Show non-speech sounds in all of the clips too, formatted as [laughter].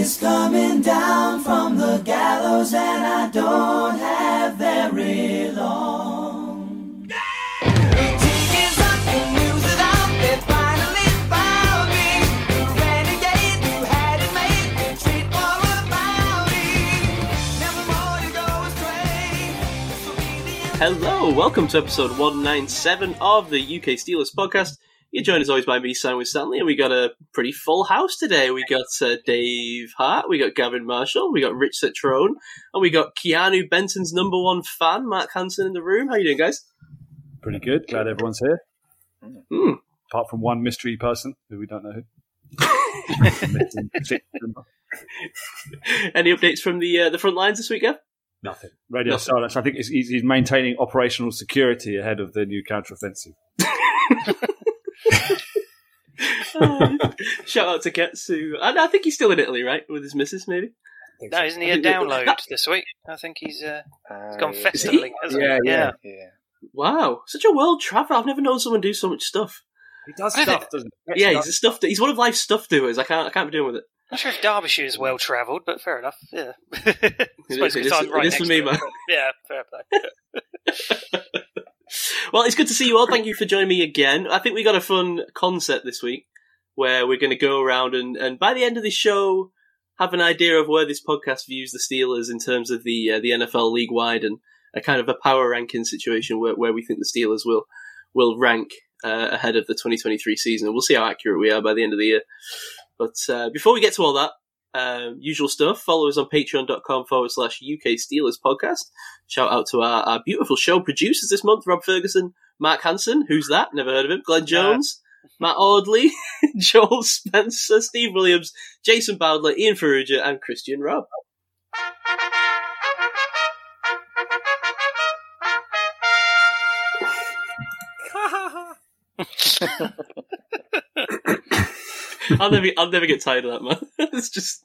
is coming down from the gallows, and I don't have very long. TV's up, the news is out, they finally found me. Renegade, you had it made, straightforward about me. Never more to go astray. This will be the end. Hello, welcome to episode 197 of the UK Steelers podcast. You're joined as always by me, Simon Stanley, and we got a pretty full house today. We got uh, Dave Hart, we got Gavin Marshall, we got Rich Citrone, and we got Keanu Benton's number one fan, Mark Hansen, in the room. How you doing, guys? Pretty good. Glad everyone's here. Hmm. Apart from one mystery person who we don't know who. Missing six of them. Any updates from the uh, the front lines this week, Gav? Nothing. Radio Nothing. silence. I think he's, he's maintaining operational security ahead of the new counteroffensive. [laughs] [laughs] Shout out to Ketsu. I, I think he's still in Italy, right, with his missus, maybe. No, isn't he I a download that- this week? I think he's uh, Uh, he's gone yeah. festivaling, hasn't Yeah, he? yeah. Yeah. Wow, such a world traveler. I've never known someone do so much stuff. He does stuff, doesn't he? Yeah, he's a stuff. He's one of life's stuff doers. I can't. I can't be doing with it. I'm not sure if Derbyshire is well travelled, but fair enough. Yeah, [laughs] is- Suppose it because is- I'm right it is for me, to man. Yeah, fair play. [laughs] Well, it's good to see you all. Thank you for joining me again. I think we got a fun concept this week where we're going to go around and, and by the end of this show, have an idea of where this podcast views the Steelers in terms of the uh, the NFL league wide and a kind of a power ranking situation where, where we think the Steelers will will rank uh, ahead of the 2023 season. We'll see how accurate we are by the end of the year. But uh, before we get to all that, um, usual stuff. Follow us on patreon.com forward slash UK Steelers podcast. Shout out to our, our beautiful show producers this month Rob Ferguson, Mark Hansen, who's that? Never heard of him. Glenn Jones, Matt Audley, [laughs] Joel Spencer, Steve Williams, Jason Bowdler, Ian Ferrugia, and Christian Robb. [laughs] [laughs] I'll never, I'll never get tired of that, man. [laughs] it's just,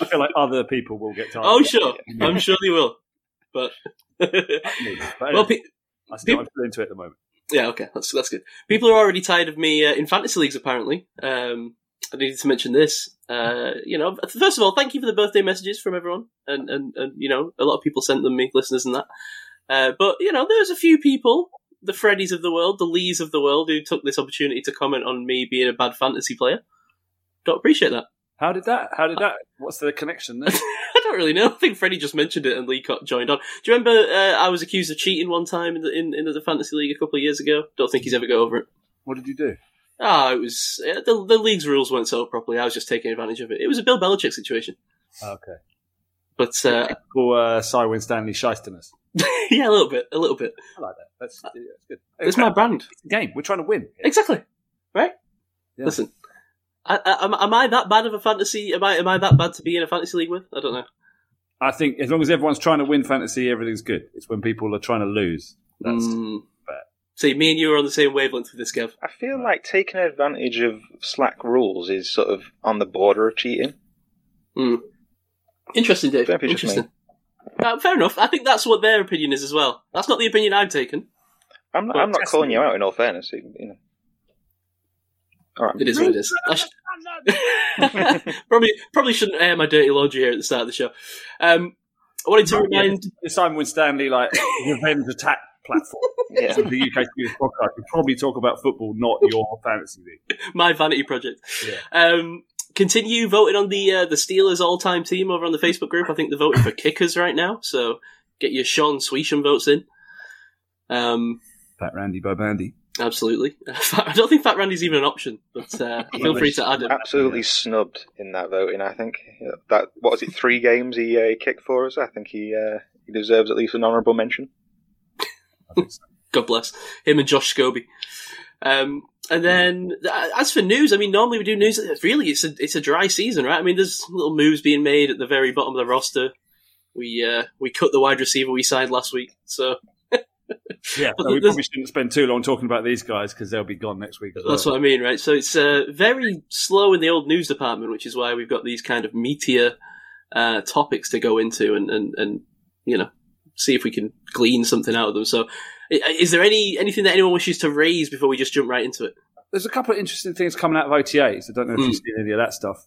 I feel like other people will get tired. oh of it. sure, I'm sure they will. But, But well, pe- I still, people- I'm still into it at the moment. Yeah, okay, that's that's good. People are already tired of me uh, in fantasy leagues. Apparently, um, I needed to mention this. Uh, you know, first of all, thank you for the birthday messages from everyone, and and, and you know, a lot of people sent them me, listeners, and that. Uh, but you know, there's a few people, the Freddies of the world, the Lees of the world, who took this opportunity to comment on me being a bad fantasy player. Don't appreciate that. How did that? How did that? What's the connection there? [laughs] I don't really know. I think Freddie just mentioned it and Lee joined on. Do you remember uh, I was accused of cheating one time in the in, in the fantasy league a couple of years ago? Don't think he's ever got over it. what did you do? Ah, it was uh, the the league's rules weren't set up properly. I was just taking advantage of it. It was a Bill Belichick situation, Oh, okay. but uh, Call uh, Stanley shysterness. [laughs] yeah, a little bit, a little bit. I like that. That's, yeah, that's good. It's my brand, It's a game. We're trying to win. exactly. Right? Yeah. Listen, I, I, am, am I that bad of a fantasy? Am I am I that bad to be in a fantasy league with? I don't know. I think as long as everyone's trying to win fantasy, everything's good. It's when people are trying to lose. That's Mm. bad. See, me and you are on the same wavelength with this, Gav. I feel like taking advantage of slack rules is sort of on the border of cheating. Mm. Interesting, Dave. Don't Interesting. Uh, fair enough. I think that's what their opinion is as well. That's not the opinion I've taken. I'm not, I'm not calling you out in all fairness. You you know. All right. It is what it is. I sh- [laughs] probably probably shouldn't air my dirty laundry here at the start of the show. Um, I wanted to remind. the Simon with Stanley like [coughs] revenge attack platform. Yeah. So the UK Steelers podcast. We probably talk about football, not your fantasy league. my vanity project. Yeah. Um, continue voting on the uh, the Steelers all time team over on the Facebook group. I think they're voting for [laughs] kickers right now, so get your Shaun Suisham votes in. Um, Fat Randy by Bandy. absolutely. [laughs] I don't think Fat Randy's even an option, but uh, [laughs] feel free to add him. Absolutely snubbed in that voting. I think that what was it? Three games he uh, kicked for us. I think he uh, he deserves at least an honourable mention. God bless him and Josh Scobee. Um, and then, uh, as for news, I mean, normally we do news. Really, it's a it's a dry season, right? I mean, there's little moves being made at the very bottom of the roster. We uh, we cut the wide receiver we signed last week, so [laughs] Yeah, so we probably shouldn't spend too long talking about these guys because they'll be gone next week well. that's what I mean, right? So it's uh, very slow in the old news department, which is why we've got these kind of meteor uh, topics to go into and, and and you know see if we can glean something out of them. So, is there any anything that anyone wishes to raise before we just jump right into it? There's a couple of interesting things coming out of OTAs. I don't know if Hmm. you've seen any of that stuff.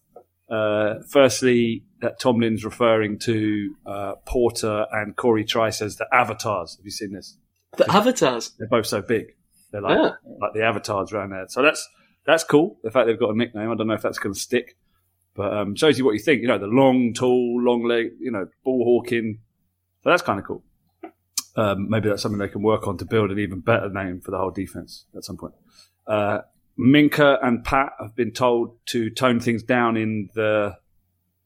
Uh, firstly, that Tomlin's referring to uh, Porter and Cory Trice as the avatars. Have you seen this? The avatars. They're both so big. They're like Yeah. like the avatars around there. So that's that's cool. The fact they've got a nickname. I don't know if that's going to stick, but um, shows you what you think. You know, the long, tall, long leg. You know, ball hawking. So that's kind of cool. Um, maybe that's something they can work on to build an even better name for the whole defense at some point. Uh, Minkah and Pat have been told to tone things down in the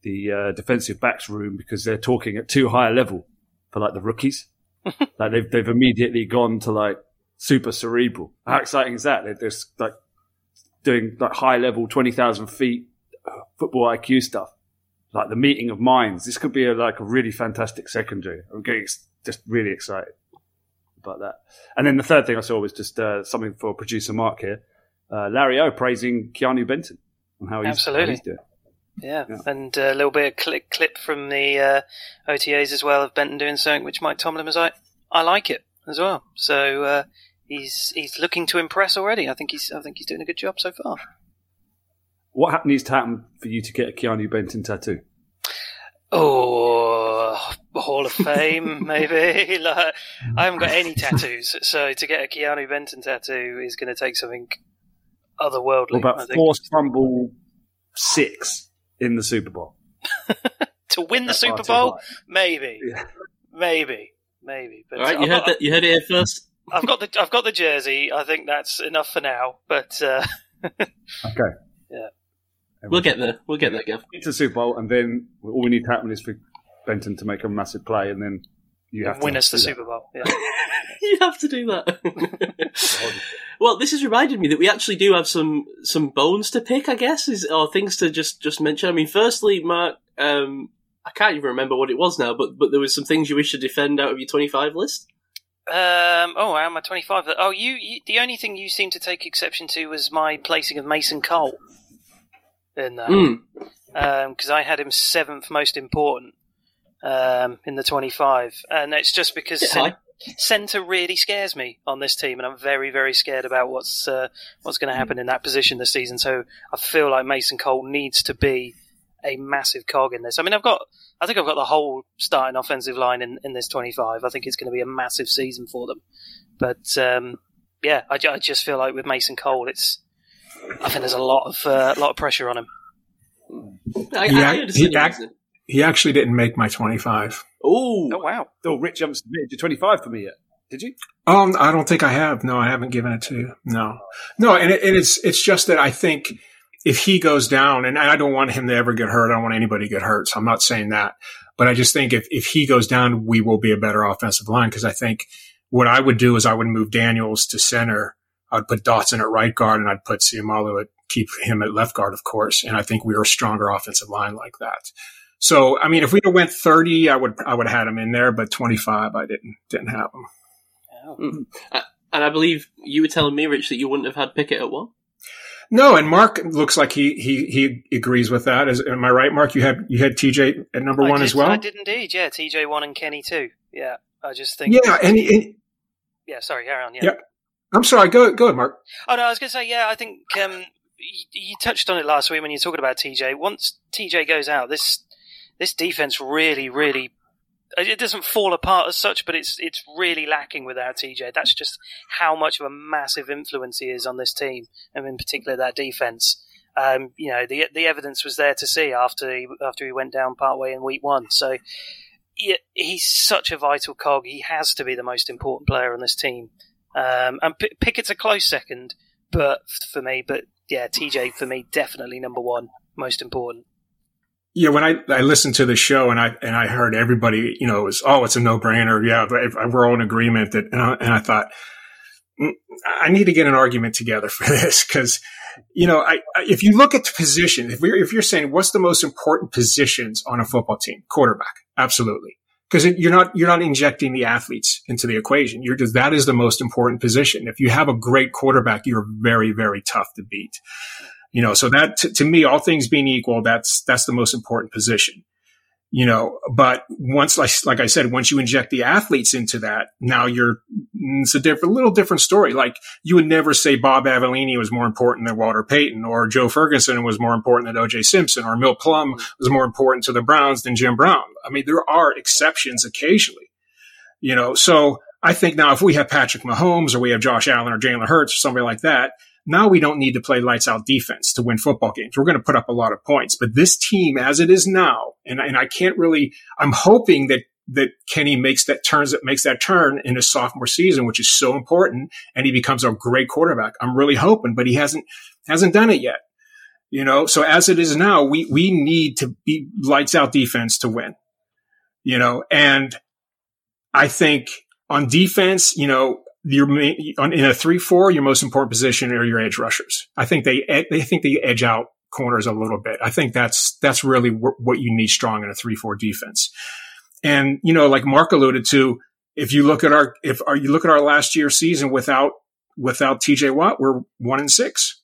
the uh, defensive backs room because they're talking at too high a level for like the rookies. [laughs] like they've they've immediately gone to like super cerebral. How exciting is that? They're just like doing like high level, twenty thousand feet uh, football IQ stuff, like the meeting of minds. This could be a, like a really fantastic secondary. I'm getting just really excited about that. And then the third thing I saw was just uh, something for producer Mark here. Uh, Larry O praising Keanu Benton on how he's, Absolutely. how he's doing. Yeah, Yeah. and a little bit of clip, clip from the uh, OTAs as well of Benton doing something which Mike Tomlin was like, I like it as well. So uh, he's he's looking to impress already. I think he's I think he's doing a good job so far. What needs to happen for you to get a Keanu Benton tattoo? Oh, Hall of Fame [laughs] maybe. [laughs] like, I haven't got any [laughs] tattoos, so to get a Keanu Benton tattoo is going to take something otherworldly. What I about think. forced fumble six in the Super Bowl? to win the That's Super Bowl? high. Maybe, Yeah. maybe, maybe. But All right, you I've heard got- that. You heard it here first. I've got the I've got the jersey. I think that's enough for now. But uh, Okay. Yeah. We'll get there. We'll get there, Gav. It's a Super Bowl, and then all we need to happen is for Benton to make a massive play, and then you have win to win us the that. Super Bowl. Yeah. [laughs] you have to do that. [laughs] well, this has reminded me that we actually do have some some bones to pick, I guess, is or things to just just mention. I mean, firstly, Mark, um, I can't even remember what it was now, but but there was some things you wish to defend out of your twenty five list. Um, oh, I am I 25? Oh, you, you. The only thing you seem to take exception to was my placing of Mason Cole in that. Mm. because I had him seventh most important um, in the 25. And it's just because Bit cen- centre really scares me on this team, and I'm very, very scared about what's uh, what's going to happen in that position this season. So I feel like Mason Cole needs to be a massive cog in this. I mean, I've got, I think I've got the whole starting offensive line in, in this 25. I think it's going to be a massive season for them. But um, yeah, I, I just feel like with Mason Cole, it's, I think there's a lot of uh, lot of pressure on him. I, He I ac- understand he your ac- He actually didn't make my 25. Ooh. Oh wow! Oh, Rich, you haven't submitted your 25 for me yet. Did you? Um, I don't think I have. No, I haven't given it to you. No, no, and, it, and it's it's just that I think if he goes down, and I don't want him to ever get hurt. I don't want anybody to get hurt. So I'm not saying that, but I just think if if he goes down, we will be a better offensive line because I think what I would do is I would move Daniels to center. I'd put Dotson at right guard, and I'd put Seumalo at keep him at left guard, of course. And I think we were a stronger offensive line like that. So, I mean, if we'd have went 30, I would, I would have had him in there, but 25, I didn't, didn't have him. Mm. Uh, and I believe you were telling me, Rich, that you wouldn't have had Pickett at one. No, and Mark looks like he, he, he agrees with that. Is, am I right, Mark? You had, you had TJ at number I one did, as well? I did indeed. Yeah, TJ one and Kenny two. Yeah, I just think. Yeah. And, and Yeah, sorry, carry on. Yeah. Yep. I'm sorry. Go, go ahead, Mark. Oh no, I was going to say. Yeah, I think um, you, you touched on it last week when you were talking about TJ. Once TJ goes out, this this defense really, really. It doesn't fall apart as such, but it's it's really lacking without TJ. That's just how much of a massive influence he is on this team, and in particular that defense. Um, you know, the the evidence was there to see after he after he went down partway in week one. So yeah, he's such a vital cog. He has to be the most important player on this team. Um, and P- Pickett's a close second, but for me, but yeah, TJ for me definitely number one, most important. Yeah, when I, I listened to the show and I and I heard everybody, you know, it was oh, it's a no brainer. Yeah, we're all in agreement that, and I, and I thought, mm, I need to get an argument together [laughs] for this because, you know, I, I if you look at the position, if we're if you're saying what's the most important positions on a football team, quarterback, absolutely, because you're not you're not injecting the athletes into the equation. You're just that is the most important position. If you have a great quarterback, you're very very tough to beat. You know, so that to, to me, all things being equal, that's that's the most important position. You know, but once, like, like I said, once you inject the athletes into that, now you're, mm, it's a different, little different story. Like you would never say Bob Avellini was more important than Walter Payton or Joe Ferguson was more important than OJ Simpson or Milt Plum mm-hmm. was more important to the Browns than Jim Brown. I mean, there are exceptions occasionally, you know, so I think now if we have Patrick Mahomes or we have Josh Allen or Jalen Hurts or somebody like that, now we don't need to play lights out defense to win football games. We're going to put up a lot of points, but this team as it is now, and, and I can't really, I'm hoping that that Kenny makes that turns that makes that turn in his sophomore season, which is so important, and he becomes a great quarterback. I'm really hoping, but he hasn't hasn't done it yet. You know, so as it is now, we we need to be lights out defense to win. You know, and I think on defense, you know, your in a three four, your most important position are your edge rushers. I think they they think they edge out corners a little bit. I think that's that's really what you need strong in a three four defense. And you know, like Mark alluded to, if you look at our if are you look at our last year season without without TJ Watt, we're one and six.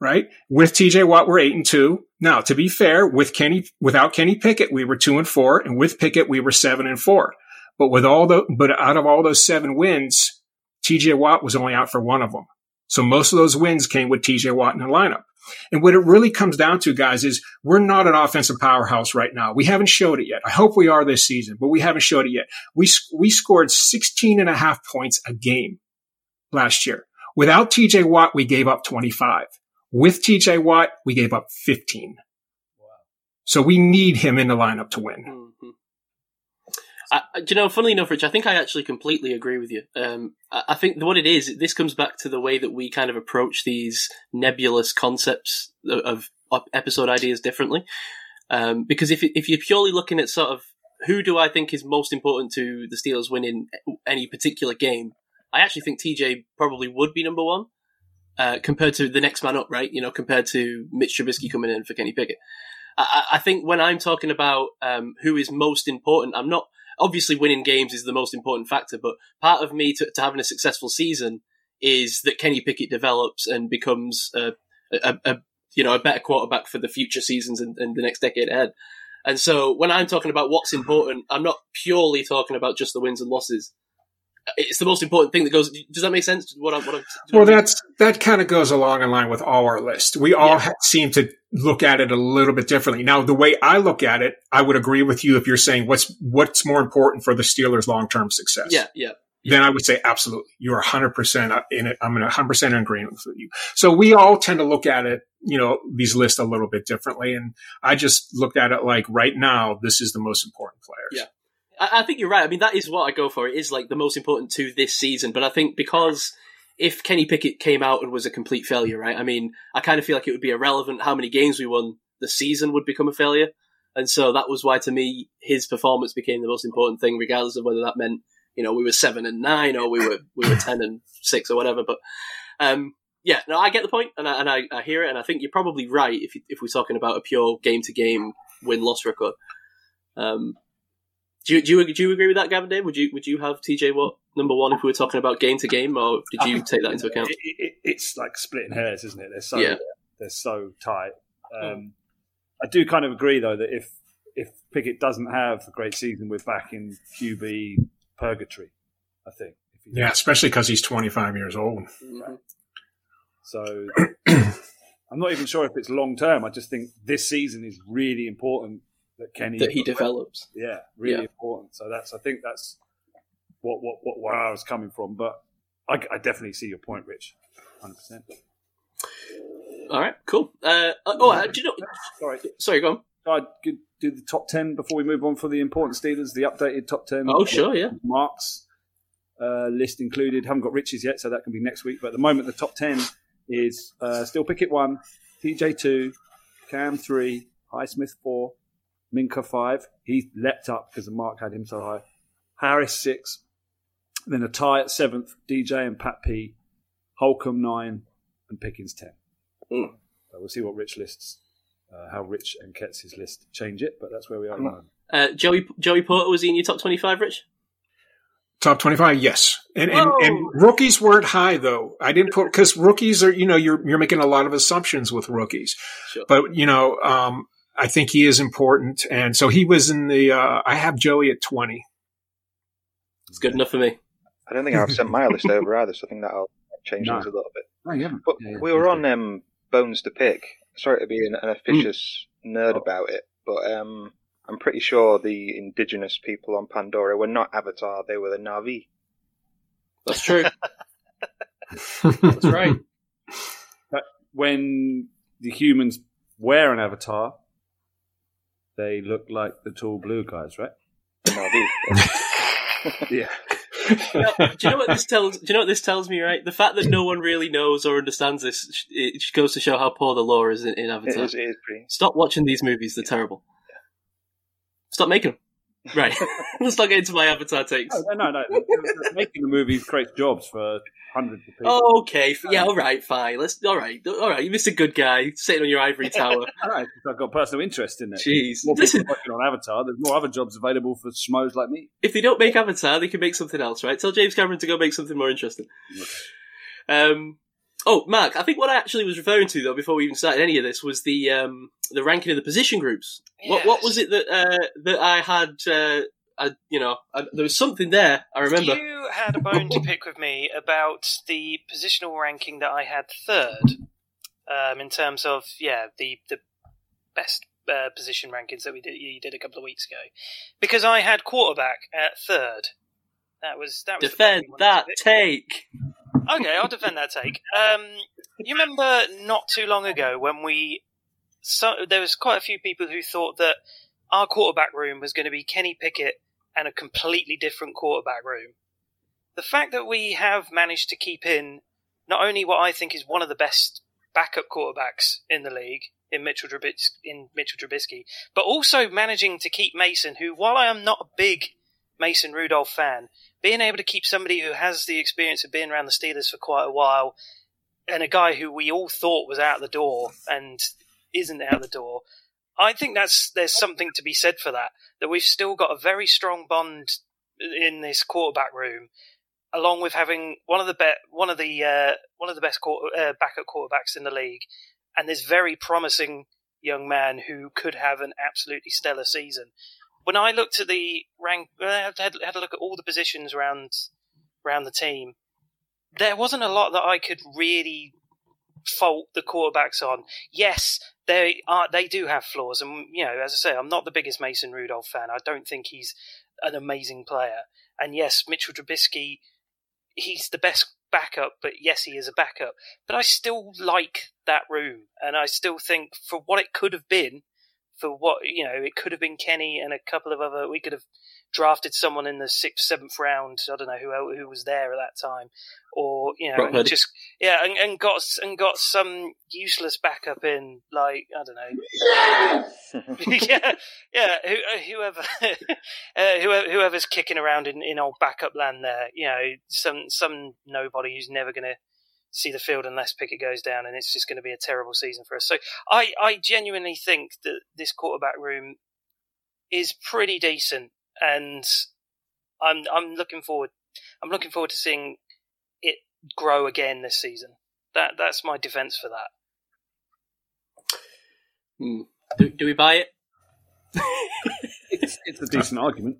Right? With TJ Watt, we're eight and two. Now, to be fair, with Kenny without Kenny Pickett, we were two and four, and with Pickett, we were seven and four. But with all the, but out of all those seven wins, TJ Watt was only out for one of them. So most of those wins came with TJ Watt in the lineup. And what it really comes down to, guys, is we're not an offensive powerhouse right now. We haven't showed it yet. I hope we are this season, but we haven't showed it yet. We, we scored 16 and a half points a game last year. Without TJ Watt, we gave up 25. With TJ Watt, we gave up 15. Wow. So we need him in the lineup to win. Hmm. I, you know, funnily enough, Rich, I think I actually completely agree with you. Um, I, I, think what it is, this comes back to the way that we kind of approach these nebulous concepts of, of episode ideas differently. Um, because if if you're purely looking at sort of who do I think is most important to the Steelers winning any particular game, I actually think TJ probably would be number one uh, compared to the next man up, right? You know, compared to Mitch Trubisky coming in for Kenny Pickett. I, I think when I'm talking about um, who is most important, I'm not obviously winning games is the most important factor, but part of me to, to having a successful season is that Kenny Pickett develops and becomes a, a, a you know a better quarterback for the future seasons and, and the next decade ahead. And so when I'm talking about what's important, I'm not purely talking about just the wins and losses it's the most important thing that goes. Does that make sense? What I'm, what I'm, well, that's that kind of goes along in line with all our list. We all yeah. seem to look at it a little bit differently. Now, the way I look at it, I would agree with you if you're saying what's what's more important for the Steelers' long term success. Yeah, yeah. Then I would say absolutely. You are 100% in it. I'm 100% in agreement with you. So we all tend to look at it, you know, these lists a little bit differently. And I just looked at it like right now, this is the most important players. Yeah. I, I think you're right. I mean, that is what I go for. It is like the most important to this season. But I think because if Kenny Pickett came out and was a complete failure, right? I mean, I kind of feel like it would be irrelevant how many games we won. The season would become a failure. And so that was why, to me, his performance became the most important thing, regardless of whether that meant, you know, we were seven and nine or we were we were ten and six or whatever. But um, yeah, no, I get the point, and I, and I, I hear it, and I think you're probably right if you, if we're talking about a pure game to game win loss record. Um, do you, do you do you agree with that, Gavin? Dave? Would you would you have TJ Watt number one if we were talking about game to game, or did you [laughs] take that into account? It, it, it's like splitting hairs, isn't it? They're so yeah. they're so tight. Um, mm. I do kind of agree though that if if Pickett doesn't have a great season, we're back in QB purgatory. I think. Yeah, especially because he's 25 years old. Mm-hmm. So I'm not even sure if it's long term. I just think this season is really important that Kenny that he develops. Yeah, really yeah. important. So that's I think that's what, what what where I was coming from. But I, I definitely see your point, Rich. Hundred percent. All right, cool. Uh, oh, uh, do you know? Sorry, sorry, go on. I could do the top ten before we move on for the important Steelers. The updated top ten. Oh, sure, yeah. Marks uh, list included. Haven't got Rich's yet, so that can be next week. But at the moment, the top ten is uh, still Pickett one, TJ two, Cam three, Highsmith four, Minkah five. He leapt up because the mark had him so high. Harris six. Then a tie at seventh. DJ and Pat P. Holcomb nine and Pickens ten. Mm. So we'll see what Rich lists, uh, how Rich and Ketz's list change it, but that's where we are. Mm. Uh, Joey Joey Porter was he in your top twenty five, Rich? Top twenty-five, yes, and, and and rookies weren't high though. I didn't put because rookies are you know you're you're making a lot of assumptions with rookies, sure. but you know um, I think he is important. And so he was in the, uh, I have Joey at 20. It's good enough for me. I don't think I've sent my list over either, so I think that'll change No. things a little bit. No, you haven't. But Yeah, yeah, we were on um, Bones to Pick. Sorry to be an, an officious Mm. nerd about it, but um, I'm pretty sure the indigenous people on Pandora were not Avatar; they were the Na'vi. That's true. [laughs] That's right. [laughs] But when the humans wear an avatar, they look like the tall blue guys, right? The Na'vi. Yeah. [laughs] do you know what this tells? Do you know what this tells me? Right, the fact that no one really knows or understands this, it goes to show how poor the lore is in, in Avatar. is, it is pretty. Stop watching these movies; they're terrible. Stop making them. Right, [laughs] let's not get into my Avatar takes. No, no, no. no. Making the movies creates jobs for hundreds of people. Okay, f- yeah, all right, fine. Let's, all right, all right. You're Mr. Good Guy sitting on your ivory [laughs] tower. Know, 'cause I've got personal interest in it. Jeez, More people working on Avatar. There's more other jobs available for schmoes like me. If they don't make Avatar, they can make something else, right? Tell James Cameron to go make something more interesting. Um, oh, Mark, I think what I actually was referring to though, before we even started any of this, was the um, the ranking of the position groups. What what was it that uh, that I had? Uh, I, you know, I, there was something there. I remember. You had a bone to pick with me about the positional ranking that I had third, um, in terms of yeah the the best uh, position rankings that we did you did a couple of weeks ago, because I had quarterback at third. That was that was Defend bone we wanted that take. Okay, I'll defend that take. Um, you remember not too long ago when we, so there was quite a few people who thought that our quarterback room was going to be Kenny Pickett and a completely different quarterback room. The fact that we have managed to keep in not only what I think is one of the best backup quarterbacks in the league in Mitchell Trubisky, in Mitchell Trubisky, but also managing to keep Mason, who while I am not a big Mason Rudolph fan, being able to keep somebody who has the experience of being around the Steelers for quite a while, and a guy who we all thought was out the door and isn't out the door, I think that's there's something to be said for that. That we've still got a very strong bond in this quarterback room, along with having one of the be- one of the uh, one of the best quarter- uh, backup quarterbacks in the league, and this very promising young man who could have an absolutely stellar season. When I looked at the rank, uh, had, had a look at all the positions around around the team, there wasn't a lot that I could really fault the quarterbacks on. Yes, they are they do have flaws, and you know, as I say, I'm not the biggest Mason Rudolph fan. I don't think he's an amazing player. And yes, Mitchell Trubisky, he's the best backup, but yes, he is a backup. But I still like that room, and I still think for what it could have been, for what you know, it could have been Kenny and a couple of other. We could have drafted someone in the sixth, seventh round. I don't know who who was there at that time, or you know, and just yeah, and, and got and got some useless backup in, like I don't know, [laughs] [laughs] yeah, yeah, who, uh, whoever, [laughs] uh, whoever, whoever's kicking around in, in old backup land there, you know, some some nobody who's never going to see the field unless Pickett goes down, and it's just going to be a terrible season for us. So I, I genuinely think that this quarterback room is pretty decent, and I'm I'm looking forward I'm looking forward to seeing it grow again this season. That that's my defense for that. Hmm. Do, do we buy it? [laughs] It's, it's a decent argument.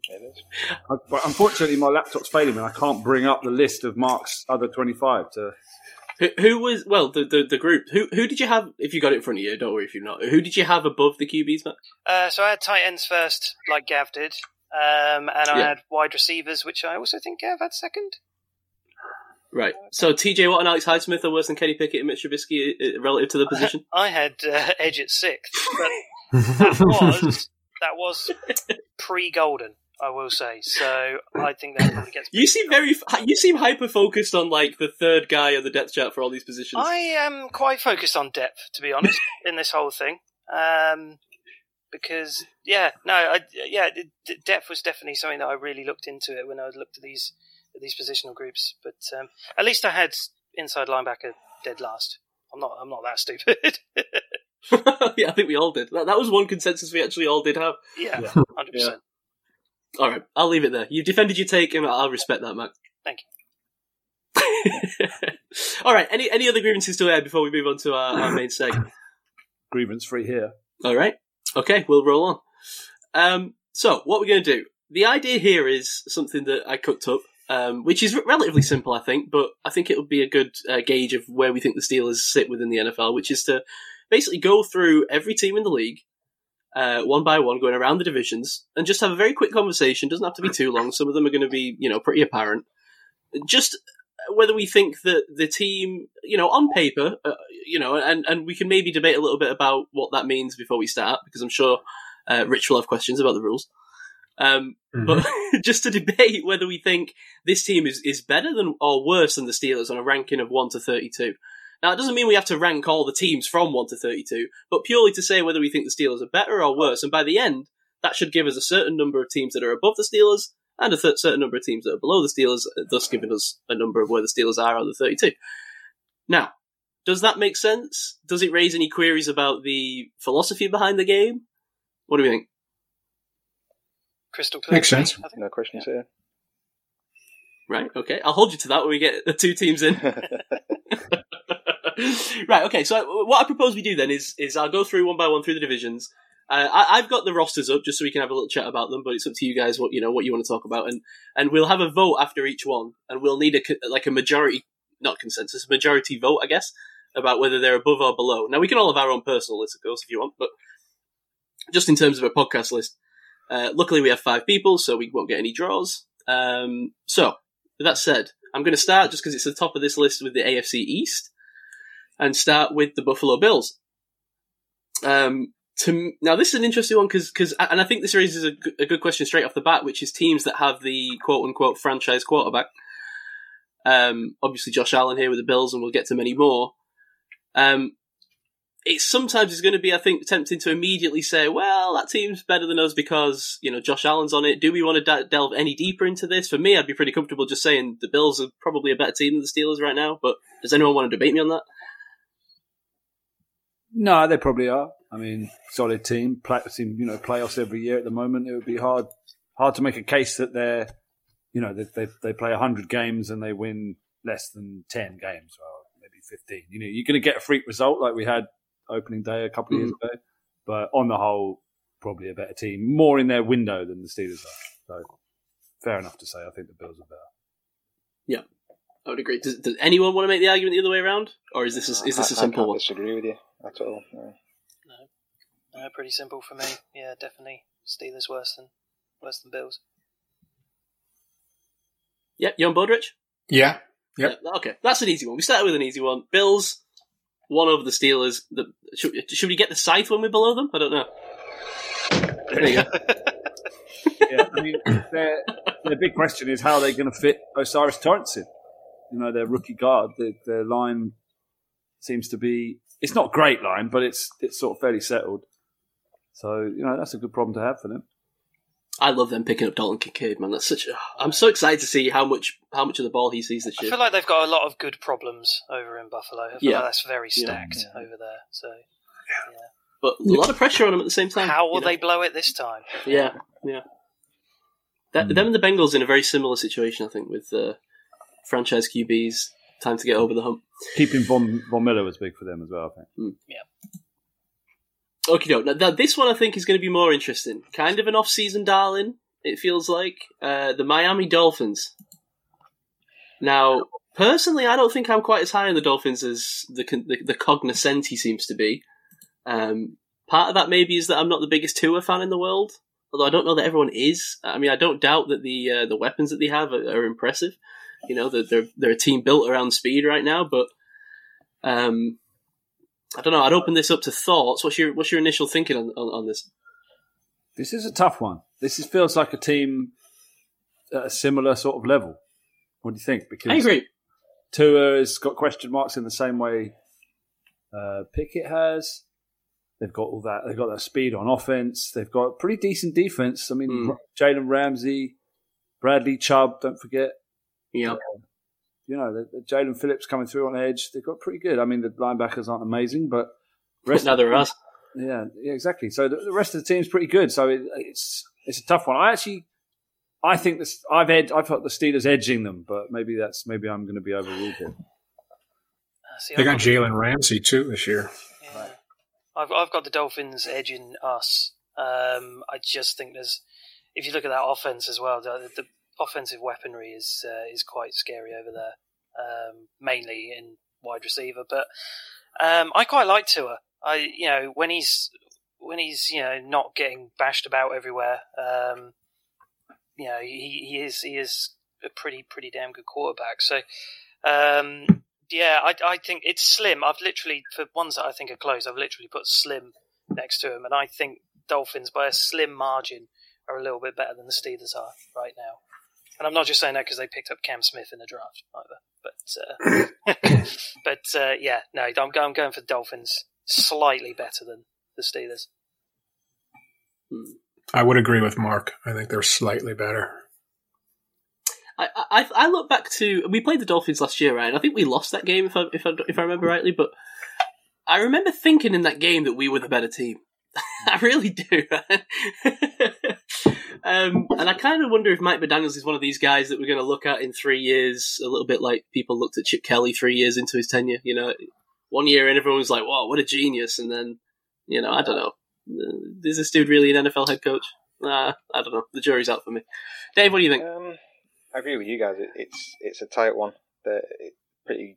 I- But unfortunately, my laptop's failing me. and I can't bring up the list of Mark's other 25 to. Who, who was well the, the the group? Who who did you have? If you got it in front of you, don't worry if you're not. Who did you have above the QBs, Matt? Uh, so I had tight ends first, like Gav did, um, and I Yeah. had wide receivers, which I also think Gav had second. Right. So TJ Watt and Alex Highsmith are worse than Kenny Pickett and Mitch Trubisky uh, relative to the [laughs] position. I had uh, Edge at sixth, but [laughs] that was that was pre Golden, I will say. So I think that probably gets. You seem very you seem hyper focused on like the third guy on the depth chart for all these positions. I am quite focused on depth, to be honest, [laughs] in this whole thing. Um, because yeah, no, I, yeah, d- d- depth was definitely something that I really looked into it when I looked at these at these positional groups. But um, at least I had inside linebacker dead last. I'm not. I'm not that stupid. [laughs] [laughs] yeah, I think we all did. That, that was one consensus we actually all did have. yeah, Yeah. hundred percent. All right, I'll leave it there. You've defended your take, and I'll respect that, Matt. Thank you. [laughs] all right. Any any other grievances to air before we move on to our, our main segment? [coughs] Grievance free here. All right. Okay, we'll roll on. Um, so, what we're going to do. The idea here is something that I cooked up, um, which is relatively simple, I think, but I think it would be a good uh, gauge of where we think the Steelers sit within the NFL, which is to basically go through every team in the league, uh, one by one, going around the divisions, and just have a very quick conversation. Doesn't have to be too long. Some of them are going to be, you know, pretty apparent. Just whether we think that the team, you know, on paper, uh, you know, and, and we can maybe debate a little bit about what that means before we start, because I'm sure uh, Rich will have questions about the rules. Um, Mhm. But [laughs] just to debate whether we think this team is, is better than or worse than the Steelers on a ranking of 1 to 32. Now, it doesn't mean we have to rank all the teams from 1 to 32, but purely to say whether we think the Steelers are better or worse. And by the end, that should give us a certain number of teams that are above the Steelers and a th- certain number of teams that are below the Steelers, thus giving us a number of where the Steelers are on the 32. Now, does that make sense? Does it raise any queries about the philosophy behind the game? What do we think? Crystal clear. Makes sense. I think. No questions here. Right, okay. I'll hold you to that when we get the two teams in. [laughs] [laughs] right, okay. So what I propose we do then is is I'll go through one by one through the divisions. Uh, I, I've got the rosters up just so we can have a little chat about them, but it's up to you guys what you know what you want to talk about, and and we'll have a vote after each one, and we'll need a like a majority, not consensus, a majority vote, I guess, about whether they're above or below. Now we can all have our own personal list, of course, if you want, but just in terms of a podcast list, uh, luckily we have five people, so we won't get any draws. Um, so with that said, I'm going to start just because it's the top of this list with the AFC East, and start with the Buffalo Bills. Um, to now, this is an interesting one because because and I think this raises a good question straight off the bat, which is teams that have the quote unquote franchise quarterback. Um, obviously Josh Allen here with the Bills, and we'll get to many more. Um, it sometimes is going to be, I think, tempting to immediately say, well, that team's better than us because, you know, Josh Allen's on it. Do we want to de- delve any deeper into this? For me, I'd be pretty comfortable just saying the Bills are probably a better team than the Steelers right now, but does anyone want to debate me on that? No, they probably are. I mean, solid team, team, you know, playoffs every year at the moment. It would be hard, hard to make a case that they're, you know, they they, they play hundred games and they win less than ten games, or maybe fifteen. You know, you're going to get a freak result like we had opening day a couple of years mm. ago, but on the whole, probably a better team, more in their window than the Steelers are. So, fair enough to say, I think the Bills are better. I would agree. Does, does anyone want to make the argument the other way around, or is this a, is this a I- I simple can't one? disagree with you at all. No. No, pretty simple for me. Yeah, definitely Steelers worse than worse than Bills. Yep, you on board, Rich? Yeah. Yep. Yeah, okay, that's an easy one. We started with an easy one. Bills, one over the Steelers. The, should, should we get the scythe when we're below them? I don't know. There you go. [laughs] yeah, I mean, their, their big question is how are they going to fit O'Cyrus Torrence in? You know, their rookie guard, the, their line seems to be, it's not great line, but it's it's sort of fairly settled. So, you know, that's a good problem to have for them. I love them picking up Dalton Kincaid, man. That's such. A, I'm so excited to see how much how much of the ball he sees this year. I feel like they've got a lot of good problems over in Buffalo. I feel Yeah. like that's very Yeah. stacked over there. So yeah. but a lot of pressure on them at the same time. how you will know? they blow it this time? Yeah, yeah. That, Them and the Bengals in a very similar situation, I think, with uh, franchise QBs. Time to get over the hump. Keeping Von, Von Miller was big for them as well, I think. Yeah. Okay, Now, now, this one I think is going to be more interesting. Kind of an off-season darling. It feels like uh, the Miami Dolphins. Now, personally, I don't think I'm quite as high on the Dolphins as the the, the cognoscenti seems to be. Um, part of that maybe is that I'm not the biggest Tua fan in the world, although I don't know that everyone is. I mean, I don't doubt that the uh, the weapons that they have are, are impressive. You know, that they're they're a team built around speed right now, but um, I don't know. I'd open this up to thoughts. What's your what's your initial thinking on, on, on this? This is a tough one. This is, feels like a team at a similar sort of level. What do you think? Because I agree. Tua has got question marks in the same way uh, Pickett has. They've got all that. They've got that speed on offense. They've got pretty decent defense. I mean, Mm. Jalen Ramsey, Bradley Chubb. Don't forget. Yeah, You know, the, the Jaelan Phillips coming through on edge. They've got pretty good. I mean, the linebackers aren't amazing, but rest neither are us. yeah, yeah, exactly. So the, the rest of the team's pretty good. So it, it's it's a tough one. I actually, I think this. I've ed, I've got the Steelers edging them, but maybe that's maybe I'm going to be overruled here. Uh, see, They got Jalen Ramsey too this year. Yeah. I've I've got the Dolphins edging us. Um, I just think there's, if you look at that offense as well, the, the offensive weaponry is uh, is quite scary over there, um, mainly in wide receiver. But um, I quite like Tua. I you know when he's when he's you know not getting bashed about everywhere. Um, you know he, he is he is a pretty pretty damn good quarterback. So um, yeah, I I think it's slim. I've literally for ones that I think are close, I've literally put slim next to him, and I think Dolphins by a slim margin are a little bit better than the Steelers are right now. And I'm not just saying that because they picked up Cam Smith in the draft either. But uh, [coughs] but uh, yeah, no, I'm, I'm going for the Dolphins slightly better than the Steelers. I would agree with Mark. I think they're slightly better. I, I I look back to we played the Dolphins last year, right? And I think we lost that game if I if I if I remember rightly. But I remember thinking in that game that we were the better team. [laughs] I really do. [laughs] um, and I kind of wonder if Mike McDaniel's is one of these guys that we're going to look at in three years, a little bit like people looked at Chip Kelly three years into his tenure. You know, one year and everyone was like, "Wow, what a genius!" And then, you know, I don't know, is this dude really an NFL head coach? Nah, I don't know. The jury's out for me. Dave, what do you think? Um, I agree with you guys. It, it's it's a tight one. They're pretty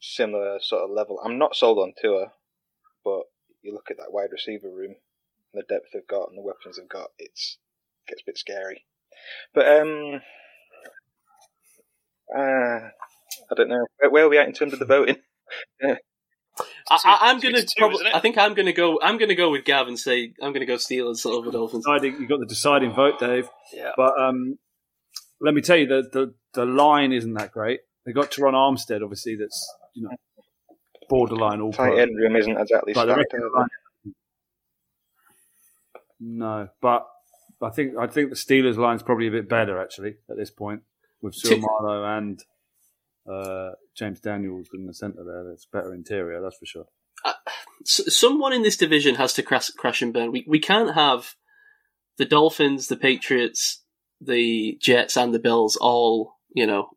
similar sort of level. I'm not sold on Tua, but you look at that wide receiver room, the depth they've got, and the weapons they've got. It's gets a bit scary. But um, uh, I don't know where, where are we at in terms of the voting. [laughs] I, I, I'm gonna two, probably. I think I'm gonna go. I'm gonna go with Gav and say I'm gonna go Steelers over Dolphins. Deciding, you got the deciding vote, Dave. Yeah. But um, let me tell you, the, the the line isn't that great. They got Terron Armstead, obviously, that's you know borderline all Tight pro. end room isn't exactly But the stacked. rest of are the they? line- No, but I think I think the Steelers line's probably a bit better actually at this point with Tick- Seumalo and uh, James Daniels in the centre there. That's better interior, that's for sure. S- someone in this division has to crash, crash and burn. We we can't have the Dolphins, the Patriots, the Jets, and the Bills all you know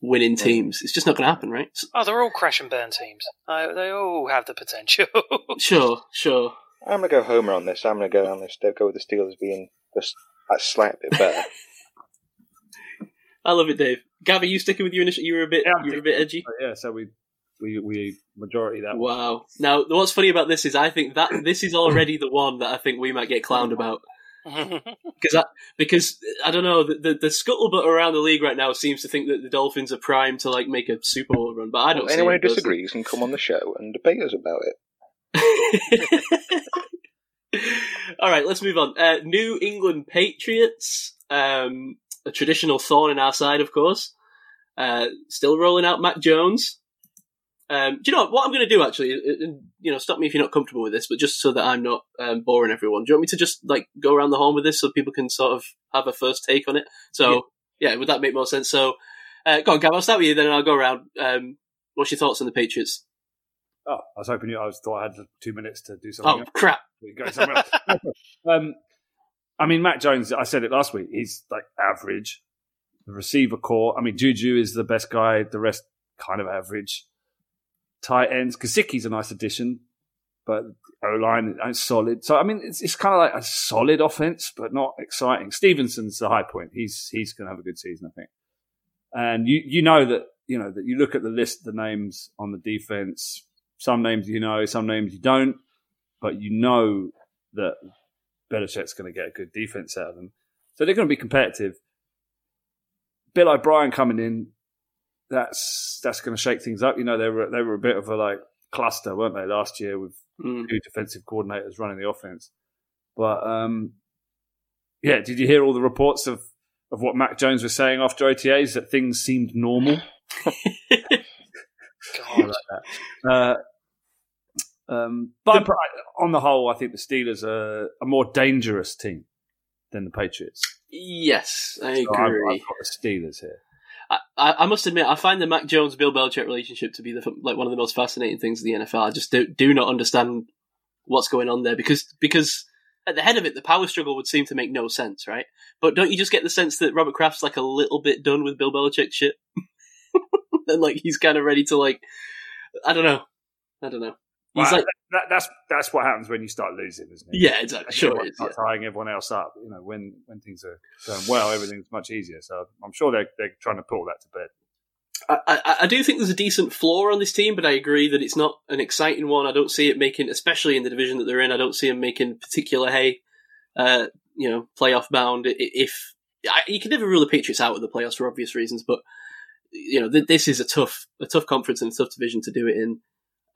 winning teams. It's just not going to happen, right? Oh, they're all crash and burn teams. Uh, they all have the potential. [laughs] Sure, sure. I'm gonna go Homer on this. I'm gonna go on this. They'll go with the Steelers being just a slight bit better. [laughs] I love it, Dave. Gav, are you sticking with your initial? You were a bit, Yeah, you were a bit edgy. But yeah, so we we we majority that. one. Wow. Now, what's funny about this is I think that this is already the one that I think we might get clowned about. [laughs] because I, because I don't know the, the the scuttlebutt around the league right now seems to think that the Dolphins are primed to like make a Super Bowl run, but I don't. Well, see anyone who disagrees can come on the show and debate us about it. [laughs] All right, let's move on. Uh, New England Patriots, um, a traditional thorn in our side, of course. Uh, still rolling out Mac Jones. Um, do you know what, what I'm going to do? Actually, you know, stop me if you're not comfortable with this, but just so that I'm not um, boring everyone. Do you want me to just like go around the horn with this so people can sort of have a first take on it? So, yeah, would that make more sense? So, uh, go on, Gav. I'll start with you, then I'll go around. Um, what's your thoughts on the Patriots? Oh, I was hoping you. I was thought I had two minutes to do something. Oh else. crap! [laughs] We go somewhere else. [laughs] um, I mean, Mac Jones. I said it last week. He's like average. The receiver core. I mean, Juju is the best guy. The rest kind of average. Tight ends. Gesicki's a nice addition, but O line is solid. So I mean, it's, it's kind of like a solid offense, but not exciting. Stevenson's the high point. He's he's going to have a good season, I think. And you you know that you know that you look at the list, the names on the defense. Some names you know, some names you don't, but you know that Belichick's going to get a good defense out of them. So they're going to be competitive. Bill O'Brien coming in, that's that's going to shake things up. You know, they were they were a bit of a like cluster, weren't they, last year with Mm. two defensive coordinators running the offense. But um, yeah, did you hear all the reports of of what Mac Jones was saying after OTAs that things seemed normal? [laughs] God. Uh, um, but but on the whole, I think the Steelers are a more dangerous team than the Patriots. Yes, I So I've, agree. I've got the Steelers here. I, I must admit, I find the Mac Jones Bill Belichick relationship to be the like one of the most fascinating things in the NFL. I just do, do not understand what's going on there because because at the head of it, the power struggle would seem to make no sense, right? But don't you just get the sense that Robert Kraft's like a little bit done with Bill Belichick shit, [laughs] and like he's kind of ready to like, I don't know, I don't know. He's Well, like, that, that's that's what happens when you start losing, isn't it? yeah, exactly. Sure, it is. Yeah. tying everyone else up. You know, when when things are going well, everything's much easier. So I'm sure they're they're trying to pull that to bed. I, I, I do think there's a decent floor on this team, but I agree that it's not an exciting one. I don't see it making, especially in the division that they're in, I don't see them making particular hay, uh, you know, playoff bound. If I, you can never rule the Patriots out of the playoffs for obvious reasons, but you know, th- this is a tough, a tough conference and a tough division to do it in.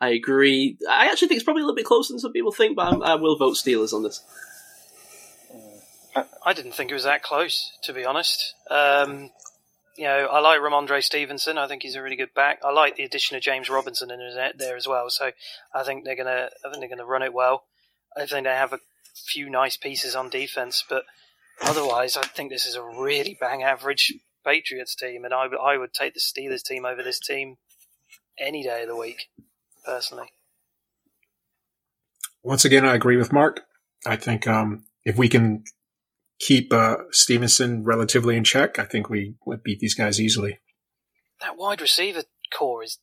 I agree. I actually think it's probably a little bit closer than some people think, but I'm, I will vote Steelers on this. I didn't think it was that close, to be honest. Um, you know, I like Rhamondre Stevenson. I think he's a really good back. I like the addition of James Robinson in there as well. So I think they're gonna, I think they're gonna run it well. I think they have a few nice pieces on defense, but otherwise, I think this is a really bang average Patriots team, and I, I would take the Steelers team over this team any day of the week, personally. Once again, I agree with Mark. I think um, if we can keep uh, Stevenson relatively in check, I think we would beat these guys easily. That wide receiver core is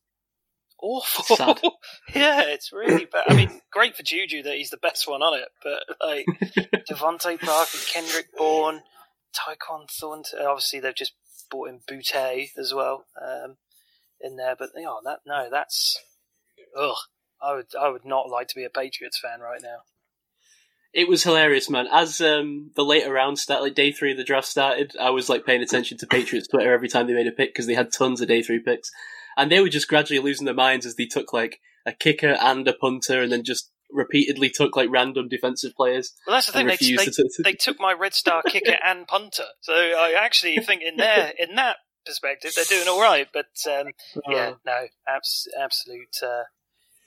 awful. Sad. [laughs] yeah, it's really bad. I mean, great for Juju that he's the best one on it, but like [laughs] DeVante Parker, Kendrick Bourne, Tyquan Thornton. Obviously, they've just brought in Boutte as well um, in there, but you know, that no, that's ugh. I would I would not like to be a Patriots fan right now. It was hilarious, man. As um, the later round started, like day three of the draft started, I was like paying attention to Patriots Twitter every time they made a pick because they had tons of day three picks, and they were just gradually losing their minds as they took like a kicker and a punter, and then just repeatedly took like random defensive players. Well, that's the thing. They, they, to, they took my Red Star [laughs] kicker and punter, so I actually think in there in that perspective they're doing all right. But um, yeah, [laughs] no, abs- absolute. Uh,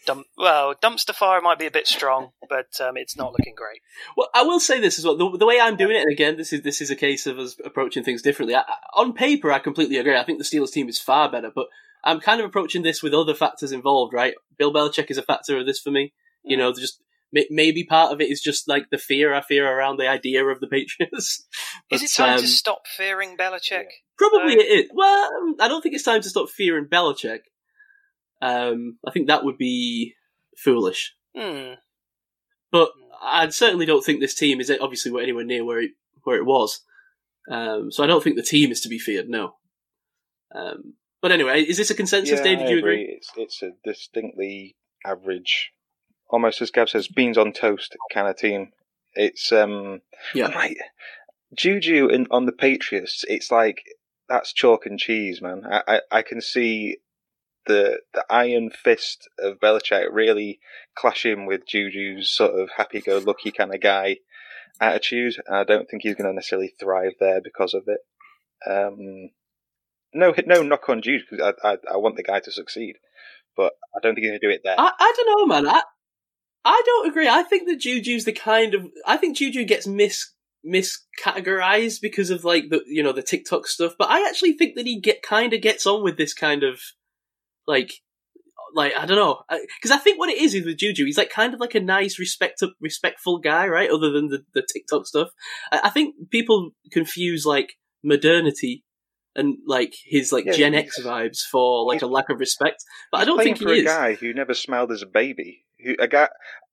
dump- well, dumpster fire might be a bit strong, [laughs] but um, it's not looking great. Well, I will say this as well. The, the way I'm doing it, and again, this is this is a case of us approaching things differently. I, I- on paper, I completely agree. I think the Steelers team is far better, but I'm kind of approaching this with other factors involved. Right, Bill Belichick is a factor of this for me. You know, just maybe part of it is just like the fear I fear around the idea of the Patriots. [laughs] Is it time um, to stop fearing Belichick? Probably Uh, it is. Well, um, I don't think it's time to stop fearing Belichick. Um, I think that would be foolish. Hmm. But I certainly don't think this team is obviously anywhere near where it where it was. Um, so I don't think the team is to be feared. No. Um, but anyway, is this a consensus, yeah, Dave? Did I you agree? It's it's a distinctly average, almost as Gav says, beans on toast kind of team. It's um, Yeah. I'm like Juju in, on the Patriots. It's like that's chalk and cheese, man. I, I, I can see the the iron fist of Belichick really clashing with Juju's sort of happy-go-lucky kind of guy attitude, I don't think he's going to necessarily thrive there because of it. Um, no, no knock on Juju because I, I I want the guy to succeed, but I don't think he's going to do it there. I, I don't know, man. I I don't agree. I think that Juju's the kind of I think Juju gets mis miscategorized because of like the you know the TikTok stuff, but I actually think that he get kind of gets on with this kind of like like I don't know because I think what it is is with Juju, he's like kind of like a nice, respect respectful guy, right? Other than the the TikTok stuff, I, I think people confuse like modernity and like his like Yeah, Gen X vibes for like a lack of respect. But I don't think for he a is. guy who never smiled as a baby, who a guy.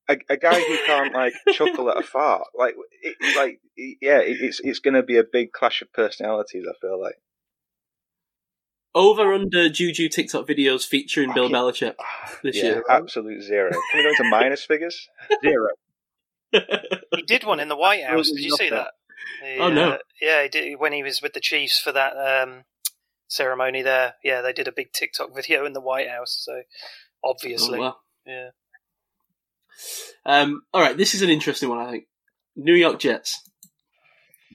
A, a guy who can't like [laughs] chuckle at a fart, like it, like yeah, it, it's it's going to be a big clash of personalities. I feel like Over under Juju TikTok videos featuring Bill Belichick this yeah, year. absolute zero. Can we go into minus figures? [laughs] Zero. [laughs] He did one in the White House. Did you see that? He, Oh, no. uh, yeah, he did when he was with the Chiefs for that um, ceremony there. Yeah, they did a big TikTok video in the White House. So obviously, Oh, wow. yeah. Um, all right, this is an interesting one. I think New York Jets.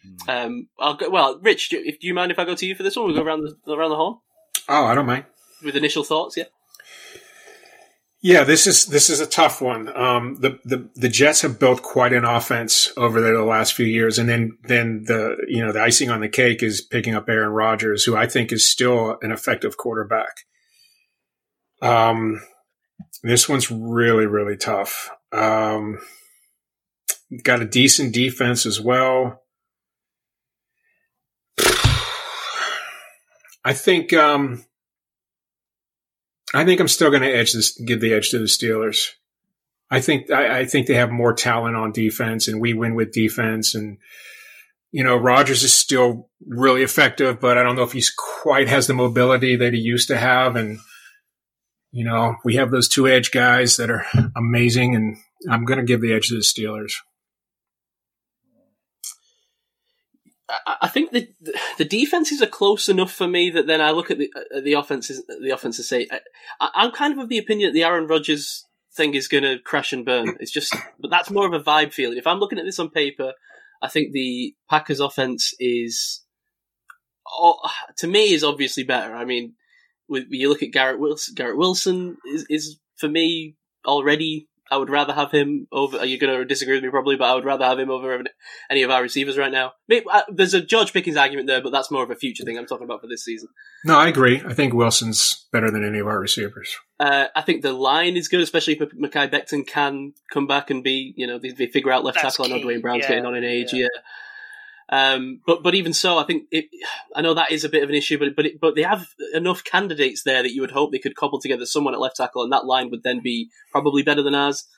Hmm. Um, I'll go. Well, Rich, do, if do you mind if I go to you for this one? We'll go around the around the horn Oh, I don't mind. with initial thoughts. Yeah. Yeah, this is this is a tough one. Um, the, the the Jets have built quite an offense over the last few years, and then then the you know the icing on the cake is picking up Aaron Rodgers, who I think is still an effective quarterback. Um, this one's really really tough. Um, got a decent defense as well. I think. Um, I think I'm still going to edge this, give the edge to the Steelers. I think I, I think they have more talent on defense, and we win with defense. And you know, Rodgers is still really effective, but I don't know if he's quite has the mobility that he used to have. And you know, we have those two edge guys that are amazing, and I'm going to give the edge to the Steelers. I, think the the defenses are close enough for me that then I look at the at the offenses the offenses say uh, I, I'm kind of of the opinion that the Aaron Rodgers thing is going to crash and burn. It's just, but that's more of a vibe feeling. If I'm looking at this on paper, I think the Packers offense is, oh, to me, is obviously better. I mean, with, you look at Garrett Wilson, Garrett Wilson is, is for me already I would rather have him over. You're going to disagree with me probably, but I would rather have him over any of our receivers right now. Maybe, uh, there's a George Pickens argument there, but that's more of a future thing I'm talking about for this season. No, I agree. I think Wilson's better than any of our receivers. Uh, I think the line is good, especially if Mekhi Becton can come back and be, you know, they, they figure out left That's tackle. I know key. Duane Brown's Yeah, getting on in age, yeah. yeah. Um, but but even so, I think it, I know that is a bit of an issue, but but it, but they have enough candidates there that you would hope they could cobble together someone at left tackle, and that line would then be probably better than ours.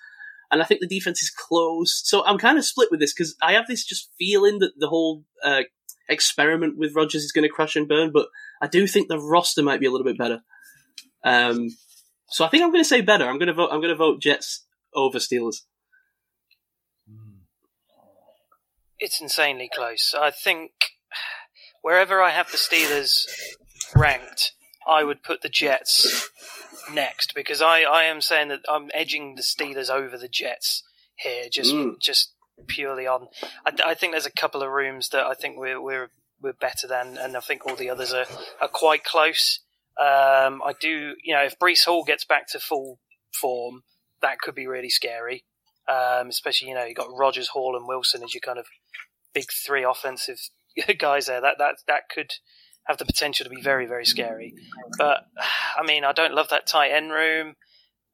And I think the defense is close, so I'm kind of split with this because I have this just feeling that the whole uh, experiment with Rodgers is going to crash and burn, but I do think the roster might be a little bit better. Um, so I think I'm going to say better. I'm going to vote. I'm going to vote Jets over Steelers. It's insanely close. I think wherever I have the Steelers ranked, I would put the Jets next because I, I am saying that I'm edging the Steelers over the Jets here, just Mm. just purely on. I, I think there's a couple of rooms that I think we're we're we're better than, and I think all the others are, are quite close. Um, I do, you know, if Breece Hall gets back to full form, that could be really scary. Um, especially, you know, you got Rodgers, Hall, and Wilson as your kind of big three offensive [laughs] guys there. That that that could have the potential to be very very scary. But [sighs] I mean, I don't love that tight end room.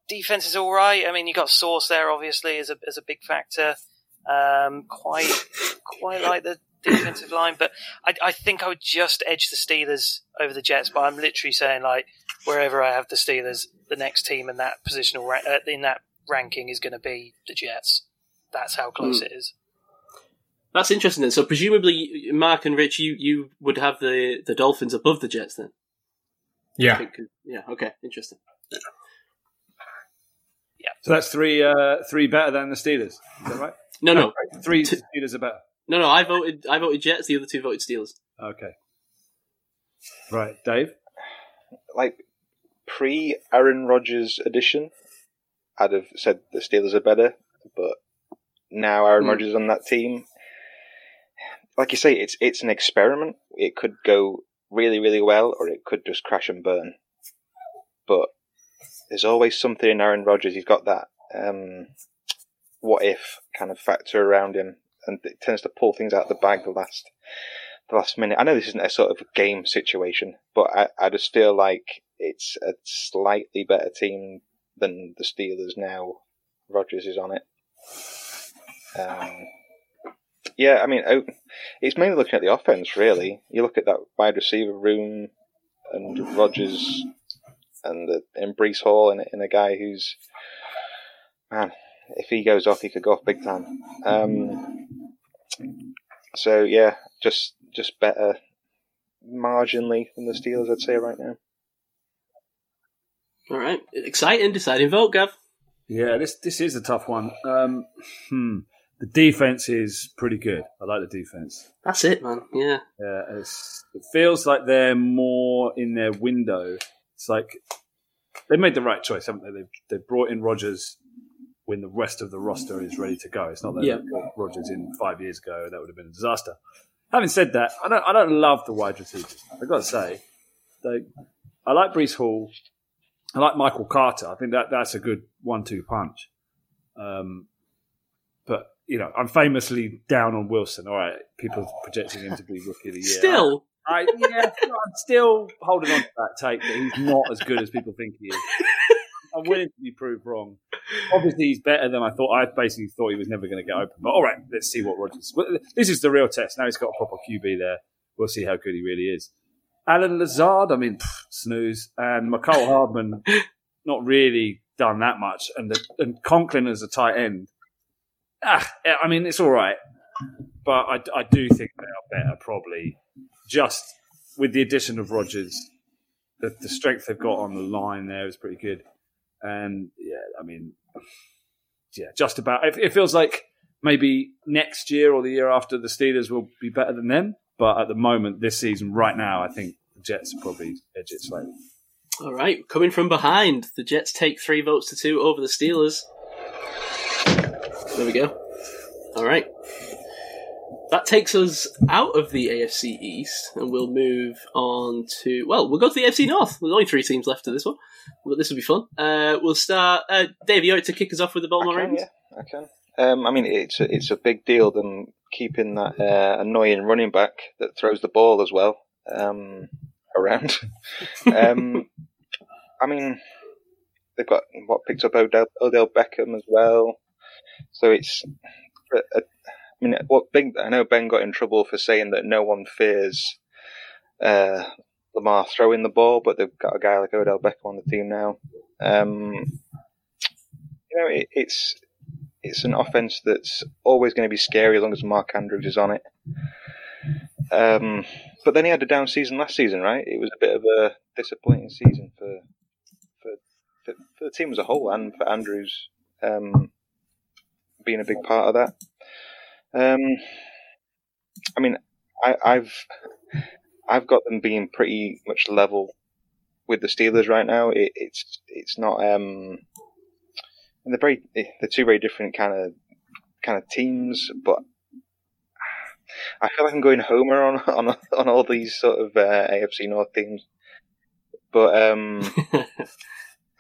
Defense is all right. I mean, you got Sauce there obviously as a as a big factor. Um, quite quite like the defensive line, but I, I think I would just edge the Steelers over the Jets. But I'm literally saying like wherever I have the Steelers, the next team in that positional ra- uh, in that ranking is going to be the Jets. That's how close Mm. it is. That's interesting. Then, so presumably, Mark and Rich, you, you would have the, the Dolphins above the Jets then. Yeah, think, yeah. Okay. Interesting. Yeah. So that's three uh, three better than the Steelers. Is that right? No, no, Three T- Steelers are better. no, no. I voted. I voted Jets. The other two voted Steelers. Okay. Right, Dave. like pre Aaron Rodgers edition, I'd have said the Steelers are better, but now Aaron Hmm. Rodgers is on that team. Like you say, it's it's an experiment. It could go really, really well, or it could just crash and burn. But there's always something in Aaron Rodgers. He's got that um, what if kind of factor around him, and it tends to pull things out of the bag the last the last minute. I know this isn't a sort of game situation, but I, I just feel like it's a slightly better team than the Steelers now. Rodgers is on it. Um, yeah, I mean, it's mainly looking at the offense, really. You look at that wide receiver room and Rodgers and the and Breece Hall and, and a guy who's man, if he goes off, he could go off big time. Um, so yeah, just just better marginally than the Steelers, I'd say right now. All right. Exciting. Deciding vote, Gav. Yeah, this this is a tough one. Um, hmm. The defense is pretty good. I like the defense. That's it, man. Yeah. Yeah, it's, it feels like they're more in their window. It's like they made the right choice, haven't they? They've, they've brought in Rodgers when the rest of the roster is ready to go. It's not that Yeah. they brought Rodgers in five years ago. That would have been a disaster. Having said that, I don't I don't love the wide receivers. I've got to say, they, I like Breece Hall. I like Michael Carter. I think that that's a good one-two punch. Um, but you know, I'm famously down on Wilson. All right, people are projecting him to be rookie of the year. Still. I, yeah, I'm still holding on to that take that he's not as good as people think he is. I'm willing to be proved wrong. Obviously, he's better than I thought. I basically thought he was never going to get open. But all right, let's see what Rodgers. This is the real test. Now he's got a proper QB there. We'll see how good he really is. Allen Lazard, I mean, pff, snooze, and Mecole Hardman, [laughs] not really done that much, and the, and Conklin as a tight end. Ah, I mean, it's all right, but I, I do think they are better probably. Just with the addition of Rodgers, the, the strength they've got on the line there is pretty good, and yeah, I mean, yeah, just about. It, it feels like maybe next year or the year after the Steelers will be better than them, but at the moment, this season, right now, I think the Jets probably edge it slightly. All right, coming from behind, the Jets take three votes to two over the Steelers. There we go. All right. That takes us out of the AFC East, and we'll move on to. Well, we'll go to the AFC North. There's only three teams left to this one, but this will be fun. Uh, we'll start. Uh, Dave, you like to kick us off with the Baltimore I can, Ravens? yeah, I can. Um, I mean, it's a, it's a big deal them keeping that uh, annoying running back that throws the ball as well um, around. um, I mean, they've got what picked up Odell, Odell Beckham as well, so it's. I mean, what Ben, I know Ben got in trouble for saying that no one fears uh, Lamar throwing the ball, but they've got a guy like Odell Beckham on the team now. Um, you know, it, it's it's an offense that's always going to be scary as long as Mark Andrews is on it. Um, but then he had a down season last season, right? It was a bit of a disappointing season for for for, for the team as a whole and for Andrews um, being a big part of that. Um, I mean, I, I've I've got them being pretty much level with the Steelers right now. It, it's it's not um, and they're very they're two very different kind of kind of teams, but I feel like I'm going Homer on [laughs] on on all these sort of uh, AFC North teams. But um, [laughs]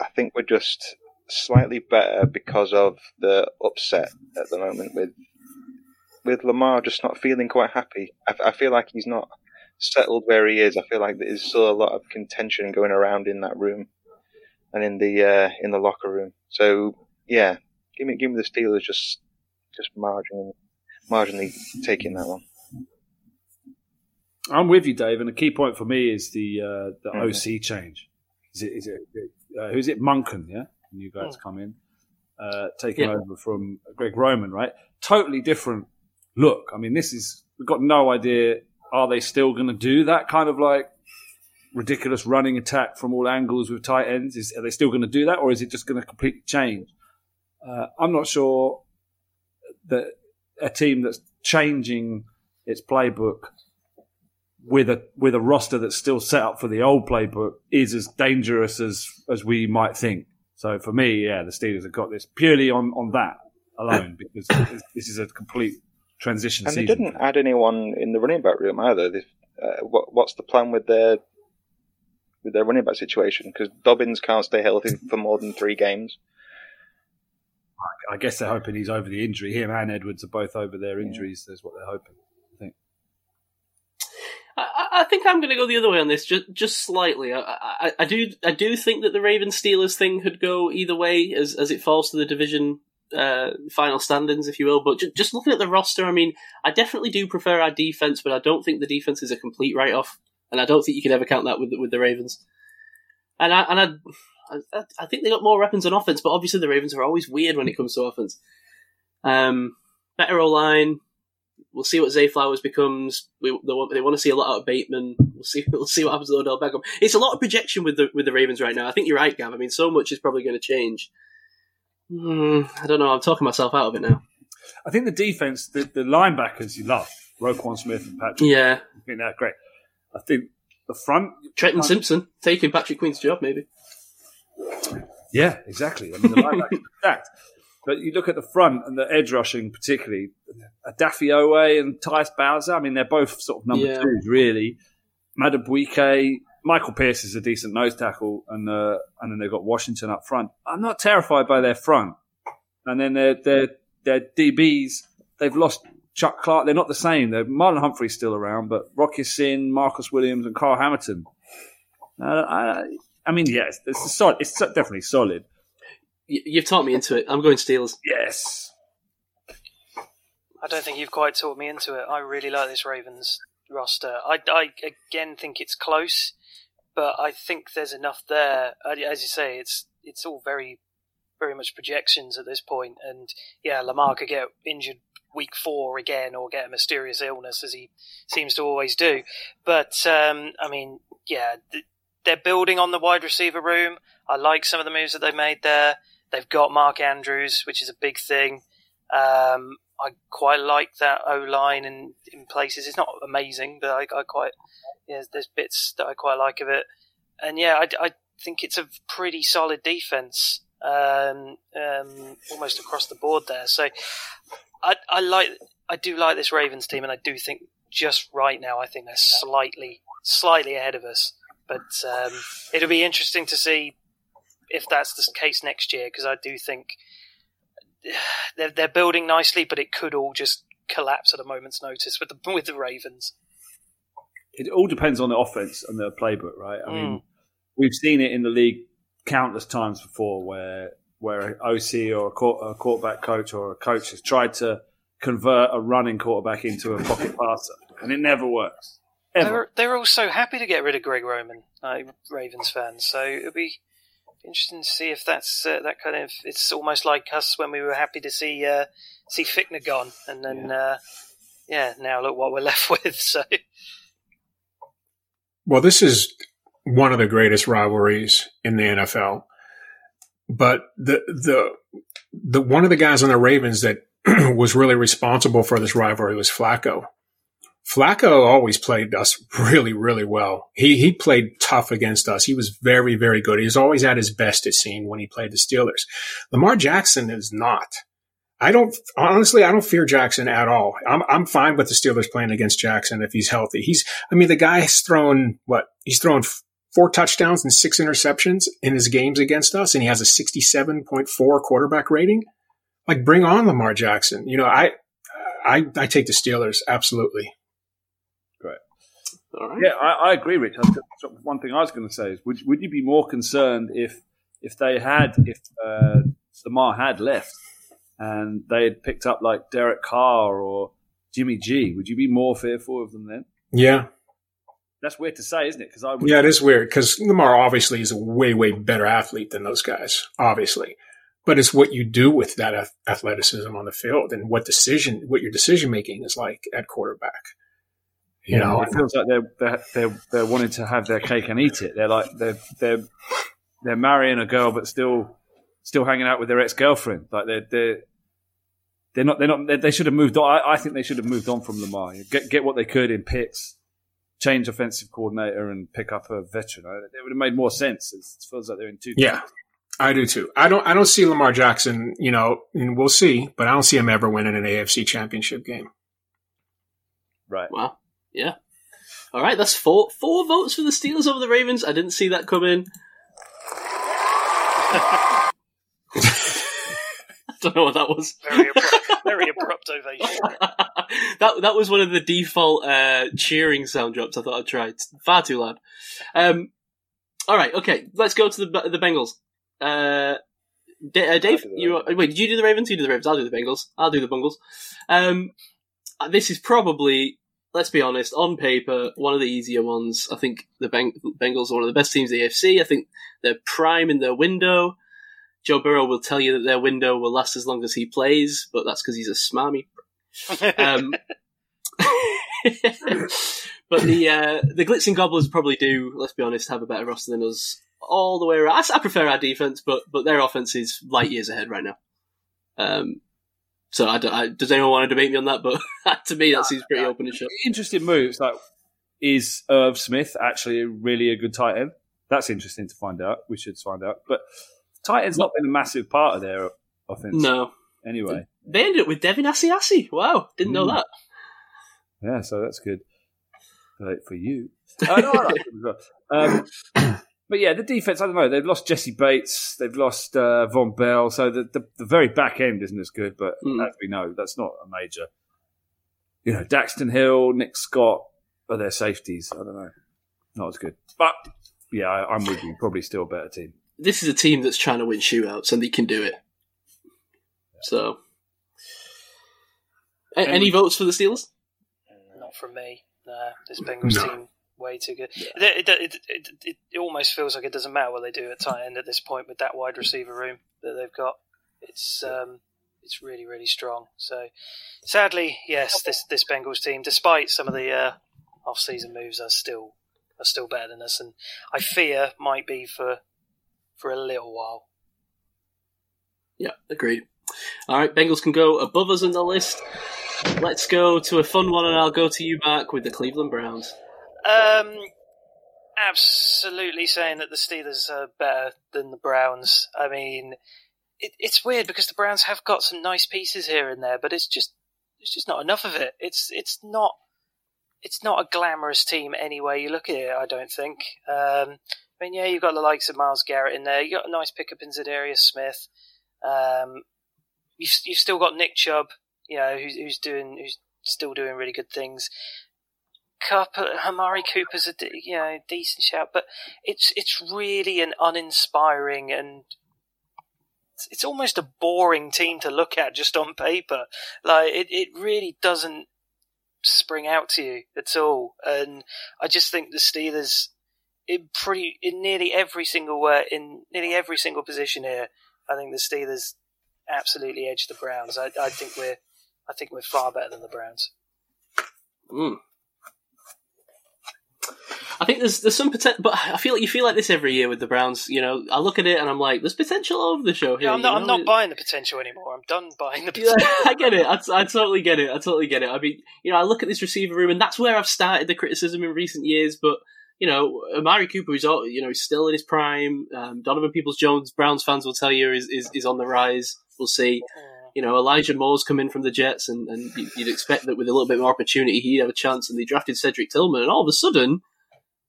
I think we're just slightly better because of the upset at the moment with with Lamar just not feeling quite happy. I, I feel like he's not settled where he is. I feel like there's still a lot of contention going around in that room and in the uh, in the locker room. So yeah, give me give me the Steelers just just marginally marginally taking that one. I'm with you, Dave. And the key point for me is the uh, the Mhm. OC change. Is it? Is it? Uh, who's it? Monken, yeah. New guys come in, uh, taking Yeah. over from Greg Roman, right? Totally different look. I mean, this is we've got no idea. Are they still going to do that kind of like ridiculous running attack from all angles with tight ends? Is are they still going to do that, or is it just going to completely change? Uh, I'm not sure that a team that's changing its playbook with a with a roster that's still set up for the old playbook is as dangerous as as we might think. So for me, yeah, the Steelers have got this purely on on that alone because [coughs] this, is a complete transition And they didn't add anyone in the running back room either. They, uh, what, what's the plan with their with their running back situation? Because Dobbins can't stay healthy for more than three games. I guess they're hoping he's over the injury. Him and Edwards are both over their injuries. That's what they're hoping. I think. I, I- think I'm going to go the other way on this, just just slightly. I, I, I do I do think that the Ravens Steelers thing could go either way as as it falls to the division uh, final standings, if you will. But ju- just looking at the roster, I mean, I definitely do prefer our defense, but I don't think the defense is a complete write off, and I don't think you can ever count that with the- with the Ravens. And I and I, I I think they got more weapons on offense, but obviously the Ravens are always weird when it comes to offense. Um, better O line. We'll see what Zay Flowers becomes. We, they, want, they want to see a lot out of Bateman. We'll see. [laughs] We'll see what happens with Odell Beckham. It's a lot of projection with the with the Ravens right now. I think you're right, Gav. I mean, so much is probably going to change. Hmm, I don't know. I'm talking myself out of it now. I think the defense, the, the linebackers, you love Roquan Smith and Patrick. Yeah, I think they're great. I think the front, Trenton Simpson taking Patrick Queen's job, maybe. Yeah, exactly. I mean, the linebackers. [laughs] But you look at the front and the edge rushing, particularly Daffy Owe and Tyus Bowser. I mean, they're both sort of number Yeah. twos, really. Madubuike, Michael Pierce is a decent nose tackle, and uh, and then they've got Washington up front. I'm not terrified by their front, and then their their their DBs. They've lost Chuck Clark. They're not the same. They're, Marlon Humphrey's still around, but Rock Ya-Sin, Marcus Williams, and Carl Hamilton. Uh, I, I mean, yes, it's, a solid, it's definitely solid. You've taught me into it. I'm going Steelers. Yes, I don't think you've quite talked me into it. I really like this Ravens roster. I, I again think it's close, but I think there's enough there. Uh, As you say, it's it's all very very much projections at this point. And yeah, Lamar could get injured week four again or get a mysterious illness as he seems to always do. But um, I mean, yeah, th- they're building on the wide receiver room. I like some of the moves that they made there. They've got Mark Andrews, which is a big thing. Um, I quite like that O line in, in places. It's not amazing, but I, I quite yeah, there's bits that I quite like of it. And yeah, I, I think it's a pretty solid defense, um, um, almost across the board there. So I, I like, I do like this Ravens team, and I do think just right now, I think they're slightly, slightly ahead of us. But um, it'll be interesting to see if that's the case next year, because I do think [sighs] they're they're building nicely, but it could all just collapse at a moment's notice with the with the Ravens. It all depends on the offense and the playbook, right? I Mm. mean, we've seen it in the league countless times before, where where an OC or a, quar- a quarterback coach or a coach has tried to convert a running quarterback into a pocket passer, and it never works. Ever. They're they're all so happy to get rid of Greg Roman, uh, Ravens fans. So it'll be interesting to see if that's uh, that kind of. It's almost like us when we were happy to see uh, see Fichtner gone, and then yeah. Uh, yeah, now look what we're [laughs] left with. So Well, this is one of the greatest rivalries in the NFL. But the the the one of the guys on the Ravens that [clears throat] was really responsible for this rivalry was Flacco. Flacco always played us really, really well. He he played tough against us. He was very, very good. He was always at his best, it seemed, when he played the Steelers. Lamar Jackson is not. I don't honestly. I don't fear Jackson at all. I'm I'm fine with the Steelers playing against Jackson if he's healthy. He's. I mean, the guy has thrown what? He's thrown four touchdowns and six interceptions in his games against us, and he has a 67.4 quarterback rating. Like, bring on Lamar Jackson. You know, I I I take the Steelers absolutely. Great. All right. Yeah, I, I agree, Rich. I was- One thing I was going to say is, would would you be more concerned if if they had if uh, Lamar had left and they had picked up like Derek Carr or Jimmy G? Would you be more fearful of them then? Yeah, That's weird to say, isn't it? Because I would. yeah, it is weird because Lamar obviously is a way way better athlete than those guys, obviously. But it's what you do with that athleticism on the field and what decision, what your decision making is like at quarterback. You Yeah, know, it feels like they're, they're they're they're wanting to have their cake and eat it. They're like they're they're they're marrying a girl, but still still hanging out with their ex girlfriend. Like they're they're they're not they're not they, they should have moved on. I, I think they should have moved on from Lamar. Get get what they could in picks, change offensive coordinator, and pick up a veteran. It would have made more sense. It feels like they're in two. Yeah, I do too. I don't. I don't see Lamar Jackson. You know, and we'll see, but I don't see him ever winning an AFC Championship game. right. Wow. Yeah. All right, that's four four votes for the Steelers over the Ravens. I didn't see that coming. I [laughs] don't know what that was. very abrupt, very abrupt ovation. [laughs] that that was one of the default uh, cheering sound drops. I thought I'd try. It's far too loud. Um, all right, okay. Let's go to the the Bengals. Uh, D- uh, Dave, I'll do the you wait. Did you do the Ravens? You do the Ravens. I'll do the Bengals. I'll do the Bungles. Um, this is probably, let's be honest, on paper one of the easier ones. I think the Beng- Bengals are one of the best teams in the AFC. I think they're prime in their window. Joe Burrow will tell you that their window will last as long as he plays, but that's because he's a smarmy. Um, [laughs] but the uh, the Glitzing Gobblers probably do, let's be honest, have a better roster than us all the way around. I, I prefer our defense, but but their offense is light years ahead right now. Um, so I, I, does anyone want to debate me on that? But [laughs] to me, that seems pretty open and shut. Interesting moves. Like, is Irv Smith actually really a good tight end? That's interesting to find out. We should find out. But tight end's not been a massive part of their offense. No, Anyway. they ended up with Devin Asiasi. Wow, didn't know Mm. that. Yeah, so that's good uh, for you. Uh, no, I like him as well. Um, but yeah, the defense, I don't know. They've lost Jessie Bates. They've lost uh, Vonn Bell. So the, the, the very back end isn't as good, but Mm. as we know, that's not a major. You know, Daxton Hill, Nick Scott are their safeties. I don't know. Not as good. But yeah, I, I'm with you. Probably still a better team. This is a team that's trying to win shootouts, and they can do it. So, A- any votes for the Steelers? Not from me. Nah, this Bengals No. team way too good. It, it, it, it, it almost feels like it doesn't matter what they do at tight end at this point with that wide receiver room that they've got. It's um, it's really really strong. So sadly, yes, this this Bengals team, despite some of the uh, off season moves, are still are still better than us, and I fear might be for for a little while. Yeah, agreed. All right, Bengals can go above us in the list. Let's go to a fun one, and I'll go to you, Mark, with the Cleveland Browns. Um, absolutely saying that the Steelers are better than the Browns. I mean, it, it's weird because the Browns have got some nice pieces here and there, but it's just it's just not enough of it. It's it's not it's not a glamorous team anyway you look at it. I don't think. Um, I mean, yeah, you've got the likes of Myles Garrett in there. You have got a nice pickup in Za'Darius Smith. Um, you've you've still got Nick Chubb, you know, who's, who's doing who's still doing really good things. Cup, Amari Cooper's a you know decent shout, but it's it's really an uninspiring and it's, it's almost a boring team to look at just on paper. Like it, it really doesn't spring out to you at all. And I just think the Steelers, in pretty in nearly every single way, in nearly every single position here, I think the Steelers absolutely edge the Browns. I, I think we're I think we're far better than the Browns. Mm. I think there's there's some potential, but I feel like you feel like this every year with the Browns. You know, I look at it and I'm like, there's potential over the show here. Yeah, I'm not, I'm not buying the potential anymore. I'm done buying the potential. I get it. I, I totally get it. I totally get it. I mean, you know, I look at this receiver room, and that's where I've started the criticism in recent years. But you know, Amari Cooper is all, you know he's still in his prime. Um, Donovan Peoples Jones, Browns fans will tell you, is, is is on the rise. We'll see. You know, Elijah Moore's come in from the Jets, and, and you- you'd expect that with a little bit more opportunity, he'd have a chance. And they drafted Cedric Tillman, and all of a sudden,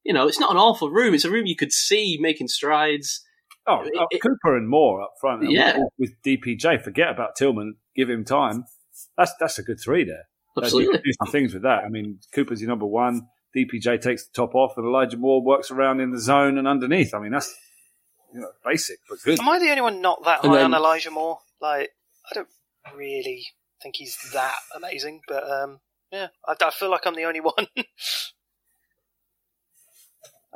you know, it's not an awful room. It's a room you could see making strides. Oh, It- oh, it- Cooper and Moore up front. and Yeah. with, with DPJ, forget about Tillman. Give him time. That's that's a good three there. Absolutely. can do some things with that. I mean, Cooper's your number one. DPJ takes the top off, and Elijah Moore works around in the zone and underneath. I mean, that's you know basic but good. Am I the only one not that And high then- on Elijah Moore? Like, I don't really think he's that amazing, but um, yeah, I, I feel like I'm the only [laughs] one. I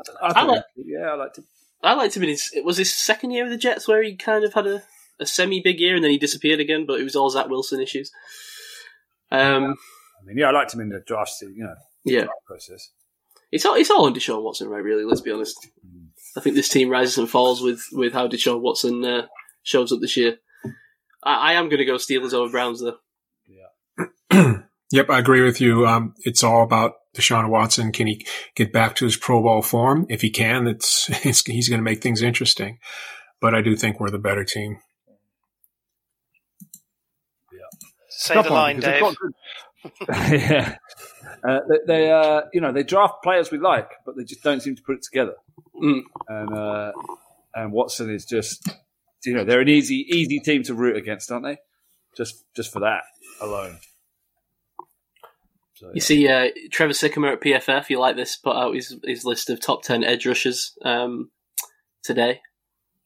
don't know. I I like- yeah, I like to. I liked him in his. It was his second year with the Jets where he kind of had a, a semi big year and then he disappeared again, but it was all Zach Wilson issues. Um, I mean, yeah, I liked him in the draft, you know, yeah, draft process. it's all it's all on Deshaun Watson, right? Really, let's be honest. I think this team rises and falls with with how Deshaun Watson uh, shows up this year. I, I am going to go Steelers over Browns though. Yeah. [clears throat] Yep, I agree with you. Um, it's all about Deshaun Watson. Can he get back to his Pro Bowl form? If he can, it's, [laughs] it's he's going to make things interesting. But I do think we're the better team. Say Tough the line, they've Dave. good- [laughs] [laughs] yeah, uh, they, they uh, you know, they draft players we like, but they just don't seem to put it together. Mm. And uh, and Watson is just, you know, they're an easy easy team to root against, aren't they? Just just for that alone. So, You see, uh, Trevor Sikkema at PFF. You like this? Put out his his list of top ten edge rushers um, today.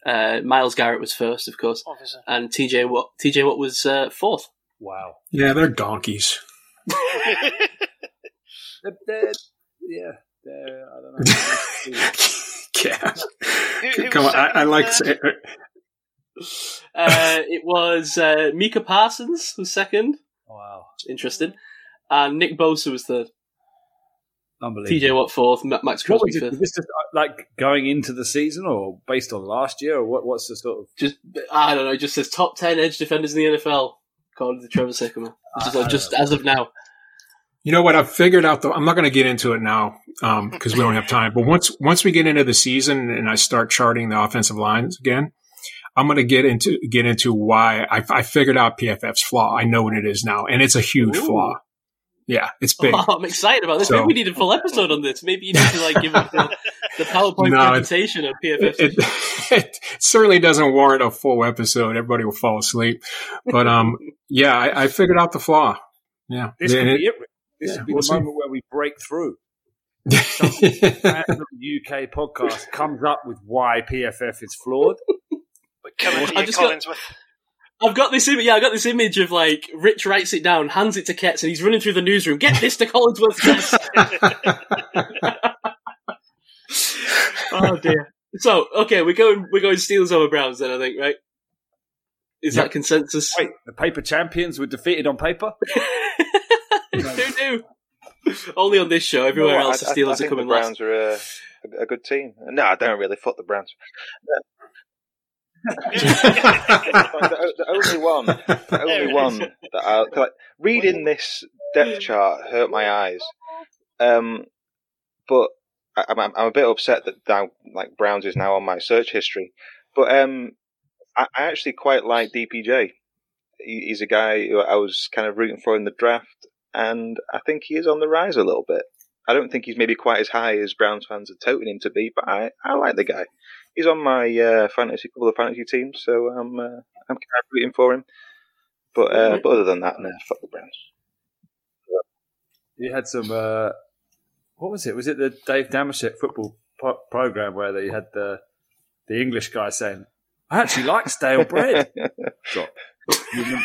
Uh, Myles Garrett was first, of course, Obviously. and TJ Watt. TJ Watt was uh, fourth. wow. Yeah, they're donkeys. [laughs] They're, they're, yeah, they're, I don't know. [laughs] yeah. Who- who Come on. I, I like to, [laughs] Uh, it was uh, Micah Parsons was second. wow, Interested. And Nick Bosa was third. unbelievable. TJ Watt fourth. Ma- Max What Crosby was it? fifth. Was this just uh, like going into the season, or based on last year, or what, what's the sort of? Just I don't know. It just says top ten edge defenders in the NFL according to Trevor Sikkema. Just, I- I just as of now. You know what? I've figured out though. I'm not going to get into it now because we don't have time. But once once we get into the season and I start charting the offensive lines again, I'm going to get into get into why I, I figured out PFF's flaw. I know what it is now, and it's a huge Ooh. flaw. Yeah, it's big. Oh, I'm excited about this. So- Maybe we need a full episode on this. Maybe you need to like give us the, the [laughs] PowerPoint No, it's- presentation of PFF. It, it, [laughs] it certainly doesn't warrant a full episode. Everybody will fall asleep. But um, [laughs] yeah, I, I figured out the flaw. Yeah, This could And be it. This yeah, could be we'll the see. moment where we break through. it- Random UK podcast comes up with why PFF is flawed. But coming for I've you, just got- Collinsworth. I've got this image. Yeah, I got this image of like Rich writes it down, hands it to Ketz, and he's running through the newsroom. Get [laughs] this to Collinsworth. Yes. [laughs] oh dear. So okay, we're going we're going Steelers over Browns then. I think right. Is Yeah. that consensus? Wait, the paper champions were defeated on paper. [laughs] Who knew? Only on this show. Everywhere No, else, I- the I- I Steelers are coming the last. Browns are a, a, a good team. No, I don't really. Fuck the Browns. The, the only one, the only one that I like, reading this depth chart hurt my eyes. Um, but I, I'm, I'm a bit upset that now, like Browns is now on my search history. But um, I, I actually quite like DPJ. He, he's a guy who I was kind of rooting for in the draft, and I think he is on the rise a little bit. I don't think he's maybe quite as high as Browns fans are touting him to be, but I, I like the guy. He's on my uh, fantasy couple of fantasy teams, so I'm uh, I'm kind of rooting for him. But uh, but other than that, no, fuck the Browns. You had some. Uh, what was it? Was it the Dave Damashek football po- program where they had the the English guy saying, "I actually like stale bread." [laughs] Drop. You,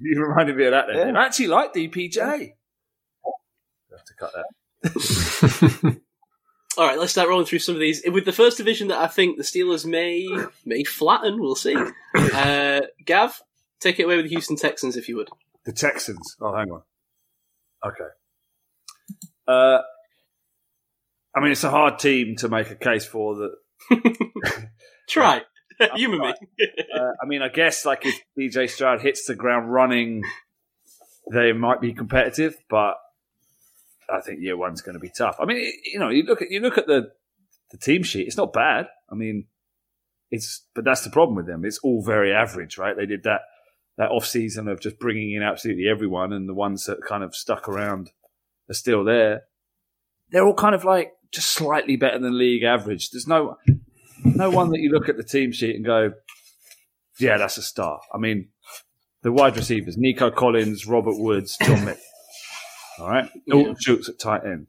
you reminded me of that. Then. Yeah. I actually like DPJ. You have to cut that. [laughs] All right, let's start rolling through some of these. With the first division that I think the Steelers may may flatten, we'll see. [coughs] Uh, Gav, take it away with the Houston Texans, if you would. The Texans. Oh, hang on. Okay. Uh, I mean, it's a hard team to make a case for that. [laughs] Try. [laughs] Humour [laughs] me. Uh, I mean, I guess like if DJ Stroud hits the ground running, they might be competitive, but I think year one's going to be tough. I mean, you know, you look at you look at the the team sheet; it's not bad. I mean, it's but that's the problem with them. It's all very average, right? They did that that off season of just bringing in absolutely everyone, and the ones that kind of stuck around are still there. They're all kind of like just slightly better than league average. There's no no one that you look at the team sheet and go, yeah, that's a star. I mean, the wide receivers, Nico Collins, Robert Woods, John. All right. Dalton Schultz at tight end.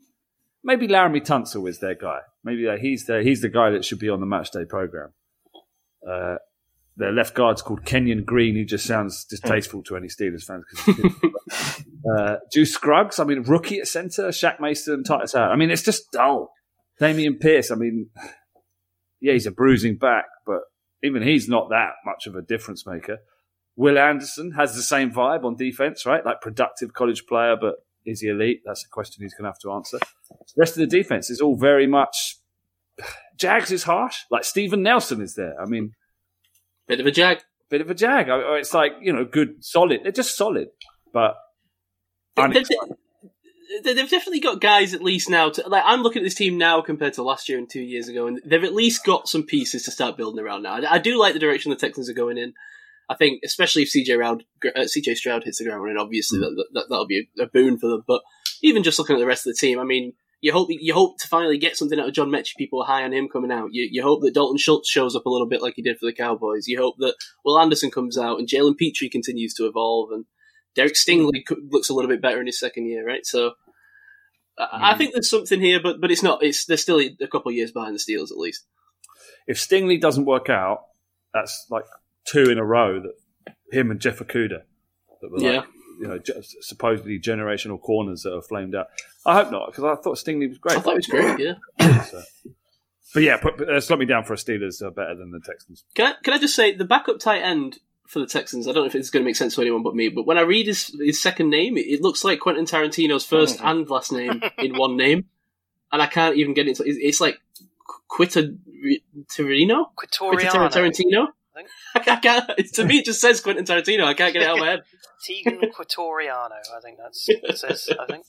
Maybe Laremy Tunsil is their guy. Maybe uh, he's the, he's the guy that should be on the match day program. Uh, their left guard's called Kenyon Green, who just sounds distasteful to any Steelers fans. [laughs] uh, Juice Scruggs, I mean, rookie at centre, Shaq Mason, Titus out. I mean, it's just dull. Dameon Pierce, I mean, yeah, he's a bruising back, but even he's not that much of a difference maker. Will Anderson has the same vibe on defense, right? Like productive college player, but is he elite? That's a question he's going to have to answer. The rest of the defense is all very much. Jags is harsh. Like Steven Nelson is there. I mean, Bit of a jag. bit of a jag. It's like you know, good, solid. They're just solid, but They've, they've definitely got guys at least now. To, like I'm looking at this team now compared to last year and two years ago, and they've at least got some pieces to start building around now. I, I do like the direction the Texans are going in. I think, especially if CJ Round, uh, CJ Stroud hits the ground running, obviously that, that that'll be a, a boon for them. But even just looking at the rest of the team, I mean, you hope you hope to finally get something out of John Metchie. People are high on him coming out. You, you hope that Dalton Schultz shows up a little bit like he did for the Cowboys. You hope that Will Anderson comes out and Jalen Pitre continues to evolve and Derek Stingley looks a little bit better in his second year, right? So. I I think there's something here, but but it's not. It's they're still a couple of years behind the Steelers at least. if Stingley doesn't work out, that's like two in a row that him and Jeff Okudah that were like, Yeah. you know, supposedly generational corners that are flamed out. I hope not because I thought Stingley was great. I thought it was great. Yeah. So- But yeah, put, uh, slot me down for a Steelers are better than the Texans. Can I, can I just say the backup tight end for the Texans? I don't know if it's going to make sense to anyone but me, but when I read his his second name, it, it looks like Quentin Tarantino's first and last name in one name, and I can't even get into. It's, it's like Quita Tarantino. Quentin Quitoriano. Tarantino. I can't. To me, it just says Quentin Tarantino. I can't get it out of my head. Teagan Quitoriano, I think that's it says, I think.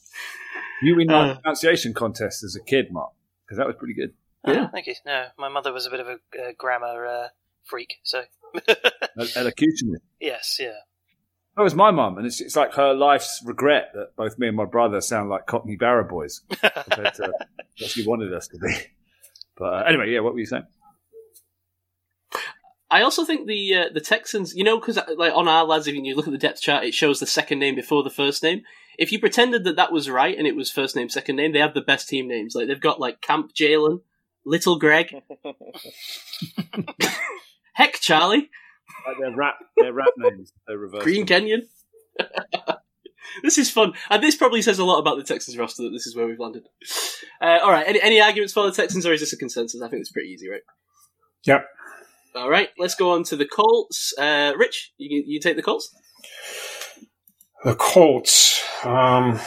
You win Uh. that pronunciation contest as a kid, Mark, because that was pretty good. Yeah. Oh, thank you. No, my mother was a bit of a uh, grammar uh, freak, so. [laughs] El- Elocutionist. yes, yeah. That was my mum, and it's, it's like her life's regret that both me and my brother sound like Cockney Barrow boys compared to [laughs] what she wanted us to be. But uh, anyway, yeah, what were you saying? I also think the uh, the Texans, you know, because like on Ourlads, if you look at the depth chart, it shows the second name before the first name. If you pretended that that was right and it was first name, second name, they have the best team names. Like they've got like Camp Jalen, Little Greg, [laughs] [laughs] Heck Charlie, Like their rap, their rap names, they're reversed. Green Kenyon. [laughs] This is fun, and this probably says a lot about the Texans roster that this is where we've landed. Uh, all right, any, any arguments for the Texans, or is this a consensus? I think it's pretty easy, right? Yep. All right, let's go on to the Colts. Uh, Rich, you, you take the Colts. The Colts. Um,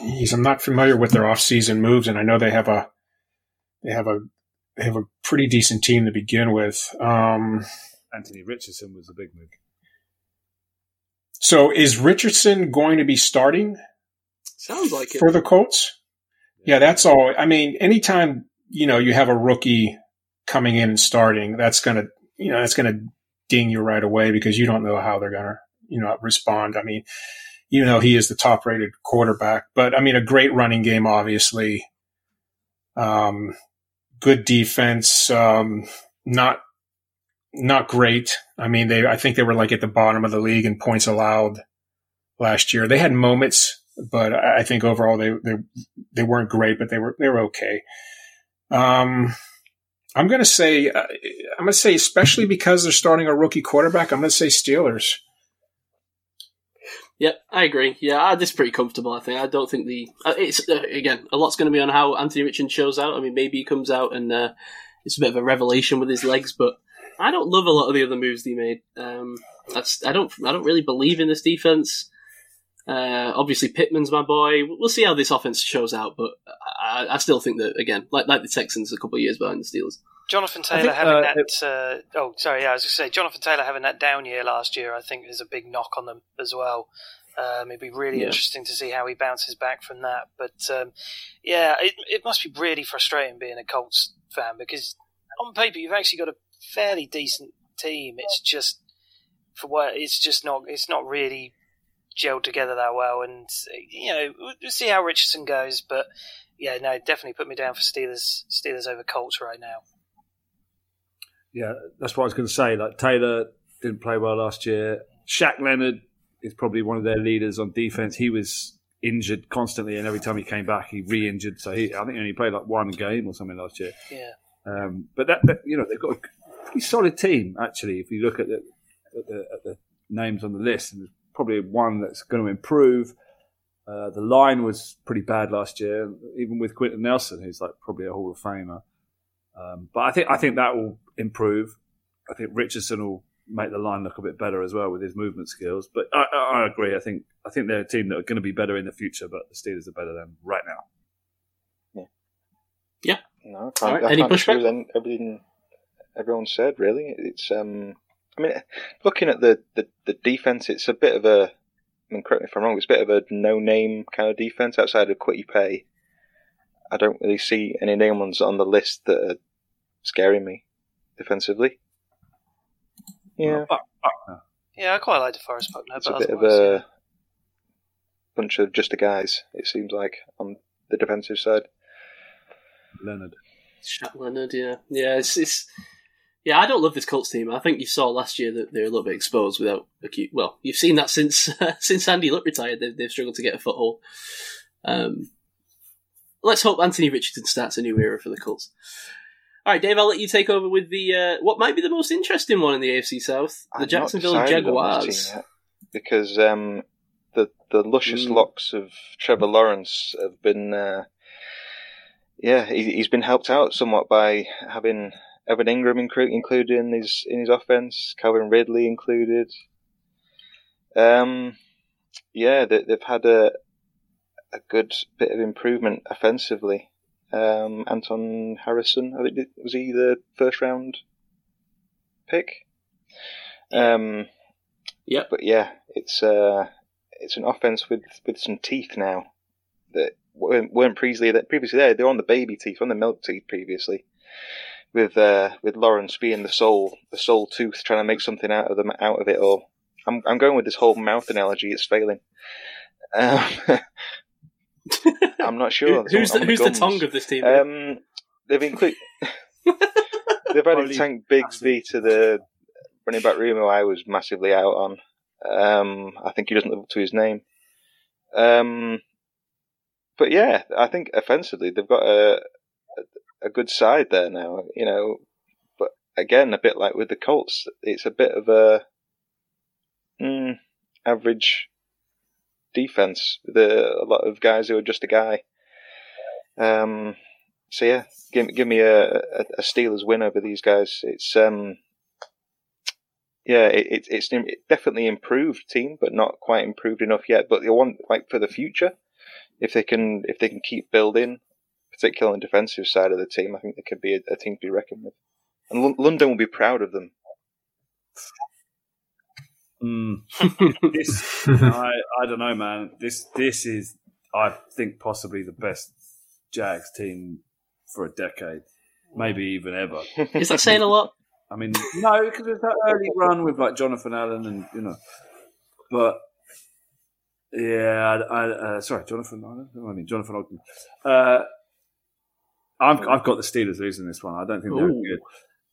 geez, I'm not familiar with their off-season moves, and I know they have a they have a they have a pretty decent team to begin with. Um, Anthony Richardson was a big move. so is Richardson going to be starting Sounds like it. for the Colts? Yeah, that's all. I mean, anytime you know you have a rookie coming in and starting, that's gonna you know that's gonna ding you right away because you don't know how they're gonna you know respond. I mean, you know he is the top rated quarterback, but I mean a great running game, obviously. Um, good defense, um, not not great. I mean, they I think they were like at the bottom of the league in points allowed last year. They had moments, but I think overall they they they weren't great, but they were they were okay. Um, I'm going to say uh, I'm going to say especially because they're starting a rookie quarterback. I'm going to say Steelers. Yep, I agree. Yeah, this is pretty comfortable. I think. I don't think the uh, it's uh, again a lot's going to be on how Anthony Richardson shows out. I mean, maybe he comes out and uh, it's a bit of a revelation with his legs, but I don't love a lot of the other moves he made. Um, that's I don't I don't really believe in this defense. Uh, obviously, Pittman's my boy. We'll see how this offense shows out, but I, I still think that again, like like the Texans a couple of years behind the Steelers. Jonathan Taylor think, having uh, that. Uh, oh, sorry. Yeah, I was going to say Jonathan Taylor having that down year last year. I think is a big knock on them as well. Um, it'd be really Yeah. interesting to see how he bounces back from that. But um, yeah, it, it must be really frustrating being a Colts fan because on paper you've actually got a fairly decent team. It's just for what it's just not. It's not really gelled together that well. And you know, we'll see how Richardson goes. But yeah, no, definitely put me down for Steelers. Steelers over Colts right now. Yeah, that's what I was going to say. Like Taylor didn't play well last year. Shaq Leonard is probably one of their leaders on defense. He was injured constantly, and every time he came back, he re-injured. So he, I think, he only played like one game or something last year. Yeah. Um, but that, that, you know, they've got a pretty solid team actually. If you look at the at the, at the names on the list, and there's probably one that's going to improve. Uh, the line was pretty bad last year, even with Quenton Nelson, who's like probably a Hall of Famer. Um, but I think I think that will improve. I think Richardson will make the line look a bit better as well with his movement skills. But I, I, I agree. I think I think they're a team that are going to be better in the future, but the Steelers are better than right now. Yeah. Yeah. No, I can't, right, I any can't pushback? everything everyone said. Really, it's um. I mean, looking at the, the, the defense, it's a bit of a. I mean, correct me if I'm wrong. It's a bit of a no-name kind of defense outside of Kwity Paye. I don't really see any name ones on the list that are scaring me defensively. Yeah, Fuck, fuck. Yeah, I quite like DeForest Buckner, it's but it's a bit of otherwise, a bunch of just a guys. It seems like on the defensive side. Leonard. Shaq Leonard, yeah, yeah, it's, it's yeah. I don't love this Colts team. I think you saw last year that they're a little bit exposed without acute. Well, you've seen that since [laughs] since Andy Luck retired. They've, they've struggled to get a foothold. Um, let's hope Anthony Richardson starts a new era for the Colts. All right, Dave, I'll let you take over with the uh, what might be the most interesting one in the AFC South, the not Jacksonville Jaguars. yet, because um, the the luscious Mm. locks of Trevor Lawrence have been, uh, yeah, he, he's been helped out somewhat by having Evan Engram inclu- included in his in his offense, Calvin Ridley included. Um, yeah, they, they've had a a good bit of improvement offensively. Um, Anton Harrison, I think was he the first round pick? Um, Yep. but yeah, it's uh, it's an offense with, with some teeth now that weren't, weren't previously that previously there. They're on the baby teeth, on the milk teeth previously. With uh, with Lawrence being the sole the sole tooth, trying to make something out of them out of it all. I'm I'm going with this whole mouth analogy. It's failing. Um, [laughs] I'm not sure. Who- who's the, who's the tongue of this team? Um, they've included. [laughs] they've added Probably Tank Bigsby to the running back room, who I was massively out on. Um, I think he doesn't live up to his name. Um, but yeah, I think offensively they've got a a, good side there now. You know, but again, a bit like with the Colts, it's a bit of a mm, average defense. A lot of guys who are just a guy. Um, so yeah, give give me a, a, a Steelers win over these guys. It's um, yeah, it, it, it's definitely improved team, but not quite improved enough yet. But they want like for the future, if they can if they can keep building, particularly on the defensive side of the team, I think they could be a, a team to be reckoned with. And L- London will be proud of them. Mm. [laughs] this, [laughs] I, I don't know, man. This this is, I think, possibly the best Jags team for a decade, maybe even ever. [laughs] Is that saying a lot? I mean, no, because it's that early run with like Jonathan Allen and you know, but yeah, I, I uh, sorry, Jonathan Allen. I mean, Jonathan Ogden. Uh, I've I've got the Steelers losing this one. I don't think they're Ooh. good,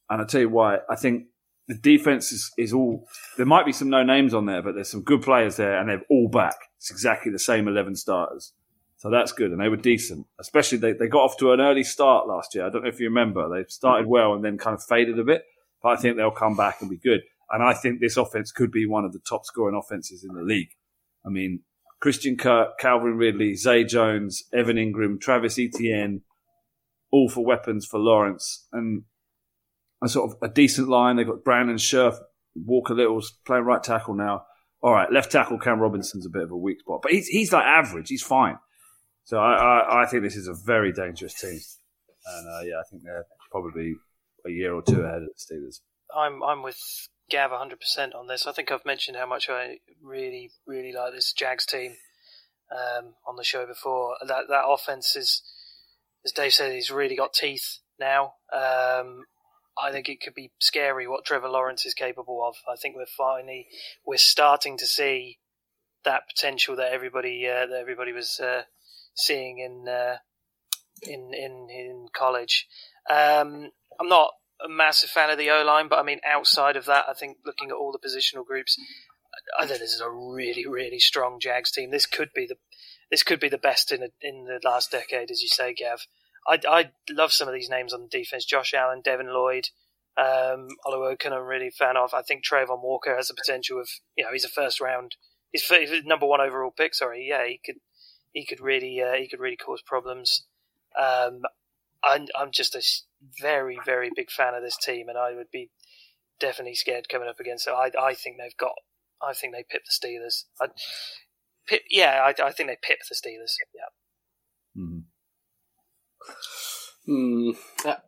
and I tell you why. I think the defense is, is all. There might be some no names on there, but there's some good players there, and they're all back. It's exactly the same eleven starters. So that's good, and they were decent. Especially they, they got off to an early start last year. I don't know if you remember. They started well and then kind of faded a bit, but I think they'll come back and be good. And I think this offense could be one of the top scoring offenses in the league. I mean, Christian Kirk, Calvin Ridley, Zay Jones, Evan Engram, Travis Etienne, all for weapons for Lawrence, and a sort of a decent line. They've got Brandon Scherff, Walker Little's playing right tackle now. All right, left tackle Cam Robinson's a bit of a weak spot, but he's he's like average. He's fine. So I, I, I think this is a very dangerous team, and uh, yeah, I think they're probably a year or two ahead of the Steelers. I'm I'm with Gav 100% on this. I think I've mentioned how much I really really like this Jags team um, on the show before. That that offense is, as Dave said, he's really got teeth now. Um, I think it could be scary what Trevor Lawrence is capable of. I think we're finally we're starting to see that potential that everybody uh, that everybody was uh, seeing in uh, in in in college. Um, I'm not a massive fan of the O line, but I mean, outside of that, I think looking at all the positional groups, I think this is a really, really strong Jags team. This could be the this could be the best in a, in the last decade, as you say, Gav. I I love some of these names on defense: Josh Allen, Devin Lloyd, um, Oluokun. I'm really a fan of. I think Travon Walker has the potential of you know he's a first round, he's, he's number one overall pick. Sorry, yeah, he could he could really uh, he could really cause problems. Um, I'm, I'm just a very, very big fan of this team, and I would be definitely scared coming up against it. I, I think they've got, I think they pip the Steelers. I, pip, yeah, I, I think they pip the Steelers. Yeah. Mm-hmm. Hmm.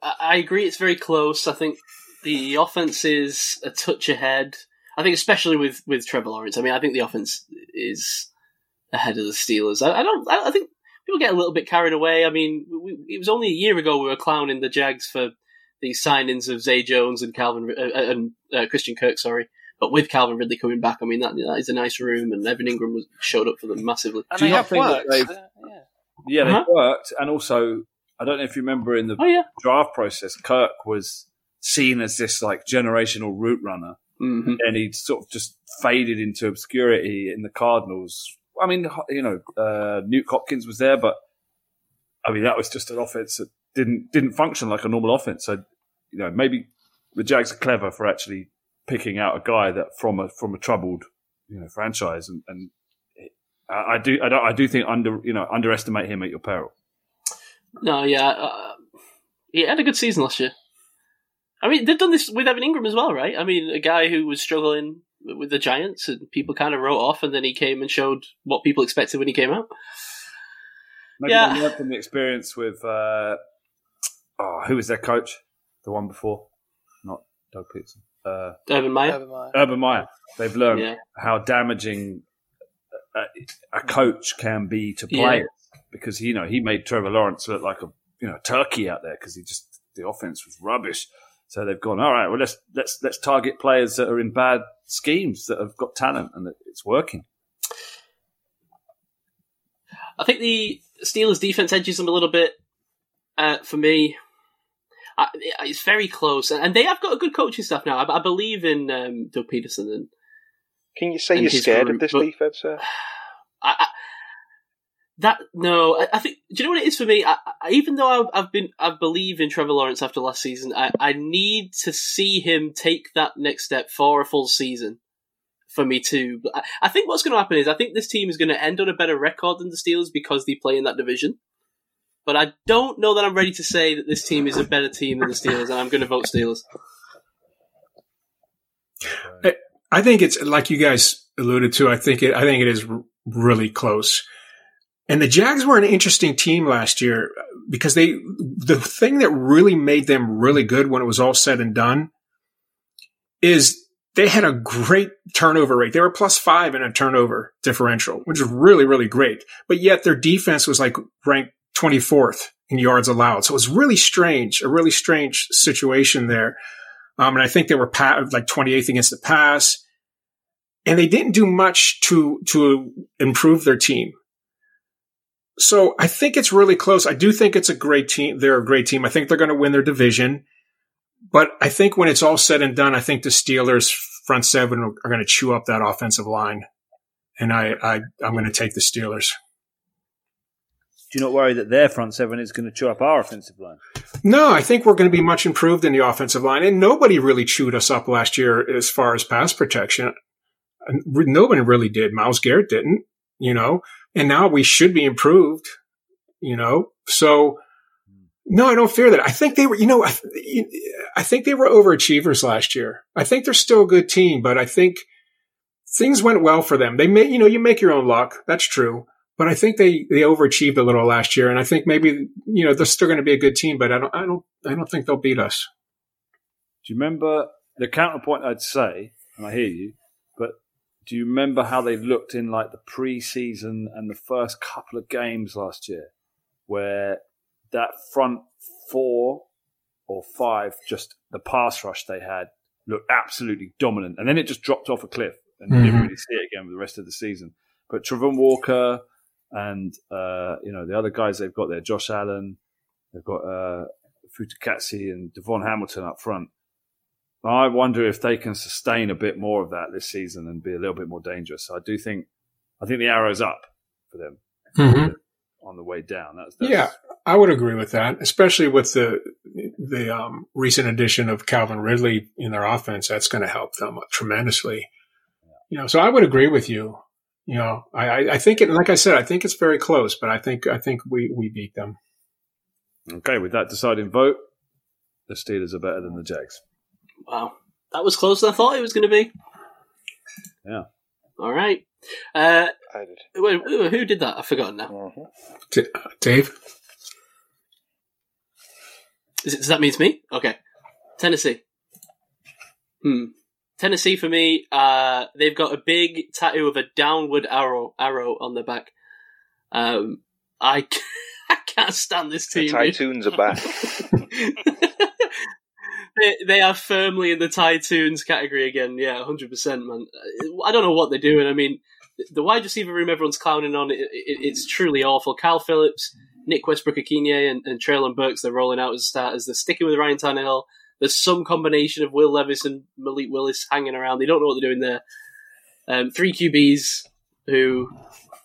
I, I agree. It's very close. I think the offense is a touch ahead. I think, especially with with Trevor Lawrence. I mean, I think the offense is ahead of the Steelers. I, I don't. I, I think people get a little bit carried away. I mean, we, it was only a year ago we were clowning the Jags for the signings of Zay Jones and Calvin uh, and uh, Christian Kirk. Sorry. But with Calvin Ridley coming back, I mean that that is a nice room, and Evan Engram was, showed up for them massively. And Do you they not have think that worked. they've- Uh, yeah. Yeah, Uh-huh. they worked, and also I don't know if you remember in the Oh yeah, draft process, Kirk was seen as this like generational route runner, hmm and he sort of just faded into obscurity in the Cardinals. I mean, you know, uh, Nuk Hopkins was there, but I mean that was just an offense that didn't didn't function like a normal offense. So you know, maybe the Jags are clever for actually picking out a guy that from a from a troubled you know franchise, and, and I, I do I, don't, I do think under you know underestimate him at your peril. No, yeah, uh, he had a good season last year. I mean, they've done this with Evan Engram as well, right? I mean, a guy who was struggling with the Giants, and people kind of wrote off, and then he came and showed what people expected when he came out. Maybe Yeah. they learned from the experience with uh, oh, who was their coach? The one before, not Doug Pederson. Uh, Urban Meyer. Urban Meyer. Urban Meyer. They've learned Yeah. how damaging a, a coach can be to Yeah. players because you know he made Trevor Lawrence look like a you know turkey out there because he just the offense was rubbish. So they've gone all right. Well, let's let's let's target players that are in bad schemes that have got talent and it's working. I think the Steelers' defense edges them a little bit. Uh, for me, I, it's very close, and they have got a good coaching staff now. I, I believe in um, Doug Pederson, and Can you say you're scared group, of this but- defense, sir? [sighs] I, I, that no, I, I think. Do you know what it is for me? I, I, even though I've, I've been, I believe in Trevor Lawrence after last season. I, I need to see him take that next step for a full season for me too. I, I think what's going to happen is I think this team is going to end on a better record than the Steelers because they play in that division. But I don't know that I'm ready to say that this team is a better team than the Steelers, and I'm going to vote Steelers. I think it's like you guys alluded to. I think it. I think it is really close. And the Jags were an interesting team last year because they the thing that really made them really good when it was all said and done is they had a great turnover rate. They were plus five in a turnover differential, which is really, really great. But yet their defense was like ranked 24th in yards allowed. So it was really strange, a really strange situation there. Um, and I think they were like 28th against the pass. And they didn't do much to, to improve their team. So I think it's really close. I do think it's a great team. They're a great team. I think they're going to win their division. But I think when it's all said and done, I think the Steelers front seven are going to chew up that offensive line. And I, I, I'm going to take the Steelers. Do you not worry that their front seven is going to chew up our offensive line? No, I think we're going to be much improved in the offensive line. And nobody really chewed us up last year as far as pass protection. Nobody really did. Myles Garrett didn't, you know, and now we should be improved, you know. So, no, I don't fear that. I think they were, you know, I, I think they were overachievers last year. I think they're still a good team, but I think things went well for them. They may, you know, you make your own luck. That's true. But I think they, they overachieved a little last year, and I think maybe you know they're still going to be a good team, but I don't I don't I don't think they'll beat us. Do you remember the counterpoint? I'd say, and I hear you, but do you remember how they looked in like the preseason and the first couple of games last year, where that front four or five, just the pass rush they had looked absolutely dominant, and then it just dropped off a cliff, and you didn't mm-hmm. really see it again for the rest of the season. But Trevor Walker and uh, you know the other guys they've got there, Josh Allen, they've got uh, Fatukasi and DaVon Hamilton up front. I wonder if they can sustain a bit more of that this season and be a little bit more dangerous. So I do think, I think the arrow's up for them on the way down. That's, that's Yeah, I would agree with that, especially with the the um, recent addition of Calvin Ridley in their offense. That's going to help them tremendously. You know, so I would agree with you. You know, I, I, I think it, like I said, I think it's very close, but I think I think we we beat them. okay. With that deciding vote, the Steelers are better than the Jags. Wow, that was closer than I thought it was going to be. Yeah. All right. Uh, I did. who who did that? I've forgotten now. hmm D- Dave, Is it, does that mean it's me? Okay. Tennessee. Hmm. Tennessee for me, uh, they've got a big tattoo of a downward arrow arrow on their back. Um, I, [laughs] I can't stand this team. Tytoons are back. [laughs] they, they are firmly in the Tytoons category again. Yeah, hundred percent, man. I don't know what they're doing. I mean, the wide receiver room everyone's clowning on. It, it, it's truly awful. Cal Phillips, Nick Westbrook, Akinye, and, and Treylon Burks. They're rolling out as starters. They're sticking with Ryan Tannehill. There's some combination of Will Levis and Malik Willis hanging around. They don't know what they're doing there. Um, three QBs who,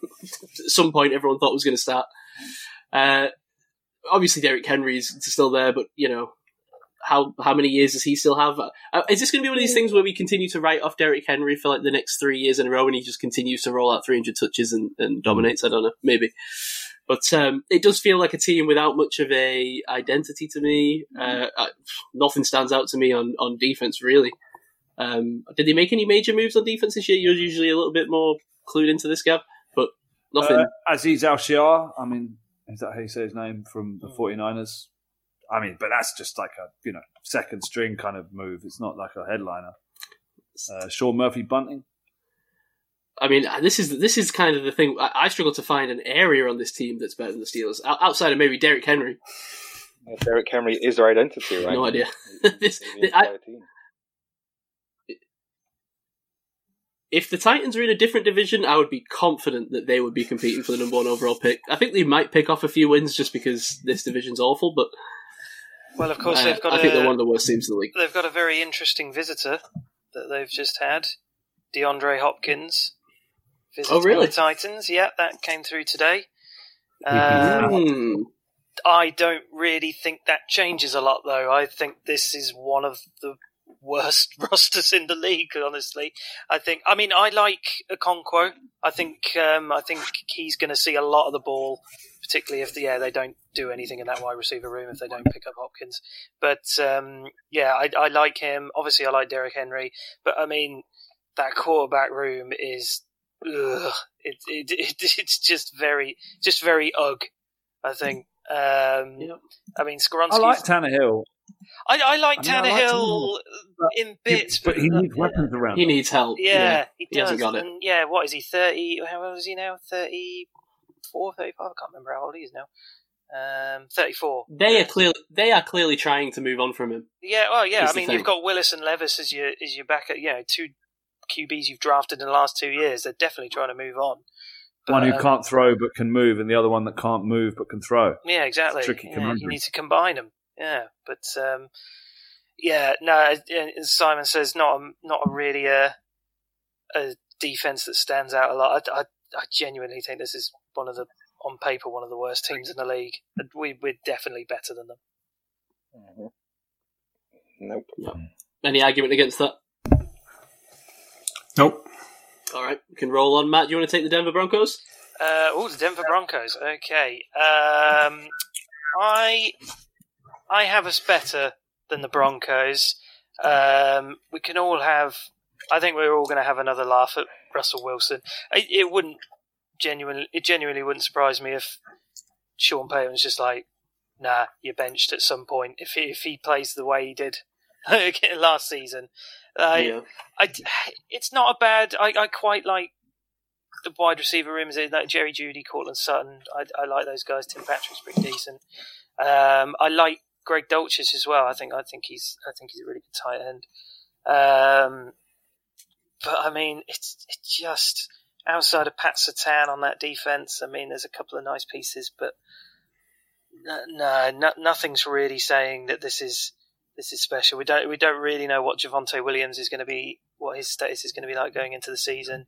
at some point, everyone thought was going to start. Uh, obviously, Derrick Henry's still there, but you know, how how many years does he still have? Uh, is this going to be one of these things where we continue to write off Derrick Henry for like the next three years in a row, and he just continues to roll out 300 touches and, and dominates? I don't know, maybe. But um, it does feel like a team without much of a identity to me. Uh, I, nothing stands out to me on, on defense really. Um, did they make any major moves on defense this year? You're usually a little bit more clued into this, Gav, but nothing. Uh, Azeez Al-Shaair, I mean, is that how you say his name from the 49ers? I mean, but that's just like a, you know, second string kind of move. It's not like a headliner. Uh, Sean Murphy Bunting. I mean, this is this is kind of the thing. I, I struggle to find an area on this team that's better than the Steelers, O- outside of maybe Derrick Henry. Yeah, Derrick Henry is their identity, right? No idea. [laughs] This- the I- If the Titans were in a different division, I would be confident that they would be competing for the number one overall pick. I think they might pick off a few wins just because this division's awful, but Well, of course uh, they've got I think they're one of the worst teams in the league. they've got a very interesting visitor that they've just had, DeAndre Hopkins. Visiting Oh, really? The Titans, yeah, that came through today. Um, Hmm. I don't really think that changes a lot, though. I think this is one of the worst [laughs] rosters in the league. Honestly, I think. I mean, I like Okonkwo. I think. Um, I think he's going to see a lot of the ball, particularly if yeah they don't do anything in that wide receiver room if they don't pick up Hopkins. But um, yeah, I, I like him. Obviously, I like Derrick Henry. But I mean, that quarterback room is. Ugh, it, it, it [laughs] it's just very just very ugh. I think. Um, Yeah. I mean, Skoronski's I like Tannehill, I, I like I mean, I like Tannehill in bits, but he uh, needs weapons around. He him. needs help. Yeah, he he hasn't does. got it. And yeah, what is he? Thirty? How old is he now? 34, 35? I can't remember how old he is now. Um, thirty-four. They are clearly they are clearly trying to move on from him. Yeah, well, yeah. I mean, thing. you've got Willis and Levis as your as your back at you know two QBs you've drafted in the last two years. They're definitely trying to move on. But, One who um, can't throw but can move, and the other one that can't move but can throw. Yeah, exactly. Tricky Yeah, conundrum. you need to combine them. Yeah, but um, yeah, no. As as Simon says, not a, not a really a a defense that stands out a lot. I, I, I genuinely think this is one of the on paper one of the worst teams in the league. We we're definitely better than them. Mhm. Nope. Any argument against that? Nope. All right, we can roll on. Matt, do you want to take the Denver Broncos? Uh, oh, the Denver Broncos. Okay. Um, I I have us better than the Broncos. Um, we can all have. I think we're all going to have another laugh at Russell Wilson. It, it wouldn't genuinely. It genuinely wouldn't surprise me if Sean Payton was just like, "Nah, you're benched at some point." If he, if he plays the way he did [laughs] last season, uh, yeah. I, it's not a bad. I, I quite like the wide receiver rooms. in Like Jerry Jeudy, Courtland Sutton. I, I like those guys. Tim Patrick's pretty decent. Um, I like Greg Dulcich as well. I think I think he's I think he's a really good tight end. Um, but I mean, it's it's just outside of Pat Surtain on that defense. I mean, there's a couple of nice pieces, but no, no nothing's really saying that this is this is special. We don't we don't really know what Javonte Williams is going to be, what his status is going to be like going into the season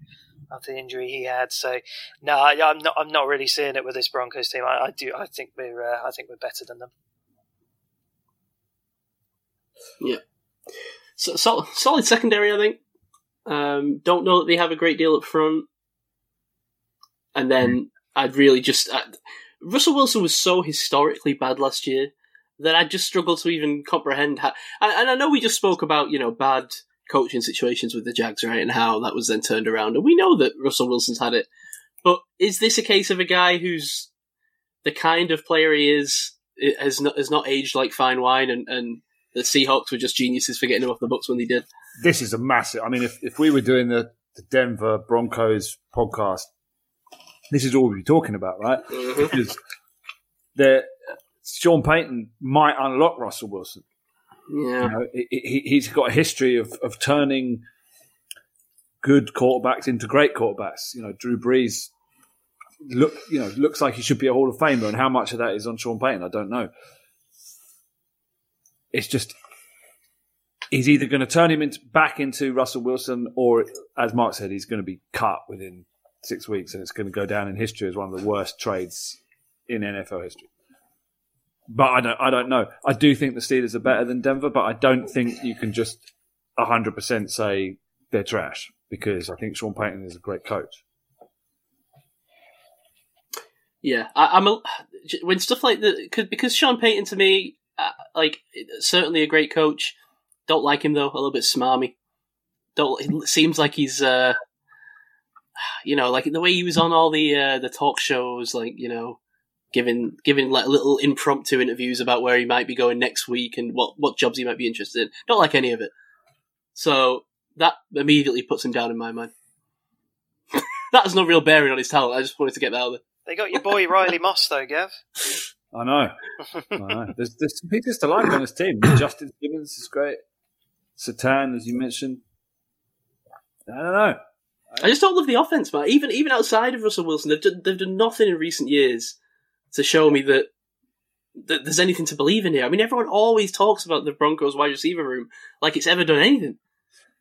after the injury he had. So no, I, I'm not I'm not really seeing it with this Broncos team. I, I do I think we're uh, I think we're better than them. Yeah, so, sol- solid secondary, I think. Um, don't know that they have a great deal up front. And then I'd really just. i Russell Wilson was so historically bad last year that I just struggle to even comprehend how. And, and I know we just spoke about, you know, bad coaching situations with the Jags, right? And how that was then turned around. And we know that Russell Wilson's had it. But is this a case of a guy who's the kind of player he is, has not, has not aged like fine wine and, and the Seahawks were just geniuses for getting him off the books when they did? This is a massive. I mean, if, if we were doing the, the Denver Broncos podcast, this is all we'd be talking about, right? Mm-hmm. Because the Sean Payton might unlock Russell Wilson. Yeah. You know, he, he's got a history of, of turning good quarterbacks into great quarterbacks. You know, Drew Brees look, you know, looks like he should be a Hall of Famer, and how much of that is on Sean Payton, I don't know. It's just he's either going to turn him into, back into Russell Wilson, or as Mark said, he's going to be cut within six weeks, and it's going to go down in history as one of the worst trades in NFL history. But I don't, I don't know. I do think the Steelers are better than Denver, but I don't think you can just hundred percent say they're trash because I think Sean Payton is a great coach. Yeah, I, I'm a, when stuff like that cause, because Sean Payton to me, uh, like certainly a great coach. Don't like him though, a little bit smarmy. Don't. It seems like he's, uh, you know, like the way he was on all the uh, the talk shows, like you know, giving giving like little impromptu interviews about where he might be going next week and what what jobs he might be interested in. Don't like any of it. So that immediately puts him down in my mind. [laughs] that has no real bearing on his talent. I just wanted to get that out there. They got your boy Riley Moss though, Gav. I know. I know. [laughs] There's, there's some pieces to like on this team. [coughs] Justin Gibbons is great. Surtain, as you mentioned. I don't know. I just don't love the offense, man. Even even outside of Russell Wilson, they've done, they've done nothing in recent years to show me that, that there's anything to believe in here. I mean, everyone always talks about the Broncos wide receiver room like it's ever done anything.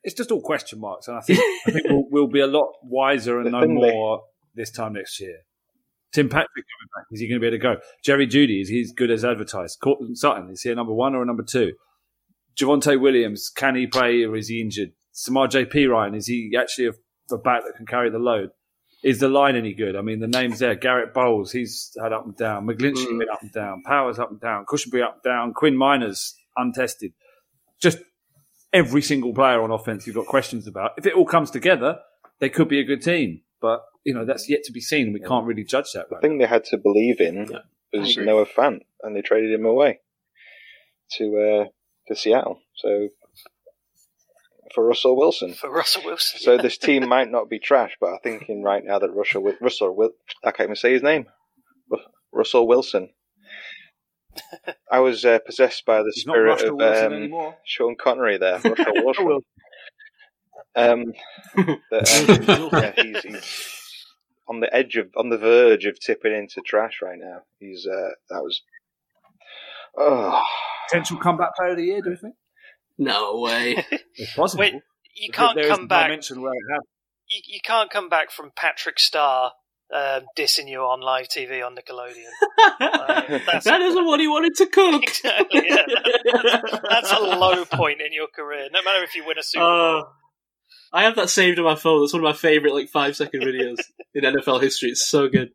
It's just all question marks, and I think I think we'll, [laughs] we'll be a lot wiser and The know more this time next year. Tim Patrick coming back. Is he going to be able to go? Jerry Jeudy, is he as good as advertised? Courtland Sutton, is he a number one or a number two? Javonte Williams, can he play or is he injured? Samaje Perine, is he actually a, a back that can carry the load? Is the line any good? I mean, the names there. Garett Bolles, he's had up and down. McGlinchey Mm. been up and down. Powers up and down. Cushenberry up and down. Quinn Meinerz untested. Just every single player on offense you've got questions about. If it all comes together, they could be a good team. But, you know, that's yet to be seen. We can't really judge that The right thing they had to believe in Yeah, was agree. Noah Fant, and they traded him away to uh, to Seattle. So for Russell Wilson. For Russell Wilson. So this team [laughs] might not be trash, but I'm thinking right now that Russell Wil- Russell Wil- I can't even say his name. Russell Wilson. [laughs] I was uh, possessed by the He's spirit of um. Sean Connery there. [laughs] Russell Wilson. Wilson. Um, that, um, yeah, he's, he's on the edge of, on the verge of tipping into trash right now. He's uh, that was. Oh, Potential comeback player of the year, do you think? No way. [laughs] It's possible. Wait, you can't There is come a back. dimension where it happens. You, you can't come back from Patrick Star um, dissing you on live TV on Nickelodeon. [laughs] that's- that isn't what he wanted to cook. [laughs] Exactly, yeah. That's a low point in your career. No matter if you win a Super Bowl. Uh, I have that saved on my phone. That's one of my favorite like five second videos in NFL history. It's so good.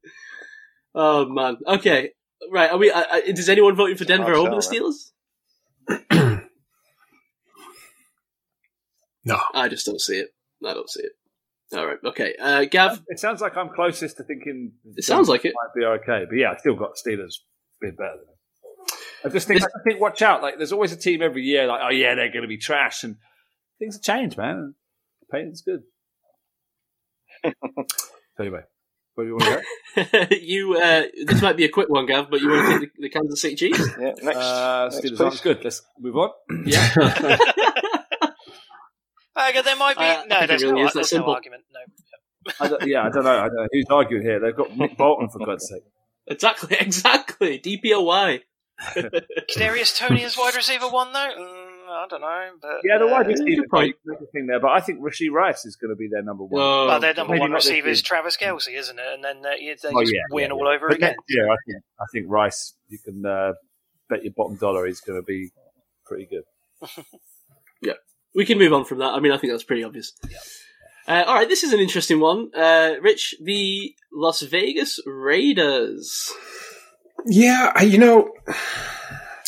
Oh man. Okay. Right. Are we? I, I, is anyone voting for Denver over the sell, Steelers? [clears throat] no. I just don't see it. I don't see it. All right. Okay. Uh, Gav. It sounds like I'm closest to thinking. It sounds like it. might be okay, but yeah, I still got Steelers a bit better. Than them. I just think, I think, watch out! Like, there's always a team every year, like, oh yeah, they're going to be trash, and things have changed, man. Payton's good. [laughs] so anyway, where do you want to go? [laughs] you. Uh, this might be a quick one, Gav, but you want to take the, the Kansas City Chiefs? yeah. Next, Uh, next Steelers please. good. Let's move on. Yeah. [laughs] Okay, there might be. I- I no, think it there's, really no, is that there's no argument. No. I don't, yeah, I don't know. I don't know who's arguing here. They've got Nick Bolton for God's sake. [laughs] exactly. Exactly. DPOY. [laughs] Kadarius Toney as wide receiver one, though? Mm, I don't know. But, Yeah, the wide uh, receiver good point. thing there, but I think Rashee Rice is going to be their number one. Whoa. Well, their number Maybe one receiver is. Travis Kelce, isn't it? And then uh, you, they Oh, just yeah, win yeah, all over But again. next year, I think I think Rice, you can uh, bet your bottom dollar he's going to be pretty good. [laughs] we can move on from that. I mean, I think that's pretty obvious. Uh, all right, this is an interesting one. Uh, Rich, the Las Vegas Raiders. Yeah, I, you know,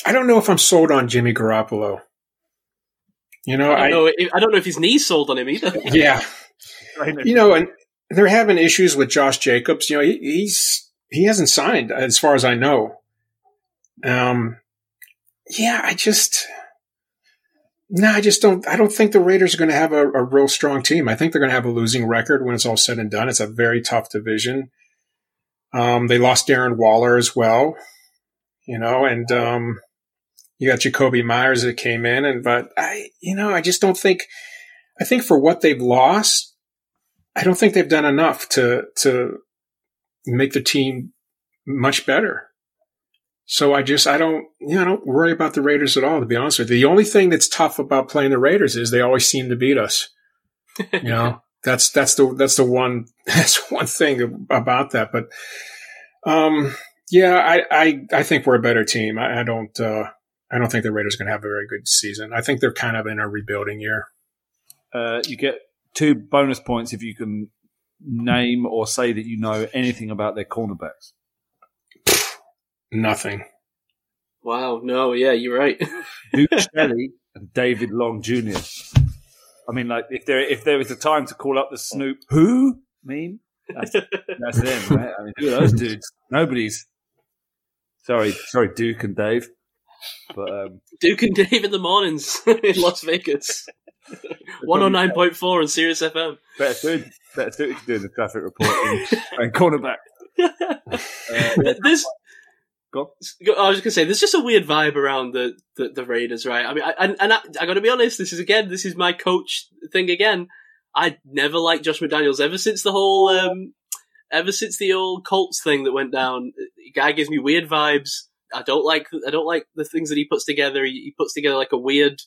I don't know if I'm sold on Jimmy Garoppolo. You know, I I, don't, know if, I don't know if his knees sold on him either. [laughs] yeah, you know, and they're having issues with Josh Jacobs. You know, he, he's he hasn't signed as far as I know. Um, yeah, I just no, I just don't. I don't think the Raiders are going to have a, a real strong team. I think they're going to have a losing record when it's all said and done. It's a very tough division. Um, they lost Darren Waller as well, you know, and um, you got Jakobi Meyers that came in, and but I, you know, I just don't think. I think for what they've lost, I don't think they've done enough to to make the team much better. So I just I don't you know I don't worry about the Raiders at all. To be honest with you, the only thing that's tough about playing the Raiders is they always seem to beat us. You know [laughs] that's that's the that's the one [laughs] that's one thing about that. But um, yeah, I I I think we're a better team. I, I don't uh, I don't think the Raiders are going to have a very good season. I think they're kind of in a rebuilding year. Uh, you get two bonus points if you can name or say that you know anything about their cornerbacks. Nothing. Wow, no, yeah, you're right. Duke [laughs] Shelley and David Long Jr. I mean, like if there if there was a time to call up the Snoop who meme, that's, that's them, right? I mean, who are those dudes? Nobody's. Sorry, sorry, Duke and Dave, but um, Duke and Dave in the mornings [laughs] in Las Vegas. [laughs] 109.4 on Sirius FM. better suited, better suited to doing the traffic report and, and cornerback. Uh, This, Go I was just gonna say, there's just a weird vibe around the, the, the Raiders, right? I mean, I, and, and I, I gotta be honest, this is again, this is my coach thing again. I never liked Josh McDaniels ever since the whole, um, ever since the old Colts thing that went down. The guy gives me weird vibes. I don't like, I don't like the things that he puts together. He, he puts together like a weird,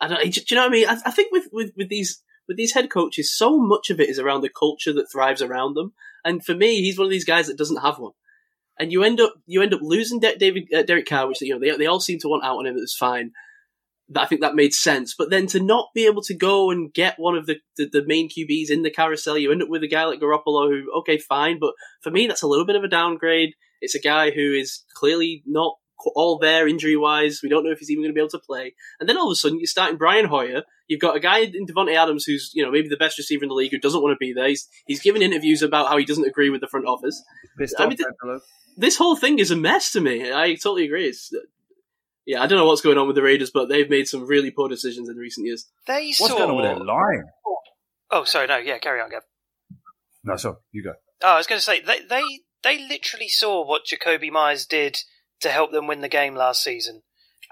I don't, do you know what I mean? I, I think with, with, with these, with these head coaches, so much of it is around the culture that thrives around them. And for me, he's one of these guys that doesn't have one and you end up you end up losing De- David uh, Derek Carr, which you know they they all seem to want out on him. That's fine, I think that made sense. But then to not be able to go and get one of the, the, the main QBs in the carousel, you end up with a guy like Garoppolo who, okay, fine, but for me, that's a little bit of a downgrade. It's a guy who is clearly not all there injury wise. We don't know if he's even going to be able to play. And then all of a sudden, you're starting Brian Hoyer. You've got a guy in Davante Adams who's, you know, maybe the best receiver in the league who doesn't want to be there. He's, he's given interviews about how he doesn't agree with the front office. Pissed I mean, th- This whole thing is a mess to me. I totally agree. It's, yeah, I don't know what's going on with the Raiders, but they've made some really poor decisions in recent years. They What's saw. going on with their line? Oh, sorry, no, yeah, carry on, Gav. No, sorry, you go. Oh, I was going to say they they they literally saw what Jakobi Meyers did to help them win the game last season,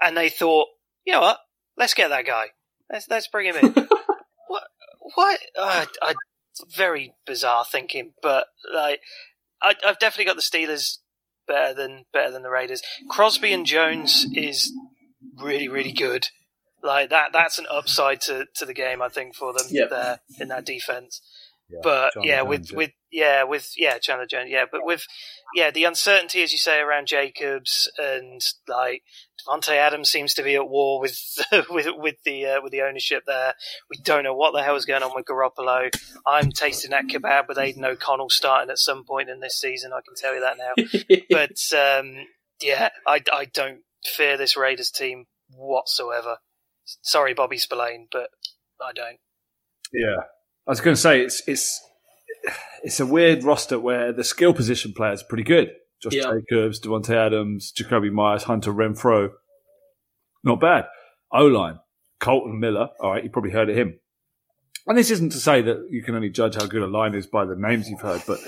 and they thought, you know what, let's get that guy. Let's let's bring him in. [laughs] what what? Uh, I, very bizarre thinking, but like I, I've definitely got the Steelers better than better than the Raiders. Crosby and Jones is really really good. Like that that's an upside to, to the game I think for them Yep. there in that defense. Yeah, But Chandler yeah, Jones, with yeah. with yeah, with yeah, Chandler Jones, yeah, but with yeah, the uncertainty as you say around Jacobs and like Davante Adams seems to be at war with [laughs] with with the uh, with the ownership there. We don't know what the hell is going on with Garoppolo. I'm tasting that kebab with Aidan O'Connell starting at some point in this season. I can tell you that now. [laughs] but um, yeah, I, I don't fear this Raiders team whatsoever. Sorry, Bobby Spillane, but I don't. Yeah, I was going to say it's it's it's a weird roster where the skill position players are pretty good. Josh Yeah. Jacobs, Davante Adams, Jakobi Meyers, Hunter Renfrow, not bad. O line, Kolton Miller. All right, you probably heard of him. And this isn't to say that you can only judge how good a line is by the names you've heard, but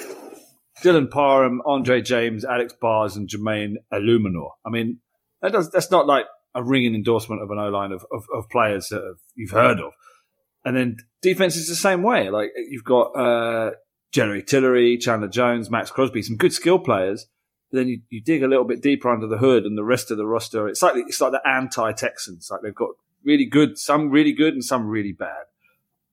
Dylan Parham, Andre James, Alex Bars, and Jermaine Eluemunor. I mean, that does, that's not like a ringing endorsement of an O line of, of, of players that have, you've heard of. And then defense is the same way. Like you've got uh, Jerry Tillery, Chandler Jones, Maxx Crosby, some good skill players. But then you, you dig a little bit deeper under the hood, and the rest of the roster, it's like it's like the anti-Texans. Like they've got really good, some really good, and some really bad.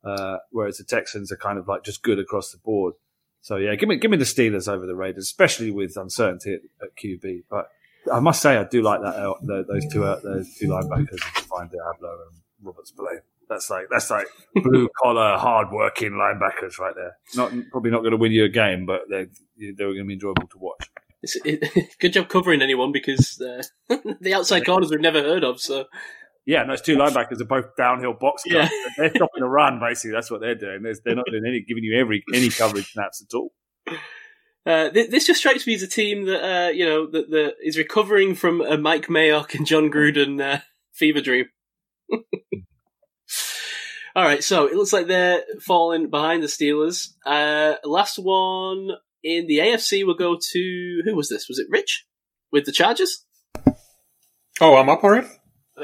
Uh, whereas the Texans are kind of like just good across the board. So yeah, give me give me the Steelers over the Raiders, especially with uncertainty at, at QB. But I must say, I do like that uh, those two those two linebackers, Divine Deablo and Robert Spillane. That's like that's like [laughs] blue collar, hard working linebackers right there. Not probably not going to win you a game, but they they were going to be enjoyable to watch. It's, it, [laughs] good job covering anyone because uh, [laughs] the outside corners we've never heard of. So Yeah, and those two linebackers are both downhill box Yeah. guys. They're stopping the run, basically. That's what they're doing. They're, they're not doing any, giving you every any coverage snaps at all. uh, th- this just strikes me as a team that uh, you know that, that is recovering from a Mike Mayock and Jon Gruden uh, fever dream. All right, so it looks like they're falling behind the Steelers. Uh, last one in the AFC will go to who was this? Was it Rich with the Chargers? Oh, I'm up already.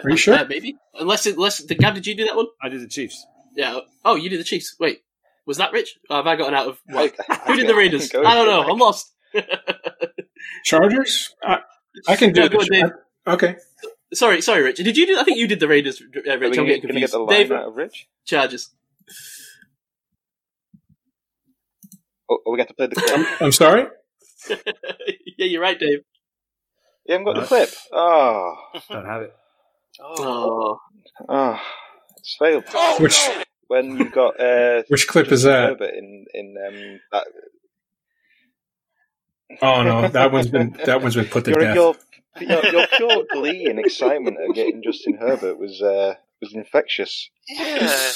Are you sure? Uh, maybe, unless it, unless the Gav, did you do that one? I did the Chiefs. Yeah. Oh, you did the Chiefs. Wait, was that Rich? Or have I gotten out of whack? I- I [laughs] Who did the Raiders? go I don't know. it. I'm lost. [laughs] Chargers. I, I can do No, it. go. Okay. Sorry, sorry, Rich. Did you do? I think you did the Raiders. Uh, Rich, we I'm getting gonna get confused. the line Dave, out of Rich? Chargers. Oh, oh, we got to play the clip. I'm sorry. [laughs] yeah, you're right, Dave. You haven't got No. the clip. Oh, Don't have it. Oh, oh, it's failed. Which When you got uh, [laughs] which clip is that? Herbert in in um, that, Oh no, that one's been that one's been put to your, death. your, your your pure glee and excitement at getting Justin Herbert was uh, was infectious. Yeah.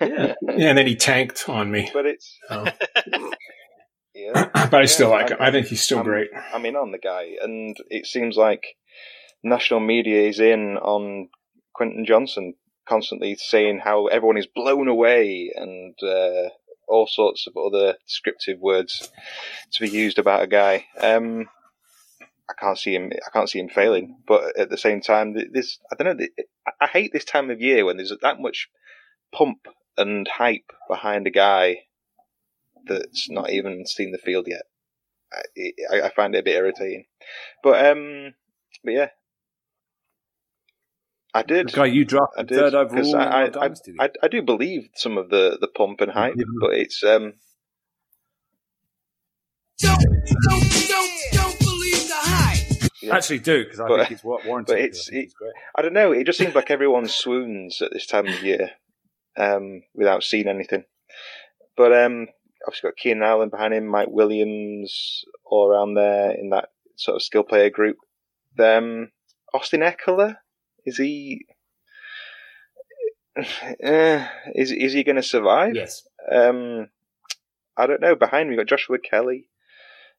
yeah. Yeah, and then he tanked on me. But it's Oh. [laughs] yeah. [clears throat] But I still Yeah, like him. I think he's still I'm- great. I'm in on the guy, and it seems like national media is in on Quentin Johnston, constantly saying how everyone is blown away and uh, all sorts of other descriptive words to be used about a guy. Um, I can't see him. I can't see him failing. But at the same time, th- this I don't know. I- hate this time of year when there's that much pump and hype behind a guy that's not even seen the field yet. I, I, I find it a bit irritating. But um, but yeah, I did. The guy you dropped I did third overall because I, I. I, I do believe some of the, the pump and hype, Yeah. but it's um Don't, don't, don't, don't believe the hype. yeah, actually do because I But- think it's wa- warranted. but it's- I think it's great. I don't know. It just seems like everyone swoons at this time of year um, without seeing anything. But um, obviously got Keenan Allen behind him, Mike Williams all around there in that sort of skill player group. Um, Austin Ekeler is he? Uh, is is he going to survive? Yes. Um, I don't know. Behind me, we got Joshua Kelley.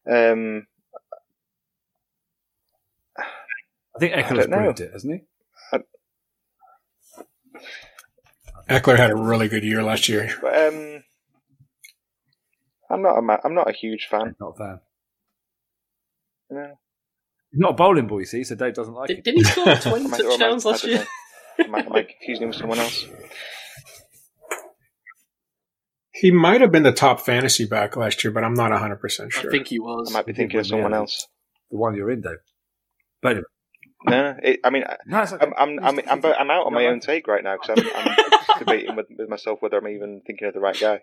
Um, I think I Ekeler's don't proved it, hasn't he? Ekeler had a really good year last year. but um, I'm not a ma- I'm not a huge fan. Not a fan. No. He's not a bowling boy, see, so Dave doesn't like Did, it. didn't he score [laughs] 20 Am I- or am I- touchdowns last year? Am I, am I confusing him with someone else? [laughs] He might have been the top fantasy back last year, but I'm not 100% sure. I think he was. I might be I thinking of someone may have. else. The one you're in, Dave. But anyway, No, no, it, I mean, I- no, it's okay. I'm I'm I'm I'm, I'm out on my own take right now because I'm, I'm [laughs] debating with, with myself whether I'm even thinking of the right guy.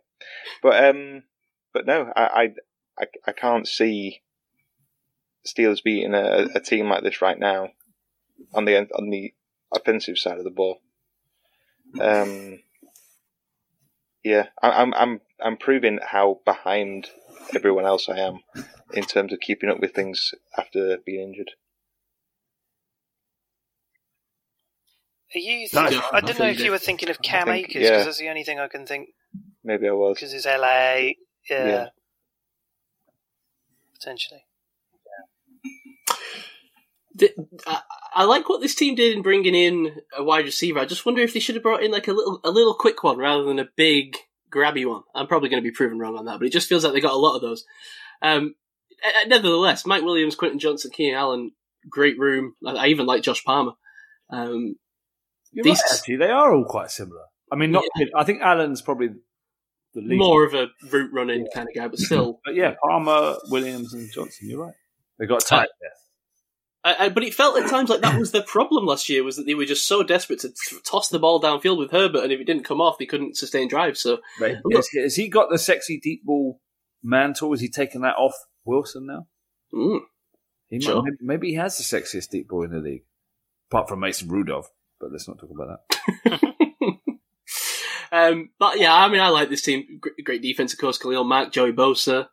But um, but no, I I I, I can't see Steelers beating a, a team like this right now on the on the offensive side of the ball. Um, yeah, I, I'm I'm I'm proving how behind everyone else I am in terms of keeping up with things after being injured. Are you? Th- I I didn't know if you were thinking of Cam think- Akers yeah. because that's the only thing I can think Maybe I was. because it's LA. Yeah, Yeah. potentially. I, I like what this team did in bringing in a wide receiver. I just wonder if they should have brought in like a little, a little quick one rather than a big grabby one. I'm probably going to be proven wrong on that, but it just feels like they got a lot of those. Um, uh, nevertheless, Mike Williams, Quentin Johnson, Keenan Allen, great room. I, I even like Josh Palmer. Um, You're these- right, actually, they are all quite similar. I mean, not. I think Allen's probably the least. more of a route running kind of guy, but still. But yeah, Palmer, Williams, and Johnson. You're right. They got tight there. I, I, but it felt at times like that was their problem last year was that they were just so desperate to t- toss the ball downfield with Herbert, and if it didn't come off, they couldn't sustain drives. So Right. Look- Has, has he got the sexy deep ball mantle? Has he taken that off Wilson now? mm. He might- Sure. maybe, maybe he has the sexiest deep ball in the league, apart from Mason Rudolph. But let's not talk about that. [laughs] um, but yeah, I mean, I like this team. Gr- Great defense, of course. Khalil Mack, Joey Bosa.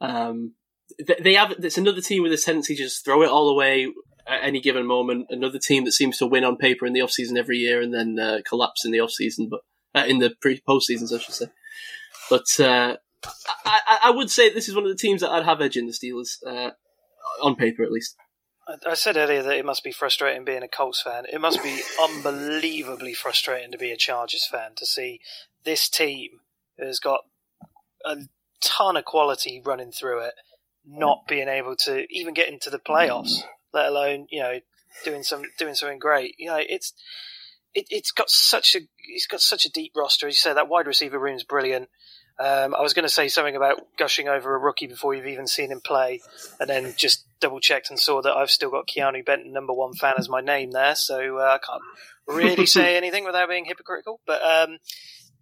Um, th- they have. It's another team with a tendency to just throw it all away at any given moment. Another team that seems to win on paper in the off season every year and then uh, collapse in the off season, but uh, in the pre post seasons, I should say. But uh, I, I, would say this is one of the teams that I'd have edging the Steelers uh, on paper, at least. I, said earlier that it must be frustrating being a Colts fan. It must be unbelievably frustrating to be a Chargers fan to see this team has got a ton of quality running through it, not being able to even get into the playoffs, let alone you know doing some doing something great. You know, it's it, it's got such a it's got such a deep roster. As you said, that wide receiver room is brilliant. Um, I was going to say something about gushing over a rookie before you've even seen him play, and then just double checked and saw that I've still got Keanu Benton, number one fan, as my name there. So uh, I can't really [laughs] say anything without being hypocritical. But um,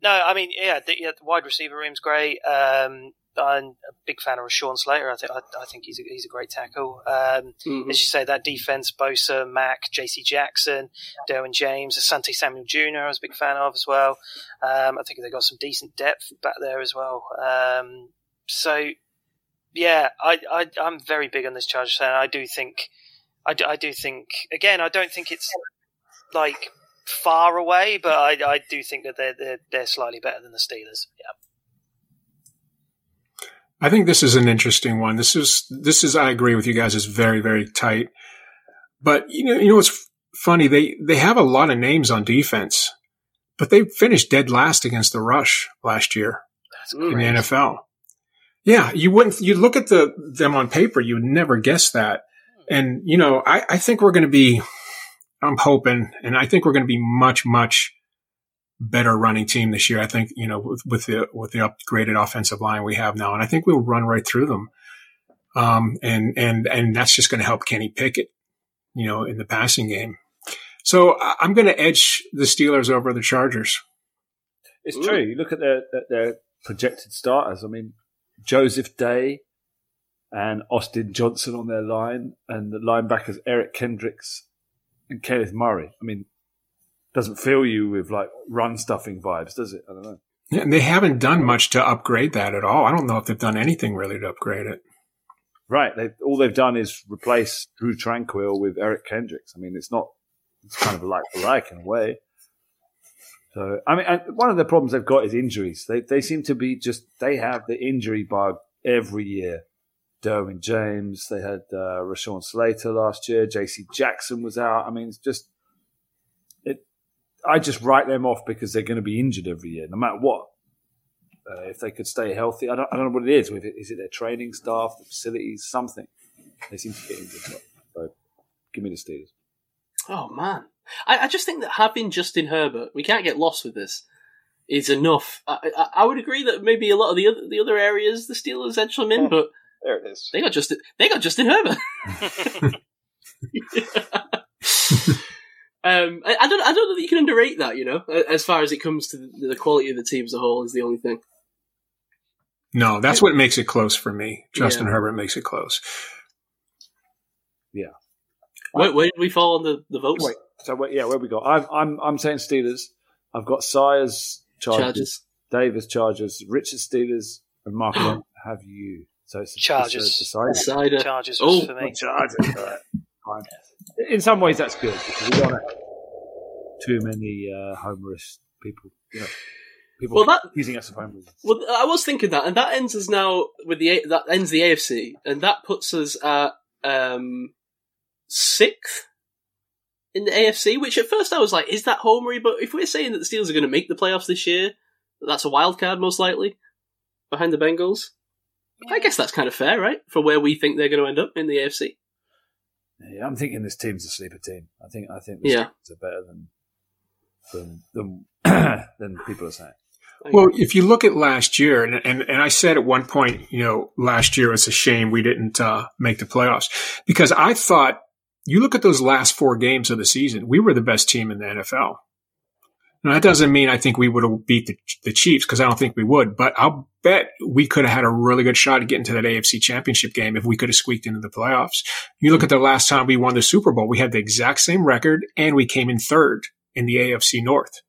no, I mean, yeah, the, yeah, the wide receiver room's great. Um, I'm a big fan of Rashawn Slater. I think I, I think he's a, he's a great tackle. Um, Mhm. as you say, that defense, Bosa, Mack, J.C. Jackson, Derwin James, Asante Samuel Jr. I was a big fan of as well. Um, I think they got some decent depth back there as well. Um, so, yeah, I, I, I'm very big on this Chargers fan. I do think, I do, I do think, again, I don't think it's like far away, but I, I do think that they're, they're, they're slightly better than the Steelers. Yeah. I think this is an interesting one. This is this is I agree with you guys. It's very very tight. But you know you know what's funny? They they have a lot of names on defense, but they finished dead last against the rush last year That's in the NFL. Yeah, you wouldn't. You look at the them on paper, you would never guess that. Hmm. And you know, I, I think we're going to be. I'm hoping, and I think we're going to be much much better running team this year. I think you know with, with the with the upgraded offensive line we have now, and I think we'll run right through them. Um, and and and that's just going to help Kenny Pickett, you know, in the passing game. So I- I'm going to edge the Steelers over the Chargers. It's Ooh. true. You look at their their- their projected starters. I mean, Joseph Day, and Austin Johnson on their line, and the linebackers Eric Kendricks and Kenneth Murray. I mean, doesn't fill you with like run stuffing vibes, does it? I don't know. Yeah, and they haven't done much to upgrade that at all. I don't know if they've done anything really to upgrade it. Right. They all they've done is replace Drue Tranquill with Eric Kendricks. I mean, it's not. It's kind of like for like in a way. So I mean, and one of the problems they've got is injuries. They they seem to be just they have the injury bug every year. Derwin James, they had uh, Rashawn Slater last year. J.C. Jackson was out. I mean, it's just. I just write them off because they're going to be injured every year, no matter what. Uh, if they could stay healthy, I don't, I don't know what it is. Is it their training staff, the facilities, something? They seem to get injured. So, give me the Steelers. Oh man, I, I just think that having Justin Herbert, we can't get lost with this, is enough. I, I, I would agree that maybe a lot of the other the other areas the Steelers edge them in, but There it is. they got Justin they got Justin Herbert. [laughs] [laughs] [laughs] um, I, I don't I don't know that you can underrate that. You know, as far as it comes to the, the quality of the team as a whole, is the only thing. No, that's what makes it close for me. Justin Yeah. Herbert makes it close. Where, where did we fall on the, the votes? Wait, so wait, yeah, where we go? I'm I'm I'm saying Steelers. I've got Sires Chargers, Chargers. Davis Chargers, Richard Steelers, and Mark [gasps] have you. So it's Chargers. It's decided. Oh, for me. Chargers. all right. Fine. In some ways, that's good because we don't have too many uh, homerist people. You know, people Well, that- using us as. Well, I was thinking that, and that ends us now with the A- that ends the AFC, and that puts us at um, sixth in the AFC. Which at first I was like, is that homery? But if we're saying that the Steelers are going to make the playoffs this year, that's a wild card most likely behind the Bengals. I guess that's kind of fair, right? For where we think they're going to end up in the AFC. Yeah, I'm thinking this team's a sleeper team. I think I think the Yeah. Steelers are better than than than, [clears throat] than people are saying. Well, if you look at last year, and, and, and I said at one point, you know, last year it's a shame we didn't uh, make the playoffs because I thought you look at those last four games of the season, we were the best team in the NFL. Now that doesn't mean I think we would have beat the, the Chiefs because I don't think we would, but I'll bet we could have had a really good shot at getting to that AFC championship game if we could have squeaked into the playoffs. You look at the last time we won the Super Bowl, we had the exact same record and we came in third in the AFC North.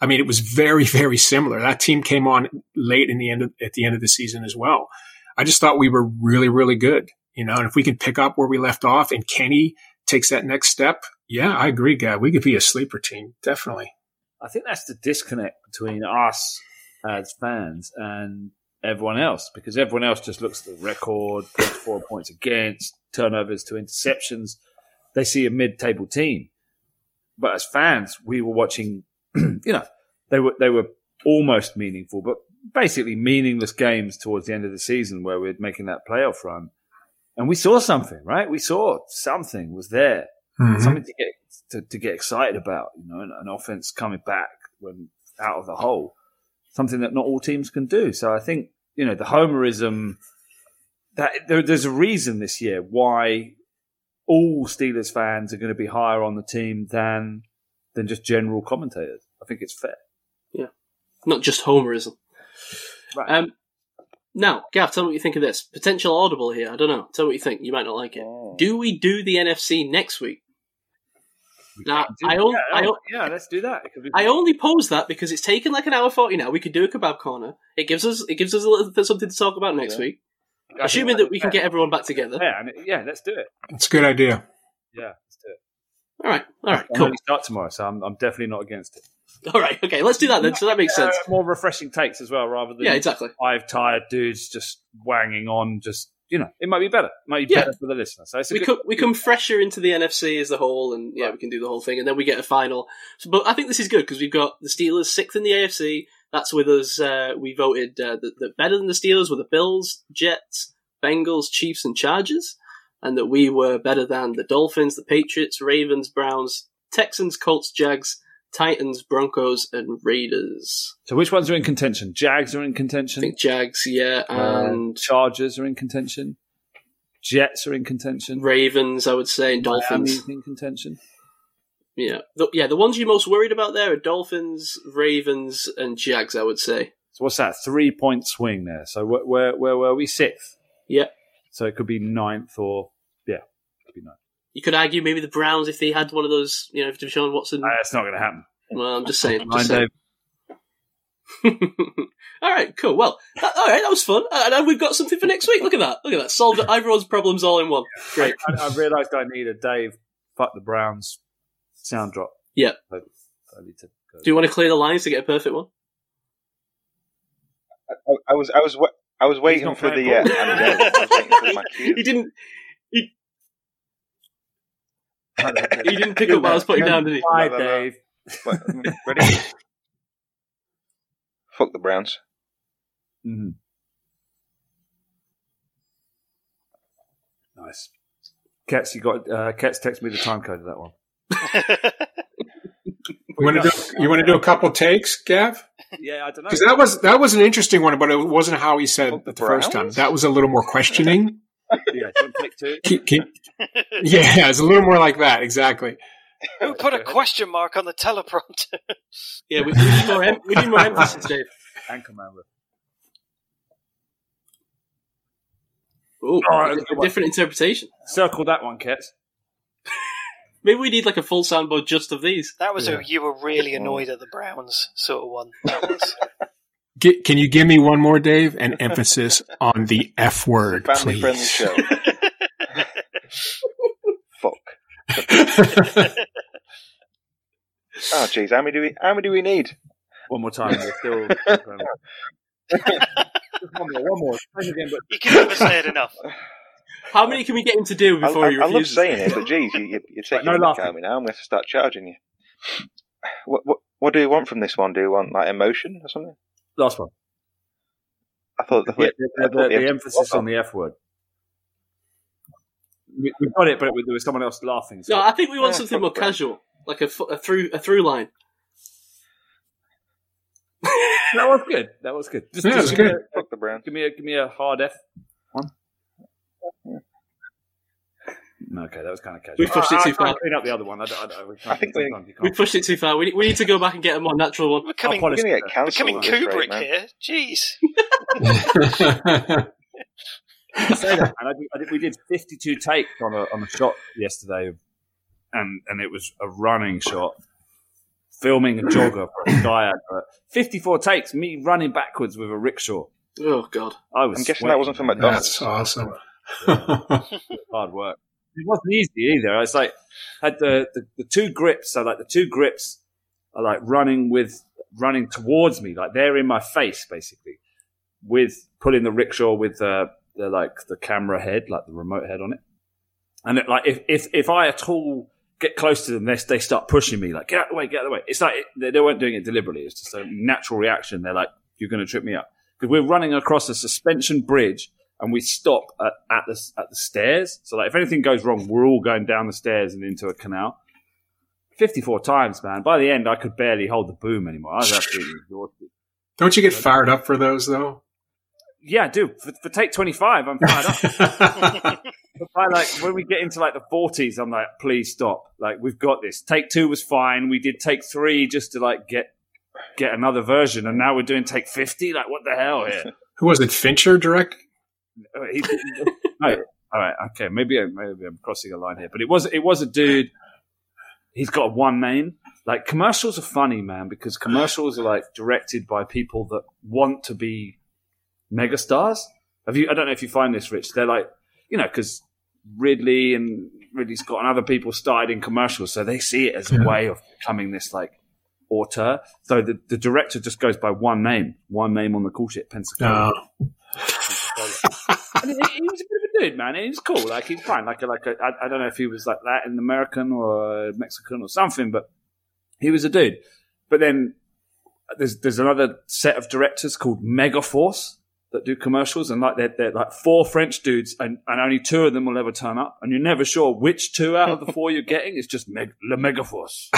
I mean, it was very, [laughs] very similar. That team came on late in the end of, at the end of the season as well. I just thought we were really, really good, you know, and if we can pick up where we left off and Kenny takes that next step, yeah, I agree, guy. We could be a sleeper team. Definitely. I think that's the disconnect between us as fans and everyone else because everyone else just looks at the record, points for, points against, turnovers to interceptions. They see a mid-table team, but as fans, we were watching. [clears throat] you know, they were they were almost meaningful, but basically meaningless games towards the end of the season where we're making that playoff run, and we saw something, right? We saw something was there Mhm. something to get to, to get excited about. You know, an, an offense coming back when out of the hole, something that not all teams can do. So I think you know the homerism that there, there's a reason this year why all Steelers fans are going to be higher on the team than than just general commentators. I think it's fair. Yeah, not just homerism. Right. Um, now, Gav, tell me what you think of this. Potential audible here. I don't know. Tell me what you think. You might not like it. Do we do the NFC next week? Now, I, on- yeah, I, on- yeah, let's do that. It could be- I only pose that because it's taken like an hour forty now. We could do a kebab corner. It gives us it gives us a little something to talk about next Yeah. week. I Assuming that's that we can fair. get everyone back together. yeah, and it- yeah, let's do it. It's a good idea. Yeah, let's do it. All right, all right, I cool. only start tomorrow, so I'm, I'm definitely not against it. [laughs] All right, okay, let's do that then. So that makes sense. Uh, more refreshing takes as well, rather than Yeah, exactly. five tired dudes just wanging on. Just you know, it might be better. It might be Yeah. better for the listener. So We good, come we come fresher into the NFC as a whole, and yeah, we can do the whole thing, and then we get a final. So, but I think this is good because we've got the Steelers sixth in the AFC. That's with us. Uh, we voted uh, that, that better than the Steelers were the Bills, Jets, Bengals, Chiefs, and Chargers, and that we were better than the Dolphins, the Patriots, Ravens, Browns, Texans, Colts, Jags, Titans, Broncos, and Raiders. So which ones are in contention? Jags are in contention. I think Jags, yeah, Uh, and Chargers are in contention. Jets are in contention. Ravens, I would say, and Dolphins. In contention. Yeah, the, yeah. The ones you're most worried about there are Dolphins, Ravens, and Jags. I would say. So what's that? Three point swing there. So where where, where were we? Sixth. Yeah, So it could be ninth or yeah, it could be ninth. You could argue maybe the Browns if they had one of those, you know, if Deshaun Watson. Uh, That's not going to happen. Well, I'm just saying. Mind Just saying. [laughs] all right, cool. Well, that, all right, that was fun, and and we've got something for next week. Look at that! Look at that! Solved everyone's problems all in one. Great. I, I realised I need a Dave fuck the Browns sound drop. Yeah. So I need to go. Do you want to clear the lines to get a perfect one? I, I was, I was, I was waiting for the. Uh. I'm. I was waiting for my [laughs] cue. He didn't. He, [laughs] he didn't pick up what I was putting down, did he? Bye, No, no, no. Dave. But, [laughs] mm, ready? Fuck the Browns. Mhm. Nice. Kets, you got uh, Kets. Text me the time code of that one. [laughs] You want to do? You want to do a couple takes, Gav? Yeah, I don't know. Because that was that was an interesting one, but it wasn't how he said Well, it the first time. That was a little more questioning. Yeah, do you want two? Keep- keep- yeah, it's a little more like that. Exactly. Who put a question mark on the teleprompter? Yeah, we, we need more. Em- we need more [laughs] emphasis, Dave. And commander. Ooh, All right, a okay, well- different interpretation. Circle that one, Kets. [laughs] Maybe we need like a full soundboard just of these. That was Yeah. a you were really annoyed at the Browns sort of one. [laughs] That was. Get, can you give me one more, Dave? An emphasis on the F word, Family friendly please. show. [laughs] Fuck. [laughs] Oh, jeez. How many do we? How many do we need? One more time. We're still. [laughs] One more. One more. Same again, but You can never say it enough. How many can we get him to do I, before I, he I love saying it, but geez, you, you, you're taking no a mick out of me now. I'm going to start charging you. What, what, what do you want from this one? Do you want like emotion or something? Last one. I thought the, Yeah, I the, thought the, the the- emphasis on the F word. We, we got it, but there was someone else laughing. So No, I think we want Yeah, something more the Browns. casual, like a, a through a through line. that was good. That was good. Just, Yeah, just was give, Me a, Fuck the Browns. give me a give me a hard F one. Okay, that was kind of casual. We pushed it I- too I far. Clean up the other one. I, don't- I, don't- we I think we- sometimes you We can't. pushed it too far. We need, we need to go back and get a more natural one. We're coming, We're going to get cancelled. becoming on this rate, Kubrick here. Jeez. [laughs] I say that, and I, did- I did, we did 52 takes on a on a shot yesterday, and and it was a running shot, filming a jogger for a Sky advert. 54 takes, me running backwards with a rickshaw. Oh God! I was. I'm guessing sweating. that wasn't from McDonald's. That's awesome. hard work. It wasn't easy either. I was like, had the, the, the two grips. So like the two grips are like running with running towards me, like they're in my face basically, with pulling the rickshaw with the, the like the camera head, like the remote head on it. And it, like if if if I at all get close to them, they they start pushing me like get out of the way, get out of the way. It's like they, they weren't doing it deliberately. It's just a natural reaction. They're like, you're going to trip me up because we're running across a suspension bridge and we stop at, at the at the stairs. So like if anything goes wrong, we're all going down the stairs and into a canal. Fifty-four times, man. By the end, I could barely hold the boom anymore. I was absolutely [laughs] exhausted. Don't you get fired up for those though? Yeah, dude. For, for take twenty-five, I'm fired up. [laughs] But by like when we get into like the forties, I'm like, please stop. Like we've got this. Take two was fine. We did take three just to like get get another version, and now we're doing take fifty. Like what the hell here? Who was it? Fincher direct? Uh, he- no, [laughs] all right, okay, maybe I- maybe I'm crossing a line here, but it was it was a dude. He's got one name. Like commercials are funny, man, because commercials are like directed by people that want to be megastars. Have you? I don't know if you find this, Rich. They're like, you know, because Ridley and Ridley Scott and other people started in commercials, so they see it as a Yeah. way of becoming this like auteur. So the, the director just goes by one name, one name on the cool shit, Pensacola. No. And he, he was a bit of a dude, man. He was cool. Like he's fine. Like a, like a, I, I don't know if he was like Latin American or Mexican or something, but he was a dude. But then there's there's another set of directors called Megaforce that do commercials, and like they're, they're like four French dudes, and, and only two of them will ever turn up, and you're never sure which two out of the four you're getting. It's just Meg, Le Megaforce. [laughs]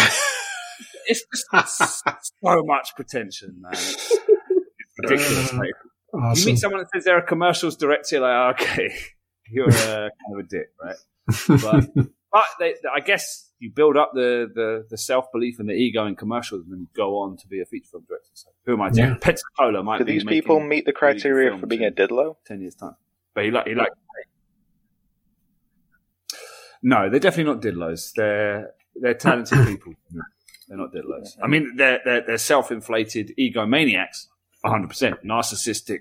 it's just so much pretension, man. It's ridiculous. Mate. You meet someone that says they're a commercials director, you're like, oh, okay, [laughs] you're a kind of a dick, right? But, [laughs] but they, I guess you build up the, the, the self belief and the ego in commercials, and then you go on to be a feature film director. So who am I? Yeah. Yeah. Pensacola might Do be these people meet the criteria for being a in diddlo? ten years time. But he like he like No, they're definitely not Didlos. They're they're talented [laughs] people. They're not Didlos. I mean, they're they're, they're self-inflated egomaniacs, 100 percent narcissistic,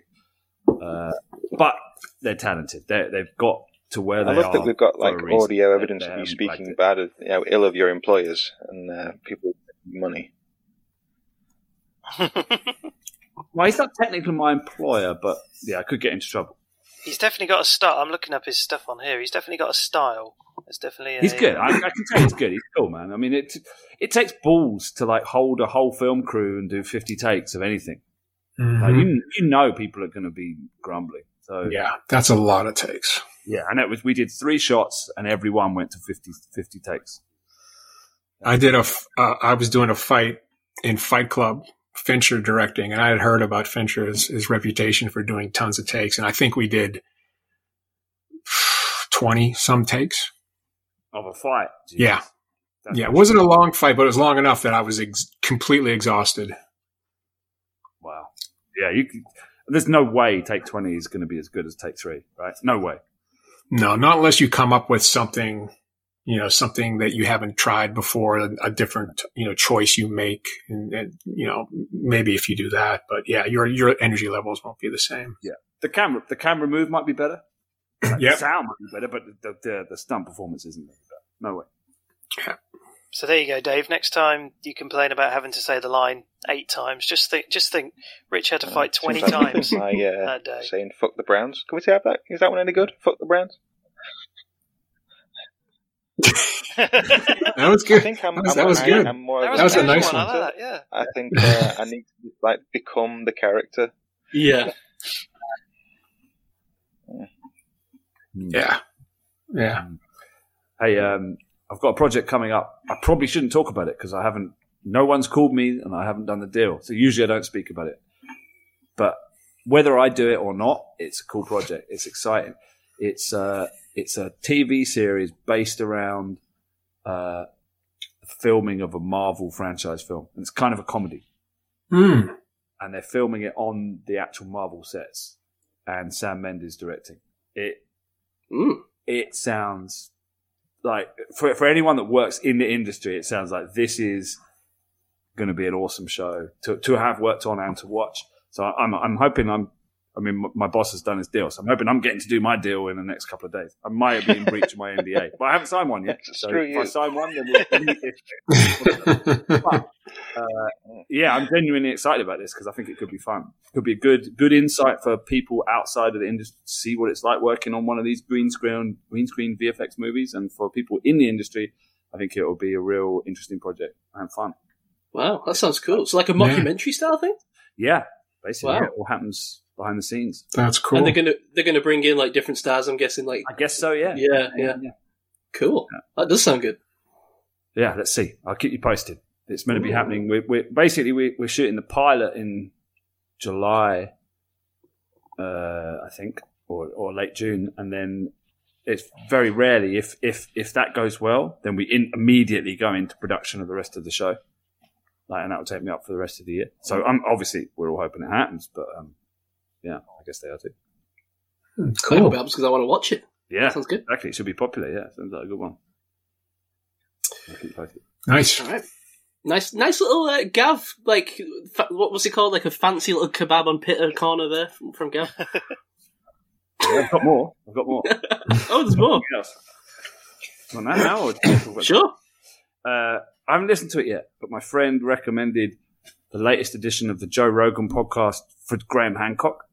uh, but they're talented. They they've got to where they are. I love are. that we've got like audio evidence they of you speaking it. bad, of, you know, ill of your employers and uh, people money. [laughs] Well, he's not technically my employer, but yeah, I could get into trouble. He's definitely got a style. I'm looking up his stuff on here. He's definitely got a style. It's definitely. A, He's good. I, I can tell he's good. He's cool, man. I mean, it it takes balls to like hold a whole film crew and do fifty takes of anything. Like, Mhm. you you know, people are going to be grumbling. So Yeah, that's a lot of takes. yeah, and it was we did three shots and everyone went to 50, 50 takes. I did a. f- Uh, I was doing a fight in Fight Club, Fincher directing, and I had heard about Fincher's his reputation for doing tons of takes, and I think we did [sighs] twenty some takes. Of a fight. Yeah. That's Yeah, it wasn't a long fight, but it was long enough that I was ex- completely exhausted. Yeah, you. Can, there's no way take twenty is going to be as good as take three, right? No way. No, not unless you come up with something, you know, something that you haven't tried before, a, a different, you know, choice you make, and, and you know, maybe if you do that, but yeah, your your energy levels won't be the same. Yeah, the camera, the camera move might be better. Like, Yep. The sound might be better, but the the, the stunt performance isn't better. No way. So there you go, Dave. Next time you complain about having to say the line eight times, just think, just think, Rich had to fight twenty times [laughs] My, uh, that day. saying "fuck the Browns." Can we say that? Is that one any good? Fuck the Browns. That was I good. think I'm. That was- I'm, that was I- good. I'm more. That was, That was a nice one. one. I like that. Yeah. I think uh, I [laughs] need to like become the character. Yeah. Yeah, yeah. Hey, um, I've got a project coming up. I probably shouldn't talk about it because I haven't. No one's called me, and I haven't done the deal. So usually I don't speak about it. But whether I do it or not, it's a cool project. It's exciting. It's uh, it's a TV series based around uh, filming of a Marvel franchise film, and it's kind of a comedy. Mm. and they're filming it on the actual Marvel sets, and Sam Mendes directing it. Mm. It sounds like for for anyone that works in the industry, it sounds like this is going to be an awesome show to to have worked on and to watch. So I'm I'm hoping I'm. I mean, my boss has done his deal, so I'm hoping I'm getting to do my deal in the next couple of days. I might be in breach of my NDA, [laughs] but I haven't signed one yet. So Screw if you. I sign one, then we'll. [laughs] But, uh, yeah, I'm genuinely excited about this because I think it could be fun. It could be a good good insight for people outside of the industry to see what it's like working on one of these green screen green screen VFX movies, and for people in the industry, I think it will be a real interesting project and fun. Wow, that sounds cool. So like a Yeah. mockumentary style thing, Yeah, basically, Wow. yeah, it all happens behind the scenes. That's cool. and they're gonna they're gonna bring in like different stars. I'm guessing like I guess so. Yeah, yeah, yeah, cool. That does sound good. Yeah, let's see. I'll keep you posted. It's meant to be Ooh. happening. We're, we're basically we're, we're shooting the pilot in July, uh, I think, or, or late June, and then it's very rarely if if if that goes well, then we in, immediately go into production of the rest of the show. Like, and that will take me up for the rest of the year. So, I'm um, obviously, we're all hoping it happens, but um, yeah, I guess they are too. Hmm, I hope cool. it because I want to watch it. Yeah, Sounds good. Actually, It should be popular. Yeah, sounds like a good one. I'll keep you posted. Nice. All right. Nice, nice little uh, Gav. Like, fa- what was it called? Like a fancy little kebab on pitter corner there from, from Gav. [laughs] Yeah, I've got more. I've got more. [laughs] oh, there's more. Something else. On that now, or do you talk about- Sure. Uh, I haven't listened to it yet, but my friend recommended the latest edition of the Joe Rogan podcast for Graham Hancock.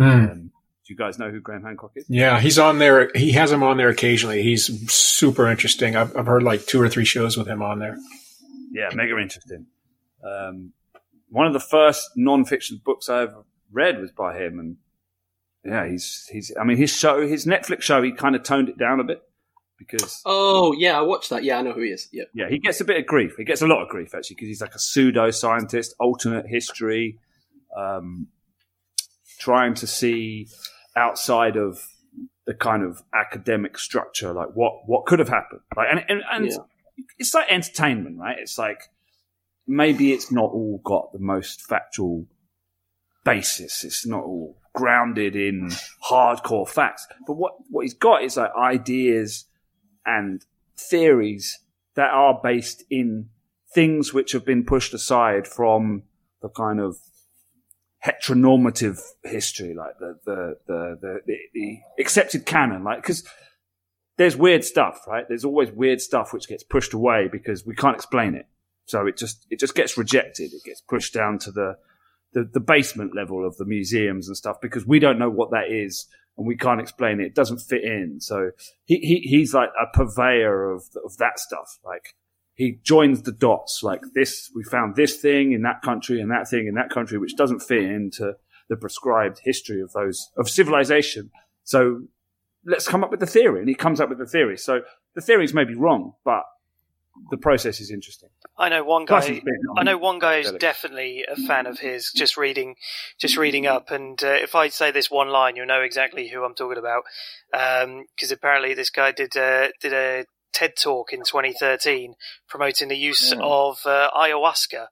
Mm. Um, do you guys know who Graham Hancock is? Yeah, he's on there. He has him on there occasionally. He's super interesting. I've, I've heard like two or three shows with him on there. Yeah, mega interesting. Um, one of the first non-fiction books I ever read was by him, and yeah, he's he's. I mean, his show, his Netflix show, he kind of toned it down a bit because Oh, yeah, I watched that. Yeah, I know who he is. Yep. yeah, he gets a bit of grief. He gets a lot of grief actually because he's like a pseudo scientist, alternate history, um, trying to see outside of the kind of academic structure, like what what could have happened. Like, and and, and Yeah. it's like entertainment, right? It's like maybe it's not all got the most factual basis. It's not all grounded in hardcore facts. But what what he's got is like ideas and theories that are based in things which have been pushed aside from the kind of heteronormative history, like the the the the, the accepted canon, like because there's weird stuff, right? There's always weird stuff which gets pushed away because we can't explain it. So it just it just gets rejected. It gets pushed down to the the, the basement level of the museums and stuff because we don't know what that is and we can't explain it. It doesn't fit in. So he, he he's like a purveyor of of that stuff. Like he joins the dots. Like this, we found this thing in that country and that thing in that country, which doesn't fit into the prescribed history of those of civilization. So let's come up with the theory, and he comes up with the theory. So the theories may be wrong, but the process is interesting. I know one guy. I know one guy who's definitely a fan of his. Just reading, just reading up, and uh, if I say this one line, you'll know exactly who I'm talking about. Because apparently, this guy did uh, did a TED talk in 2013 promoting the use Hmm. of uh, ayahuasca.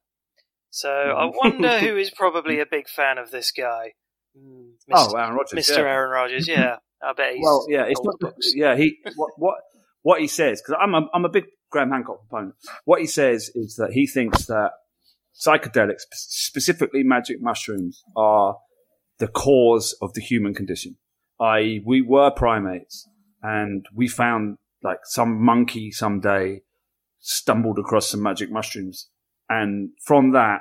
So I Hmm. wonder who is [laughs] probably a big fan of this guy, Hmm, Oh, Mr. Aaron Rodgers. Mr. yeah. Aaron Rodgers. Yeah, I bet he's. Well, yeah, it's not. books. Yeah, he what what what he says because I'm a, I'm a big Graham Hancock proponent. What he says is that he thinks that psychedelics, specifically magic mushrooms, are the cause of the human condition. I.e., we were primates, and we found like some monkey someday stumbled across some magic mushrooms, and from that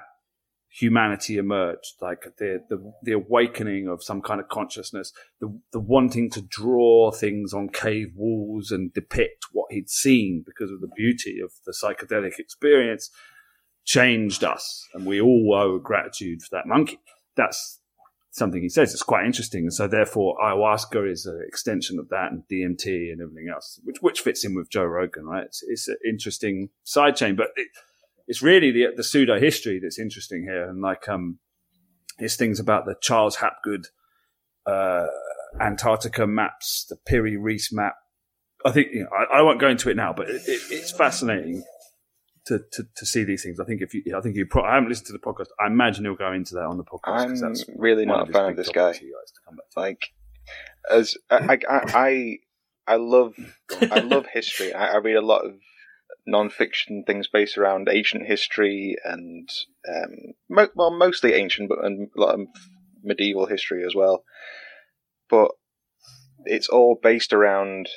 humanity emerged, like the, the the awakening of some kind of consciousness, the the wanting to draw things on cave walls and depict what he'd seen because of the beauty of the psychedelic experience changed us, and we all owe gratitude for that monkey. That's something he says. It's quite interesting, and so therefore ayahuasca is an extension of that, and DMT and everything else, which which fits in with Joe Rogan, right? It's, it's an interesting side chain, but. It, it's really the the pseudo history that's interesting here, and like um, there's things about the Charles Hapgood uh, Antarctica maps, the Piri Reis map. I think you know, I, I won't go into it now, but it, it, it's fascinating to, to to see these things. I think if you, I think you, pro- I haven't listened to the podcast. I imagine you'll go into that on the podcast. I'm that's really not a fan of this guy. for you guys to come back to. Like, as I, I, I, [laughs] I love, I love history. I, I read a lot of non-fiction things based around ancient history and, um, mo- well, mostly ancient, but and a lot of medieval history as well. But it's all based around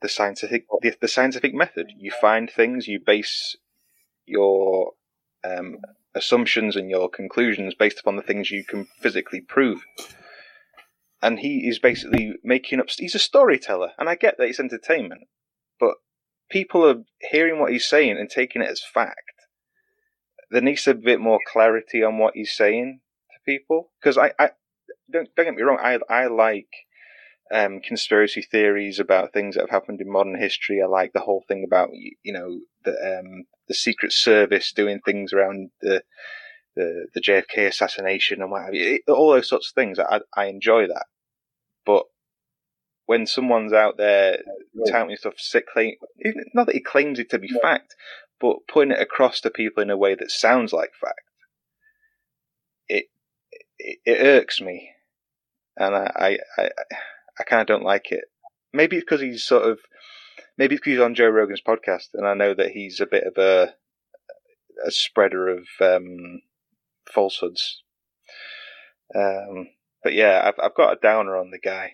the scientific, the, the scientific method. You find things, you base your um, assumptions and your conclusions based upon the things you can physically prove and he is basically making up. He's a storyteller, and I get that it's entertainment, but people are hearing what he's saying and taking it as fact. There needs to be a bit more clarity on what he's saying to people, because I, I don't don't get me wrong, I I like um, conspiracy theories about things that have happened in modern history. I like the whole thing about you know the um, the Secret Service doing things around the the, the JFK assassination and what have you. It- all those sorts of things. I I enjoy that, but when someone's out there touting stuff, sick claim, not that he claims it to be fact, but putting it across to people in a way that sounds like fact, it it, it irks me, and I I I, I kind of don't like it. Maybe it's because he's sort of, maybe it's because he's on Joe Rogan's podcast, and I know that he's a bit of a a spreader of um, falsehoods. Um, but yeah, I've I've got a downer on the guy.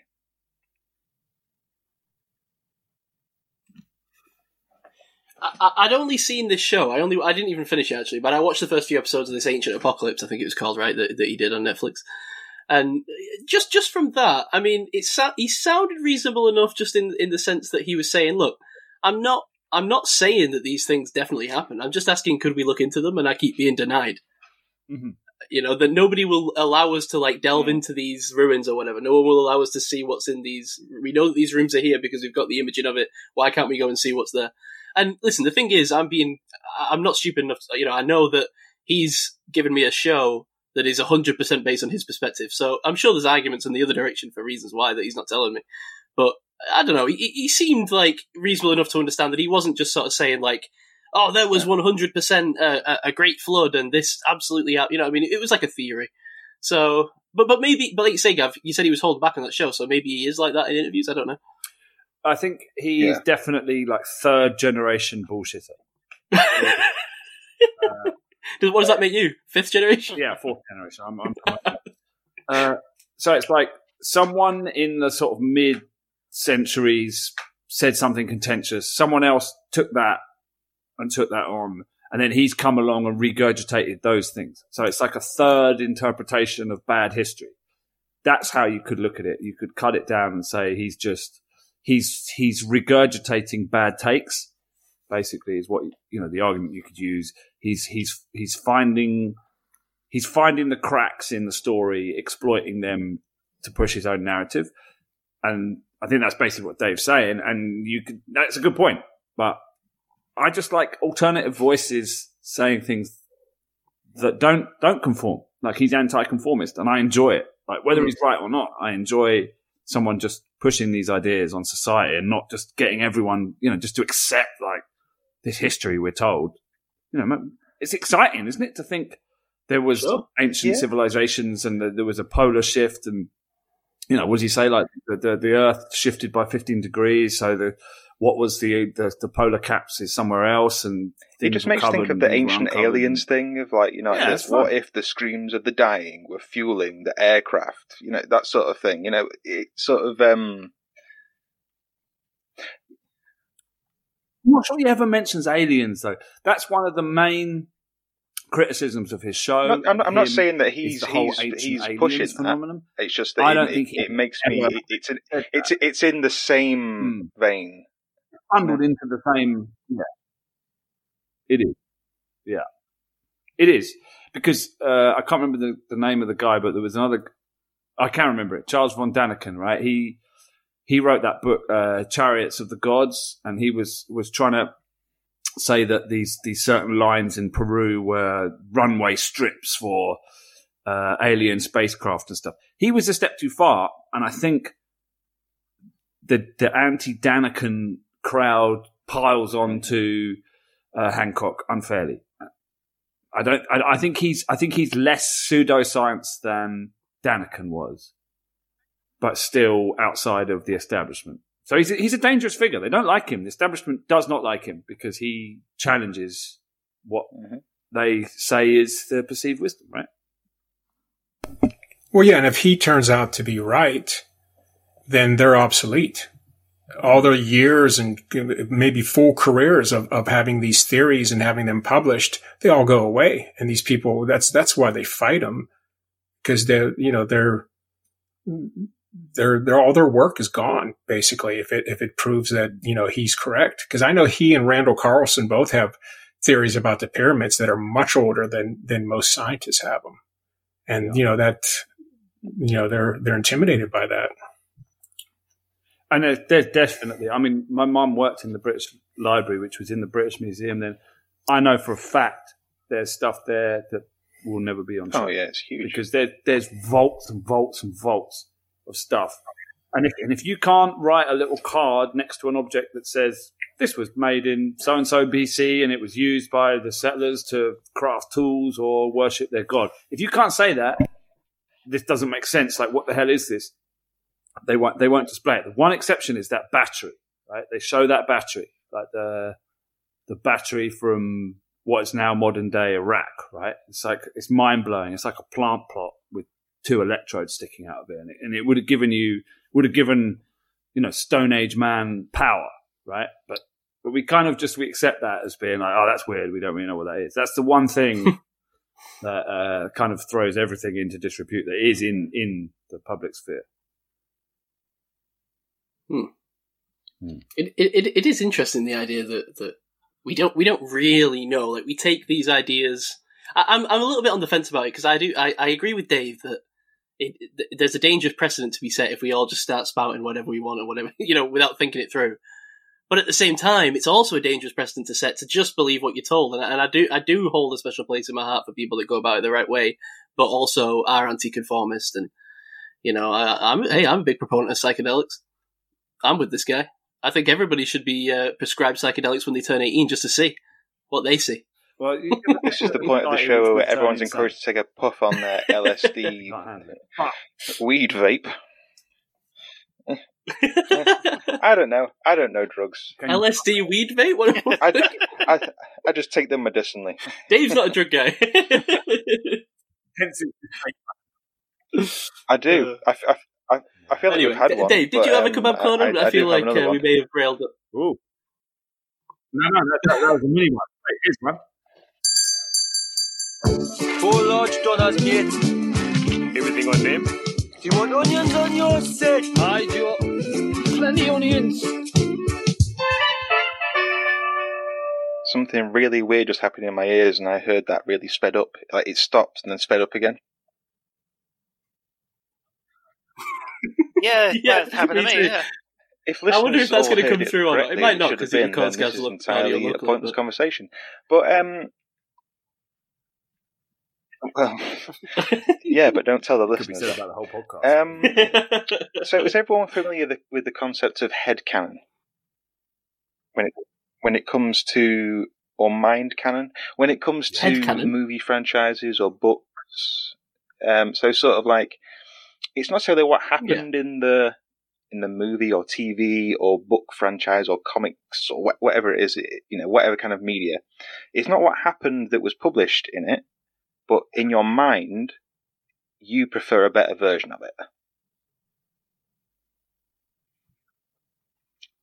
I, I'd only seen this show. I only I didn't even finish it actually, but I watched the first few episodes of this Ancient Apocalypse. I think it was called right that, that he did on Netflix. And just just from that, I mean, it he sounded reasonable enough, just in in the sense that he was saying, "Look, I'm not I'm not saying that these things definitely happen. I'm just asking, could we look into them?" And I keep being denied. Mhm. You know that nobody will allow us to like delve into these ruins or whatever. No one will allow us to see what's in these. We know that these rooms are here because we've got the imaging of it. Why can't we go and see what's there? And listen, the thing is, I'm being, I'm not stupid enough. To, you know, I know that he's given me a show that is 100% based on his perspective. So I'm sure there's arguments in the other direction for reasons why that he's not telling me. But I don't know. He, he seemed like reasonable enough to understand that he wasn't just sort of saying like, "Oh, there was 100% uh, a, a great flood and this absolutely," out-" you know, I mean, it was like a theory. So, but but maybe, but like you say, Gav, you said he was holding back on that show, so maybe he is like that in interviews. I don't know. I think he is Yeah. definitely like third generation bullshitter. [laughs] Uh, Does- what does that make you? Fifth generation? Yeah, fourth generation. I'm, I'm uh, so it's like someone in the sort of mid centuries said something contentious. Someone else took that and took that on, and then he's come along and regurgitated those things. So it's like a third interpretation of bad history. That's how you could look at it. You could cut it down and say he's just he's he's regurgitating bad takes. Basically, is what you know the argument you could use. He's he's he's finding he's finding the cracks in the story, exploiting them to push his own narrative. And I think that's basically what Dave's saying. And you could, that's a good point. But I just like alternative voices saying things that don't, don't conform. Like he's anti-conformist and I enjoy it. Like whether he's right or not, I enjoy someone just pushing these ideas on society and not just getting everyone, you know, just to accept like this history we're told. You know, it's exciting, isn't it, to think there was Sure. ancient Yeah. civilizations and the, there was a polar shift and you know what does he say like the, the, the earth shifted by 15 degrees so the what was the the, the polar caps is somewhere else and It just makes you think of the ancient aliens thing of like, you know, Yeah, the- what if the screams of the dying were fueling the aircraft? You know, that sort of thing. You know, it sort of um I'm not sure he ever mentions aliens though that's one of the main criticisms of his show I'm not, I'm not, I'm not saying that he's he's, he's pushing that. phenomenon It's just that I it, don't it, think it makes me it, it's an, it's it's in the same vein. bundled into the same. Yeah, it is. Yeah, it is because uh, I can't remember the, the name of the guy, but there was another. I can't remember it. Charles von Daniken, right? He he wrote that book, uh, Chariots of the Gods, and he was was trying to say that these these certain lines in Peru were runway strips for uh, alien spacecraft and stuff. He was a step too far, and I think the the anti Daniken crowd piles onto uh, Hancock unfairly. I don't. I, I think he's. I think he's less pseudoscience than Daniken was, but still outside of the establishment. So he's a, he's a dangerous figure. They don't like him. The establishment does not like him because he challenges what Mhm. they say is the perceived wisdom. Right? Well, yeah, and if he turns out to be right, then they're obsolete. All their years and maybe full careers of, of having these theories and having them published, they all go away. And these people, that's, that's why they fight them. Cause they're, you know, they're, they're, they're, all their work is gone, basically, if it, if it proves that, you know, he's correct. Cause I know he and Randall Carlson both have theories about the pyramids that are much older than, than most scientists have them. And, you know, that, you know, they're, they're intimidated by that. And there's, there's definitely, I mean, my mom worked in the British Library, which was in the British Museum. Then I know for a fact there's stuff there that will never be on show Oh yeah, it's huge. because there, there's vaults and vaults and vaults of stuff. And if, and if you can't write a little card next to an object that says this was made in so and so BC and it was used by the settlers to craft tools or worship their god, if you can't say that, this doesn't make sense. Like, what the hell is this? They won't. They won't display it. The one exception is that battery. Right? They show that battery, like the the battery from what is now modern day Iraq. Right? It's like it's mind blowing. It's like a plant plot with two electrodes sticking out of it, and it, and it would have given you would have given you know Stone Age man power. Right? But but we kind of just we accept that as being like, oh, that's weird. We don't really know what that is. That's the one thing [laughs] that uh, kind of throws everything into disrepute that is in in the public sphere. Hmm. It, it it is interesting the idea that that we don't we don't really know. Like we take these ideas. I, I'm I'm a little bit on the fence about it because I do I, I agree with Dave that it, th- there's a dangerous precedent to be set if we all just start spouting whatever we want or whatever [laughs] you know without thinking it through. But at the same time, it's also a dangerous precedent to set to just believe what you're told, and, and I do I do hold a special place in my heart for people that go about it the right way, but also are anti-conformist and you know I, I'm hey I'm a big proponent of psychedelics. I'm with this guy. I think everybody should be uh, prescribed psychedelics when they turn 18 just to see what they see. Well, This is the point of the show where everyone's encouraged to take a puff on their LSD Can't handle it. weed vape. [laughs] I don't know. I don't know drugs. Can you- LSD weed vape? What, [laughs] I, I, I just take them medicinally. [laughs] Dave's not a drug guy. I do. I, I, I, I feel like anyway, we've had one. Dave, did but, you have a um, kebab corner? I, I, I feel like uh, we one. may have railed up. Ooh. No, no, that, that, that was a mini one. Hey, here's one. Four large dollars, mate. Everything on them. Do you want onions on your set? I do. Plenty onions. Something really weird just happened in my ears, and I heard that really sped up. Like it stopped and then sped up again. [laughs] Yeah, [laughs] Yeah, that happened to me me. too. Yeah. If I wonder if listeners that's all gonna come it through or not. It might not, because have the been, Records then guys this is entirely a pointless but- conversation. But um, well, [laughs] yeah, but don't tell the Could be listeners. said about the whole podcast. Um, [laughs] so is everyone familiar the, with the concept of head canon when it when it comes to or mind canon when it comes to Headcanon? movie franchises or books? Um, so sort of like it's not necessarily what happened in the in the movie or TV or book franchise or comics or wh- whatever it is, it- you know, whatever kind of media. It's not what happened that was published in it, but in your mind, you prefer a better version of it.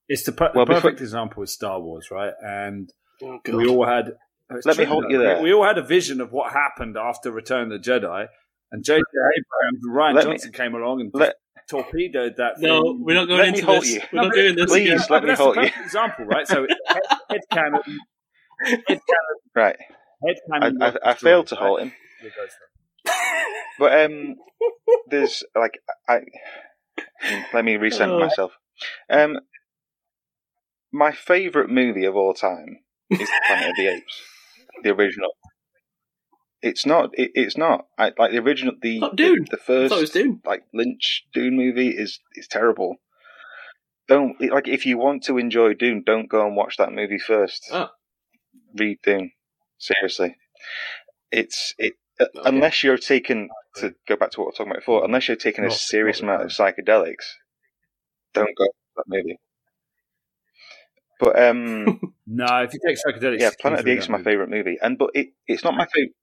it's the, per- well, the before- perfect example is Star Wars, right? And Oh, we all had. it's Let me hold though. you there. We, we all had a vision of what happened after Return of the Jedi, and J.J. Abrams and Ryan Let me- Johnson came along and let- torpedoed that. no, thing. we're not going Let me into hold this. you. We're No, not but- doing this please, again. let me hold you. example, right? So [laughs] head, head canon, head canon, Right. Head I. I, I failed to destroyed, hold him. Yeah, go for it. But um, there's like I. Let me recenter myself. Um, my favourite movie of all time is the Planet of the Apes, the original. It's not. It, it's not. I, like the original. The Not Dune. The, the first thought it was Dune. like Lynch Dune movie is is terrible. Don't like if you want to enjoy Dune, don't go and watch that movie first. Oh. Read Dune seriously. It's it uh, unless you're taking to go back to what we were talking about before. Unless you're taking a serious amount of psychedelics, don't go to that movie. But um, [laughs] No, if you take psychedelics, yeah, Planet of the Apes is my favorite movie, and but it it's not my favorite.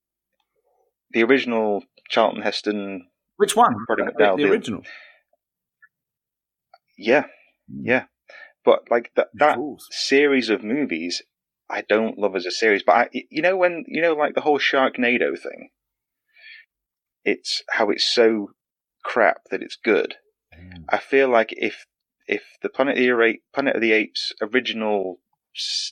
The original Charlton Heston, Which one? The, McDowall the original. yeah, yeah, but like that that series of movies I don't love as a series, but I, you know when you know like the whole Sharknado thing, it's how it's so crap that it's good. I feel like if if the Planet of the, Planet of the Apes original,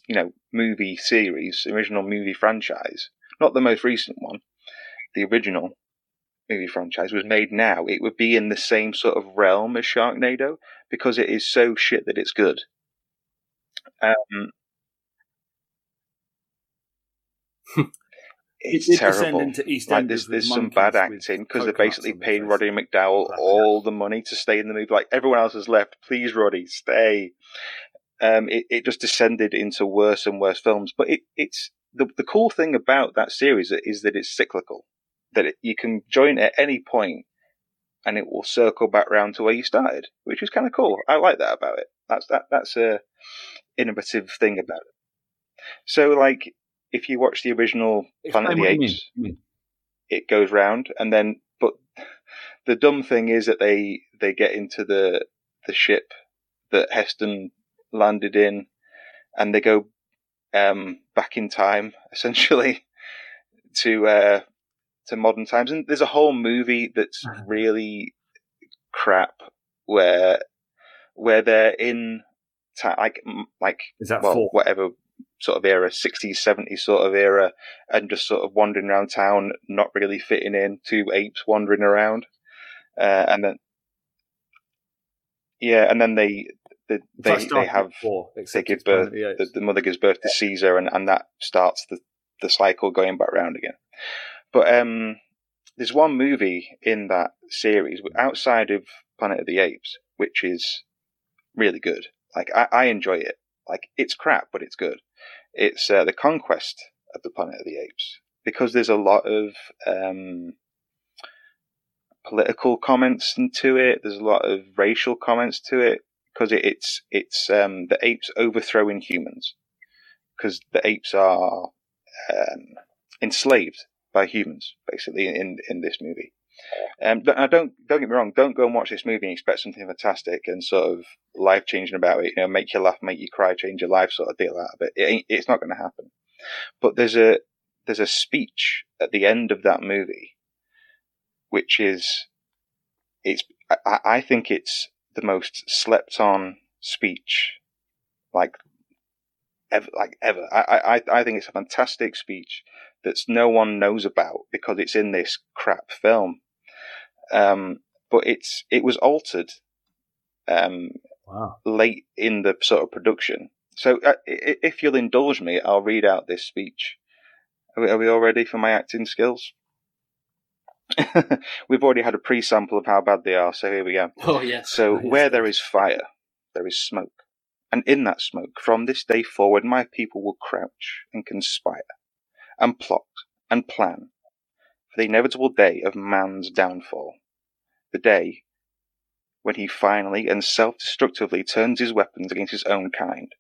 you know, movie series, original movie franchise, not the most recent one, the original movie franchise was made now, it would be in the same sort of realm as Sharknado because it is so shit that it's good. Um, it's It did descend terrible. Like there's there's some bad acting because they coconuts basically paid. Roddy McDowall all the money to stay in the movie. Like everyone else has left. Please, Roddy, stay. Um, it it just descended into worse and worse films. But it it's the the cool thing about that series is that it's cyclical. That it, you can join at any point, and it will circle back round to where you started, which is kind of cool. I like that about it. That's that that's a innovative thing about it. So like. If you watch the original Planet of the Explain what you Apes, mean. You mean. it goes round and then but the dumb thing is that they they get into the the ship that Heston landed in and they go um back in time [laughs] essentially to uh to modern times and there's a whole movie that's really crap where where they're in ti like like Is that well four? whatever sort of era 60s 70s sort of era and just sort of wandering around town not really fitting in two apes wandering around. Uh, and then yeah and then they they they, they have four, they give birth the, the mother gives birth to caesar and, and that starts the the cycle going back round again. But um there's one movie in that series outside of planet of the apes which is really good. Like i, I enjoy it like it's crap but it's good. It's uh, the conquest of the planet of the apes. Because there's a lot of um political comments into it there's a lot of racial comments to it because it, it's it's um, the apes overthrowing humans. Because the apes are um, enslaved by humans basically in in this movie. Um, don't, don't don't get me wrong. Don't go and watch this movie and expect something fantastic and sort of life changing about it. You know, make you laugh, make you cry, change your life, sort of deal out of it. it it's not going to happen. But there's a there's a speech at the end of that movie, which is it's I, I think it's the most slept on speech like ever like ever. I, I I think it's a fantastic speech that no one knows about because it's in this crap film. Um, but it's it was altered um, Wow. late in the sort of production. So uh, if you'll indulge me, I'll read out this speech. Are we, are we all ready for my acting skills? [laughs] We've already had a pre-sample of how bad they are, so here we go. Oh yes. So, Yes. where there is fire, there is smoke. And in that smoke, from this day forward, my people will crouch and conspire, and plot and plan for the inevitable day of man's downfall. The day when he finally and self destructively turns his weapons against his own kind.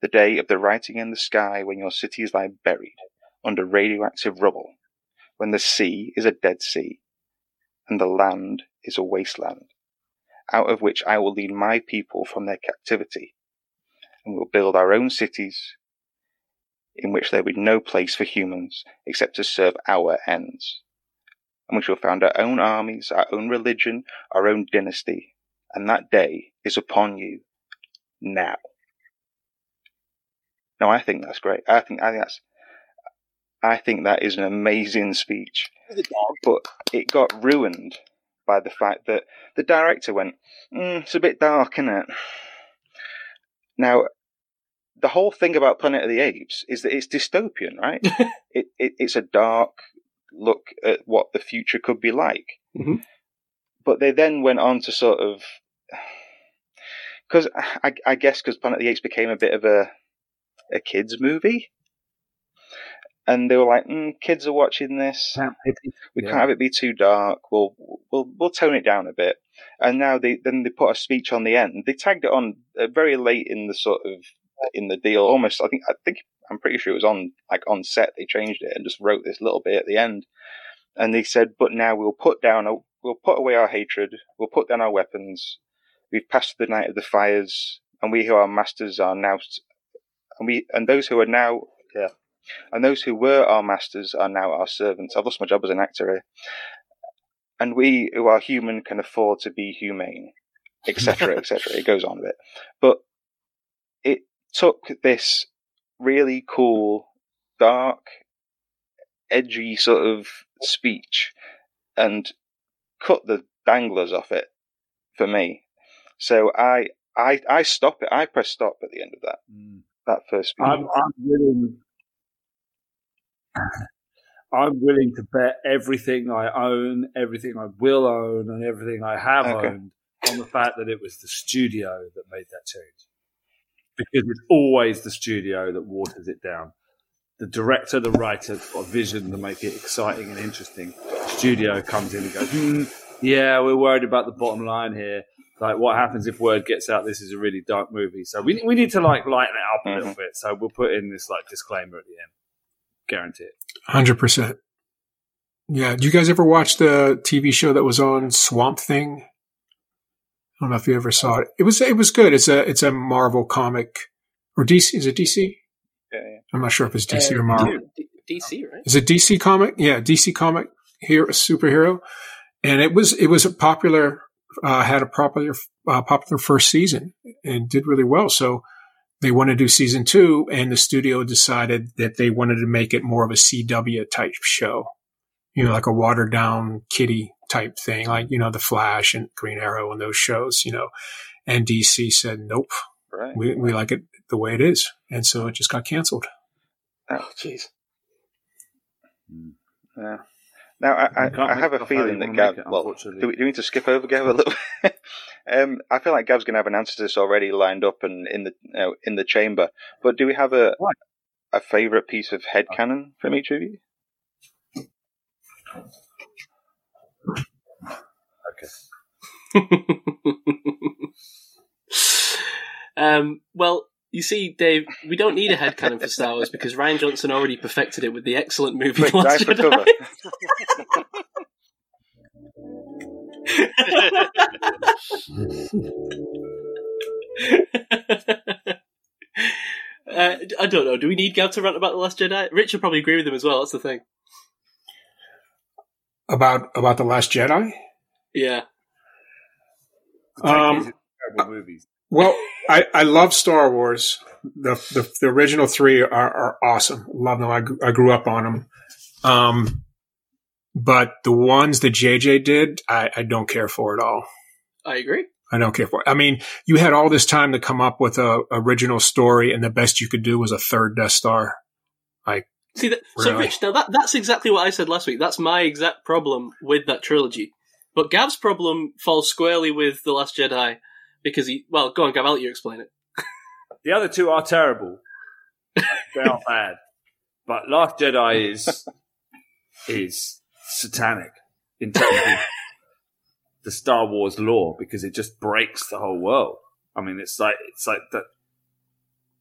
The day of the writing in the sky when your cities lie buried under radioactive rubble, when the sea is a dead sea, and the land is a wasteland out of which I will lead my people from their captivity, and we'll build our own cities in which there will be no place for humans except to serve our ends. And we shall found our own armies, our own religion, our own dynasty, and that day is upon you now. No, I think that's great. I think I think that's I think that is an amazing speech. But it got ruined by the fact that the director went, mm, it's a bit dark, isn't it? Now, the whole thing about Planet of the Apes is that it's dystopian, right? [laughs] it, it, it's a dark look at what the future could be like. Mhm. But they then went on to sort of. Because I, I guess because Planet of the Apes became a bit of a a kids movie, and they were like, mm, "Kids are watching this. We Yeah. can't have it be too dark. We'll we'll we'll tone it down a bit. And now they then they put a speech on the end. They tagged it on uh, very late in the sort of in the deal. Almost, I think I think I'm pretty sure it was on like on set. They changed it and just wrote this little bit at the end. And they said, "But now we'll put down a, we'll put away our hatred. We'll put down our weapons. We've passed the night of the fires, and we who are masters are now, and we and those who are now yeah." And those who were our masters are now our servants. I've lost my job as an actor here and we who are human can afford to be humane, etc., etc. It goes on a bit, but it took this really cool, dark, edgy sort of speech and cut the danglers off it for me. So I, I, I stop it. I press stop at the end of that Mm. that first speech. I'm, I'm willing. [laughs] I'm willing to bet everything I own, everything I will own, and everything I have Okay. owned on the fact that it was the studio that made that change. Because it's always the studio that waters it down. The director, the writer, got a vision to make it exciting and interesting. Studio comes in and goes, hmm, "Yeah, we're worried about the bottom line here. Like, what happens if word gets out? This is a really dark movie. So we we need to like lighten it up a little bit. So we'll put in this like disclaimer at the end. Guarantee it. Hundred percent. Yeah. Do you guys ever watch the TV show that was on Swamp Thing? I don't know if you ever saw it. It was it was good. It's a it's a Marvel comic or DC. Is it DC? Yeah, yeah. I'm not sure if it's DC Uh, or Marvel. D- DC, right? Is it DC comic? Yeah, DC comic hero superhero, and it was it was a popular uh, had a popular uh, popular first season and did really well. So they wanted to do season two, and the studio decided that they wanted to make it more of a CW type show, you know, like a watered down kitty type thing, like you know the Flash and Green Arrow and those shows, you know. And DC said, nope, Right. we we like it the way it is, and so it just got canceled. Oh, jeez. Yeah. Now, I, I, I have a feeling that Gav. it, well, do we, do we need to skip over Gav a little? bit? [laughs] um, I feel like Gav's going to have an answer to this already lined up and in the you know, in the chamber. But do we have a Right. a favourite piece of headcanon from each of you? [laughs] Um, well, you see, Dave, we don't need a headcanon for Star Wars because Rian Johnson already perfected it with the excellent movie Quick, The Last dive for Jedi. cover. Uh, I don't know. Do we need Gav to rant about the Last Jedi? Rich will probably agree with him as well. That's the thing. about about the Last Jedi. Yeah. Um, terrible movies. Well, I, I love Star Wars. The, the the original three are, are awesome. Love them. I, I grew up on them. Um, but the ones that JJ did, I, I don't care for at all. I agree. I don't care for. I mean, you had all this time to come up with a original story, and the best you could do was a third Death Star. I see that? So, Rich, now that that's exactly what I said last week. That's my exact problem with that trilogy. But Gav's problem falls squarely with the Last Jedi because he. Well, go on, Gav. I'll let you explain it. The other two are terrible. they are bad. But Last Jedi is is satanic in terms of the Star Wars lore because it just breaks the whole world. I mean, it's like it's like that.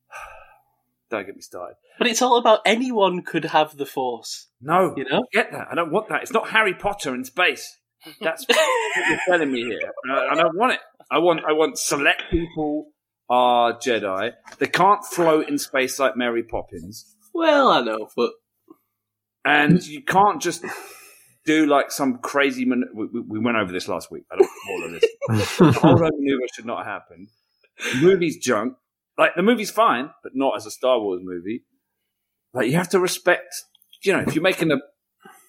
[sighs] Don't get me started. But it's all about anyone could have the Force. No, You know. get that. I don't want that. It's not Harry Potter in space. That's what you're telling me here. Uh, I, I don't want it. I want I want select people are Jedi. They can't float in space like Mary Poppins, Well, I know, but and you can't just do like some crazy. Man- we, we- we went over this last week. I don't all of this. The whole [laughs] maneuver should not happen. The movie's junk. Like the movie's fine, but not as a Star Wars movie. Like you have to respect. You know, if you're making a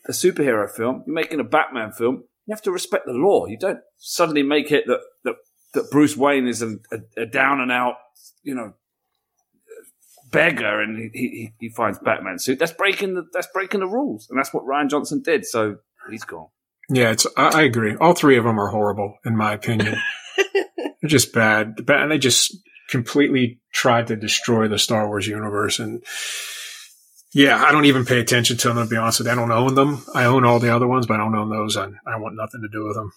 a superhero film, you're making a Batman film. You have to respect the law. You don't suddenly make it that that, that Bruce Wayne is a, a, a down and out, you know, beggar, and he, he he finds Batman suit. That's breaking the that's breaking the rules, and that's what Rian Johnson did. So he's gone. Yeah, it's. I, I agree. All three of them are horrible, in my opinion. [laughs] They're just bad. Bad, and they just completely tried to destroy the Star Wars universe. And yeah, I don't even pay attention to them. To be honest with you, I don't own them. I own all the other ones, but I don't own those. And I want nothing to do with them.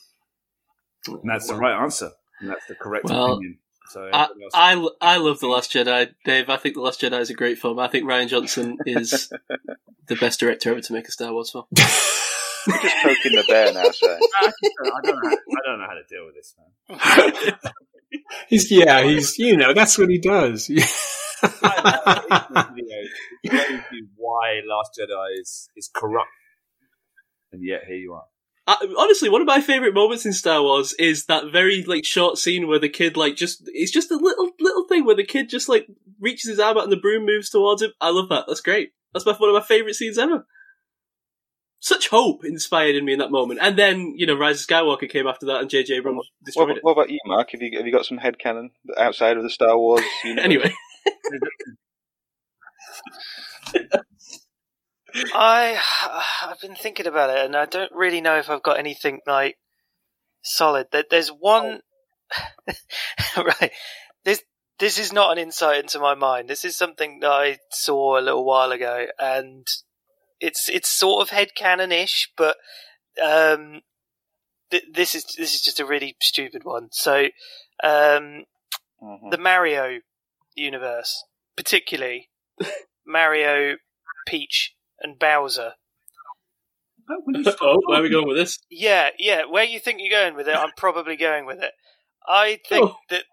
And that's the right answer. And that's the correct Well, opinion. So I, I, I love The Last Jedi, Dave. I think The Last Jedi is a great film. I think Rian Johnson is [laughs] the best director ever to make a Star Wars film. [laughs] You're just poking the bear now, sir. [laughs] I don't know. I don't know how to deal with this, man. He's yeah, he's you know that's what he does. Video why Last Jedi is is corrupt, and yet here you are. I, honestly, one of my favorite moments in Star Wars is that very like short scene where the kid like just it's just a little little thing where the kid just like reaches his arm out and the broom moves towards him. I love that. That's great. That's my, one of my favorite scenes ever. Such hope inspired in me in that moment, and then you know Rise of Skywalker came after that, and J.J. Abrams What, destroyed what about you, Mark? Have you have you got some headcanon outside of the Star Wars? [laughs] Anyway, I I've been thinking about it, and I don't really know if I've got anything like solid. There, there's one [laughs] right. This this is not an insight into my mind. This is something that I saw a little while ago, and it's it's sort of headcanon ish, but um, th- this is this is just a really stupid one. So, um, Mhm. the Mario universe, particularly [laughs] Mario, Peach, and Bowser. oh, [laughs] where are we going with this? Yeah, yeah. Where you think you're going with it, I'm probably going with it. I think Oh. that.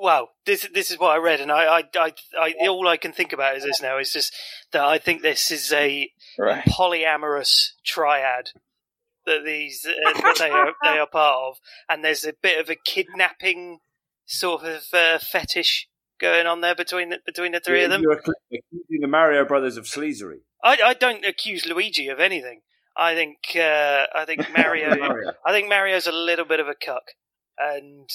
Well, this this is what I read, and I, I, I, I, all I can think about is this now is just that I think this is a Right. polyamorous triad that these uh, that they are they are part of, and there's a bit of a kidnapping sort of uh, fetish going on there between the, between the three of them. You're accusing the Mario Brothers of sleazery. I, I don't accuse Luigi of anything. I think uh, I think [laughs] Mario Mario. I think Mario's a little bit of a cuck, and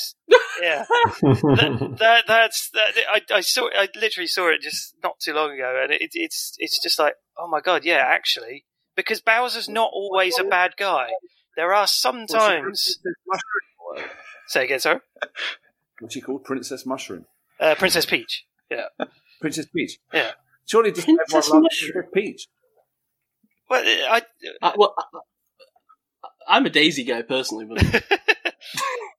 yeah, [laughs] that, that that's that. I, I saw I literally saw it just not too long ago, and it, it's it's just like oh my god, yeah, actually, because Bowser's not always a bad guy. There are sometimes. Say again, sorry. What's she called? Princess Mushroom. Uh, Princess Peach. Yeah. [laughs] Princess Peach. Yeah. Surely just Princess everyone loves Mushroom. Princess Peach. Well, I I, well, I, I'm a Daisy guy personally, but [laughs]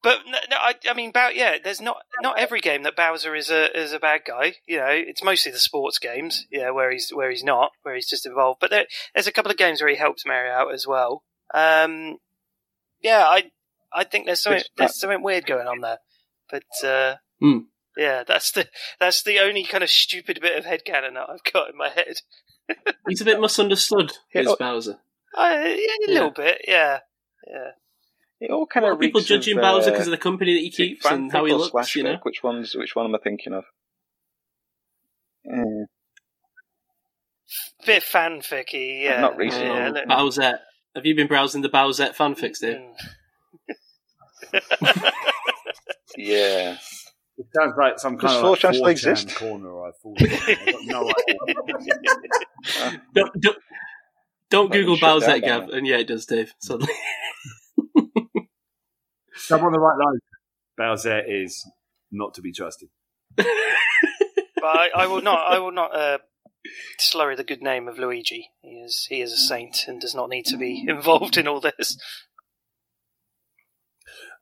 But no, no, I, I mean, Bow, yeah, there's not not every game that Bowser is a is a bad guy. You know, it's mostly the sports games, yeah, where he's where he's not, where he's just involved. But there, there's a couple of games where he helps Mario out as well. Um, yeah, I I think there's something there's something weird going on there. But uh, Hmm. Yeah, that's the that's the only kind of stupid bit of headcanon that I've got in my head. [laughs] He's a bit misunderstood, Yeah, is look- Bowser. I, yeah, a Yeah. little bit, yeah, yeah. It all kind Well, of people judging of, Bowser uh, because of the company that he keeps and how he looks, slash you know. fic? Which one's which one am I thinking of? Mm, Bit fanficky, yeah. Not recently. Yeah, Oh, look- Bowsette. Have you been browsing the Bowsette fanfics, Dave? Mm. [laughs] yeah. It sounds like some Does kind of like 4chan still exist? corner I've fallen. I've got no [laughs] idea. Don't, don't, don't Google be shut Bowsette, Gav. And yeah, it does, Dave. Suddenly. [laughs] I'm on the right line. Bowser is not to be trusted. [laughs] but I, I will not. I will not uh, slurry the good name of Luigi. He is he is a saint and does not need to be involved in all this.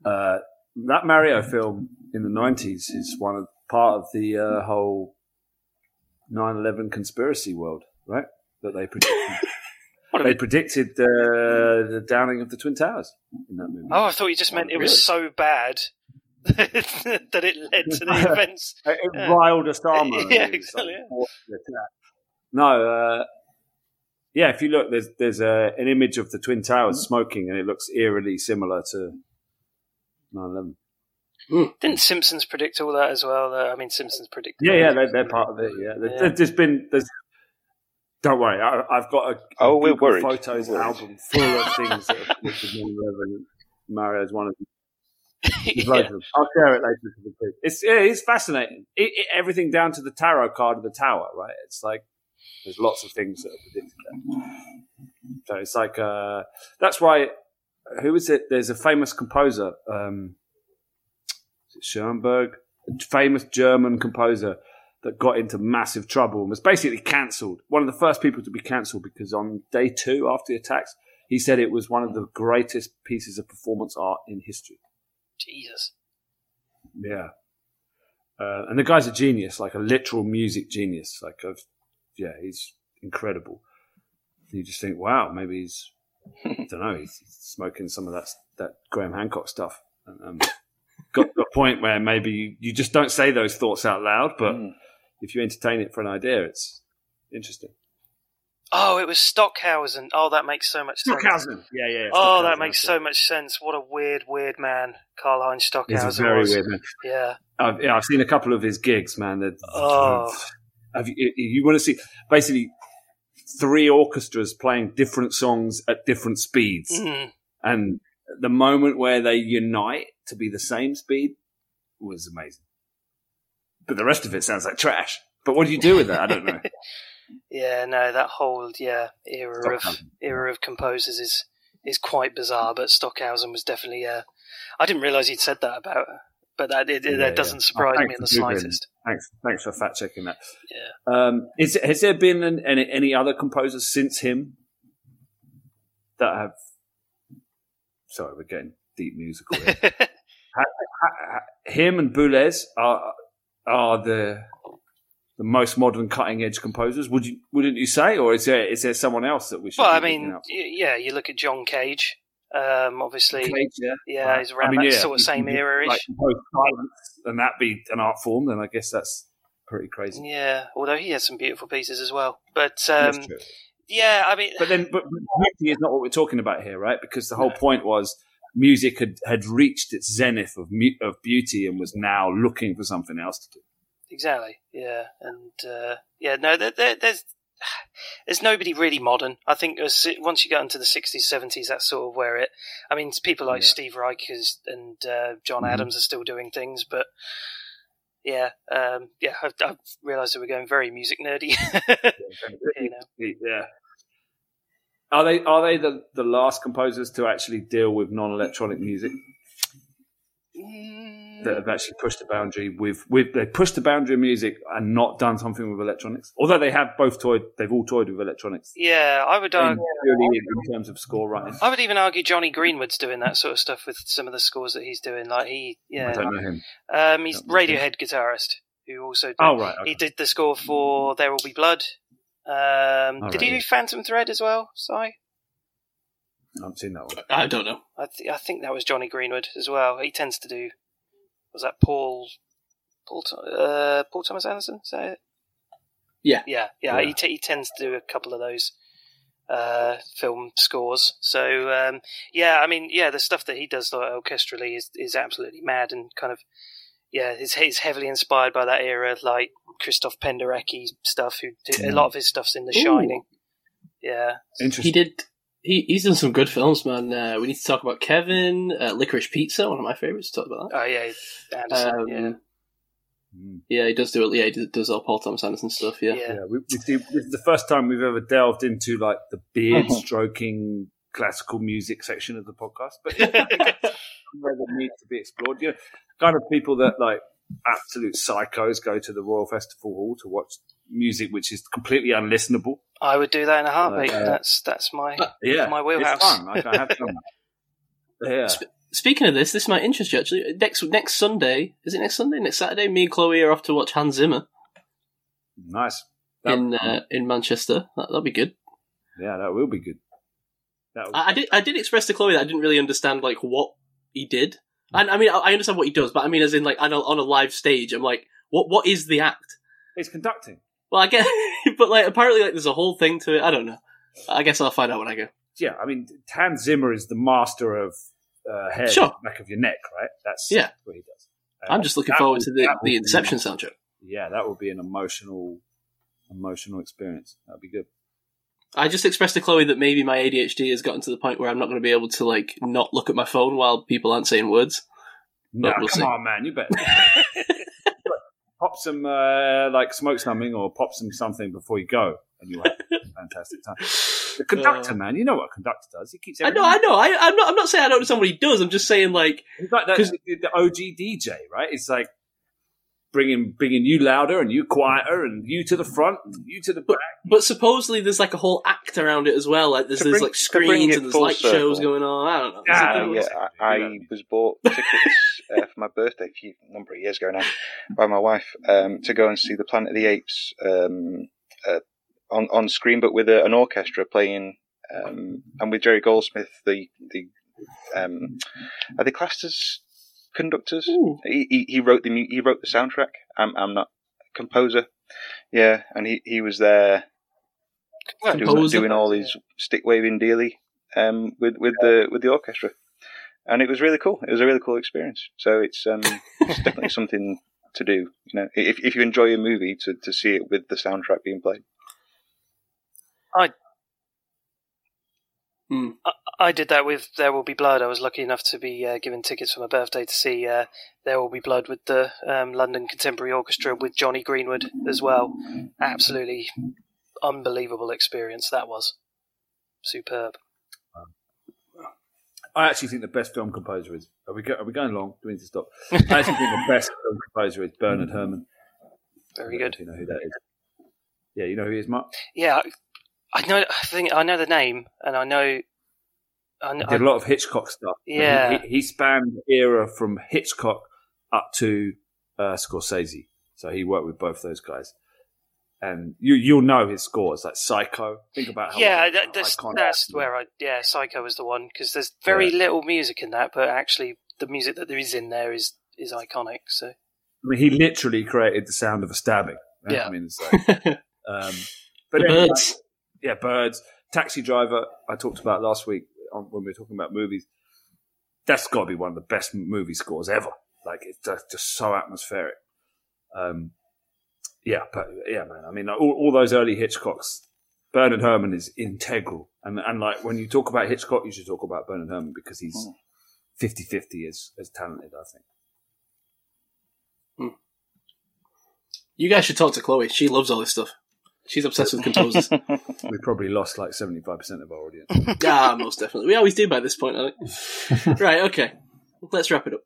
Uh, that Mario film in the 90s is one of part of the uh, whole 9/11 conspiracy world, right? That they predicted. [laughs] They predicted uh, the downing of the twin towers in that movie. Oh, I thought you just meant it was so bad [laughs] that it led to the [laughs] events. It, it Yeah. riled Osama. Yeah, and it was exactly, like, yeah. forced the attack. No, uh, yeah. If you look, there's there's a, an image of the twin towers Mm-hmm. smoking, and it looks eerily similar to 9/11. Didn't Simpsons predict all that as well? though? I mean, Simpsons predicted. Yeah, yeah, they're, they're part of it. Yeah, There- Yeah. there's been. There's, don't worry, I, I've got a, a Oh, we're worried. photos We're worried. album full of things that have predicted 9/11. Mario's one of them. [laughs] Yeah. loads of them. I'll share it later for the group. It's yeah, it's fascinating. It, it, everything down to the tarot card of the tower, right? It's like there's lots of things that are predicted there. So it's like uh, that's why. Who is it? There's a famous composer. Um, is it Schoenberg? A famous German composer that got into massive trouble and was basically cancelled. One of the first people to be cancelled because on day two after the attacks, he said it was one of the greatest pieces of performance art in history. Jesus. Yeah. Uh, and the guy's a genius, like a literal music genius. Like, I've, yeah, he's incredible. You just think, wow, maybe he's, I don't know, he's, he's smoking some of that that Graham Hancock stuff. Um, got to a point where maybe you, you just don't say those thoughts out loud, but Mm. if you entertain it for an idea, it's interesting. Oh, it was Stockhausen. Oh, that makes so much sense. Stockhausen. Yeah, yeah. Oh, that makes so much sense. What a weird, weird man Karlheinz He's Stockhausen a very was. weird man. Yeah. I've, yeah, I've seen a couple of his gigs, man. They're, Oh. Have you, you want to see basically three orchestras playing different songs at different speeds, Mm. and the moment where they unite to be the same speed was amazing. But the rest of it sounds like trash. But what do you do with that? I don't know. [laughs] Yeah, no, that whole yeah era of era of composers is is quite bizarre. But Stockhausen was definitely. Uh, I didn't realise he'd said that about, but that it, Yeah, that doesn't yeah. surprise Oh, me in the slightest. Thanks, thanks for fact checking that. Yeah. Um, is, has there been an, any, any other composers since him that have? Sorry, we're getting deep musical. Here. [laughs] Ha- ha- him and Boulez are are the the most modern, cutting edge composers. Would you wouldn't you say, or is there is there someone else that we should? well, I mean, yeah, you look at John Cage. Um, obviously? Cage, yeah, yeah, he's around I mean, that yeah, sort of same era-ish. Like and that be an art form, then I guess that's pretty crazy. Yeah, although he has some beautiful pieces as well. But um, yeah, I mean, But then, but beauty is not what we're talking about here, right? Because the whole point was music had, had reached its zenith of mu- of beauty and was now looking for something else to do. Exactly. Yeah, and uh, yeah, no, there, there, there's [sighs] there's nobody really modern. I think as, once you get into the sixties, seventies, that's sort of where it. I mean, people like Yeah. Steve Reich and uh, John Mhm. Adams are still doing things, but yeah, um, yeah, I've, I've realised that we're going very music nerdy. [laughs] you know. Yeah. Are they are they the, the last composers to actually deal with non electronic music? That have actually pushed the boundary with with they pushed the boundary of music and not done something with electronics. Although they have both toyed, they've all toyed with electronics. yeah, I would. in, argue purely in terms of score writing. I would even argue Jonny Greenwood's doing that sort of stuff with some of the scores that he's doing. Like he, yeah, I don't know him. um, he's Don't him. Radiohead guitarist who also did, Oh right, he did the score for There Will Be Blood. Um, did right, he do. Phantom Thread as well? Si? I haven't seen that one. I don't know. I, th- I think that was Jonny Greenwood as well. He tends to do. Was that Paul? Paul, uh, Paul Thomas Anderson? Is that it? Yeah. yeah, yeah. Yeah. He, t- he tends to do a couple of those uh, film scores. So um, yeah, I mean, yeah, the stuff that he does like, orchestrally is is absolutely mad and kind of yeah, he's, is heavily inspired by that era, like Krzysztof Penderecki stuff. Who did, a lot of his stuff's in The Ooh. Shining. Yeah, Interesting. He did. He, he's done some good films, man. Uh, we need to talk about Kevin, uh, Licorice Pizza, one of my favorites. to Talk about that. oh yeah, Anderson. Um, yeah, Mm. Yeah, he does do it. Yeah, he does- does all Paul Thomas Anderson stuff. Yeah. yeah. Yeah, we, we see, this is the first time we've ever delved into like the beard [laughs] stroking classical music section of the podcast, but yeah, I think it's somewhere that needs to be explored. You know, kind of people that like absolute psychos go to the Royal Festival Hall to watch music which is completely unlistenable. I would do that in a heartbeat. Uh, that's that's my Yeah, My wheelhouse. It's fun. Like, I have done that. [laughs] Yeah, Sp- Speaking of this, this might interest you actually. Next next Sunday, is it next Sunday? Next Saturday, me and Chloe are off to watch Hans Zimmer nice. That- in uh, in Manchester. That, that'll be good. yeah, that will be good. That will, I, I did I did express to Chloe that I didn't really understand like what he did. And I mean, I, understand what he does, but I mean, as in like on a, on a live stage, I'm like, what what is the act? it's conducting. Well, I get, [laughs] but like apparently, like there's a whole thing to it. I don't know. I guess I'll find out when I go. Yeah, I mean, Hans Zimmer is the master of uh, hair Sure. back of your neck, right? That's Yeah. what he does. I'm just looking forward to the the Inception soundtrack. Yeah, that would be an emotional, emotional experience. That'd be good. I just expressed to Chloe that maybe my ADHD has gotten to the point where I'm not going to be able to like not look at my phone while people aren't saying words. No, we'll come see. on, man, you better [laughs] pop some uh, like smoke numbing or pop some something before you go, and you'll have a [laughs] fantastic time. The conductor, Uh, man, you know what a conductor does. He keeps. I know, I know. I, I'm not. I'm not saying I don't understand what he does. I'm just saying like like that, 'Cause- the, the OG DJ, right? It's like bringing bringing you louder and you quieter and you to the front and you to the back. But supposedly there's like a whole act around it as well. Like there's To there's like screens and there's full light shows going on. I don't know. Ah, There's yeah. yeah, I, I was bought tickets uh, for my birthday a few number of years ago now by my wife um, to go and see the Planet of the Apes um, uh, on on screen, but with a, an orchestra playing, um, and with Jerry Goldsmith, the the um, are they classed as conductors? He, he he wrote the he wrote the soundtrack. I'm I'm not a composer. Yeah, and he, he was there Well, doing, Composer. doing all his stick waving dealy um, with with the with the orchestra, and it was really cool. It was a really cool experience. So it's um, it's [laughs] definitely something to do. You know, if if you enjoy a movie, to to see it with the soundtrack being played. I did that with There Will Be Blood. I was lucky enough to be uh, given tickets for my birthday to see uh, There Will Be Blood with the um, London Contemporary Orchestra with Jonny Greenwood as well. Absolutely unbelievable experience that was. Superb. I actually think the best film composer is. Are we go, are we going long? Do we need to stop? I actually think the [laughs] best film composer is Bernard Herrmann. Very I good. You know who that is? Yeah, you know who he is, Mark. Yeah, I- I know. I think I know the name, and I know. I, did a lot of Hitchcock stuff. Yeah. he, he spanned the era from Hitchcock up to uh, Scorsese. So he worked with both those guys. And you you'll know his scores like Psycho. Think about how yeah, that, that's that's where I yeah, Psycho was the one because there's very Yeah. little music in that, but actually the music that there is in there is is iconic. So I mean, he literally created the sound of a stabbing. right? Yeah. I mean, it's like, [laughs] um, but the anyway, birds. yeah, birds. Taxi Driver. I talked about last week on, when we're talking about movies. That's got to be one of the best movie scores ever. Like it's just, so atmospheric. Um, yeah, but yeah, man. I mean, all, all those early Hitchcocks. Bernard Herrmann is integral, and and like when you talk about Hitchcock, you should talk about Bernard Herrmann because he's 50-50 as as talented. I think. You guys should talk to Chloe. She loves all this stuff. She's obsessed with composers. [laughs] We probably lost like seventy five percent of our audience. [laughs] yeah, most definitely. We always do by this point, I think. [laughs] right, okay. Let's wrap it up.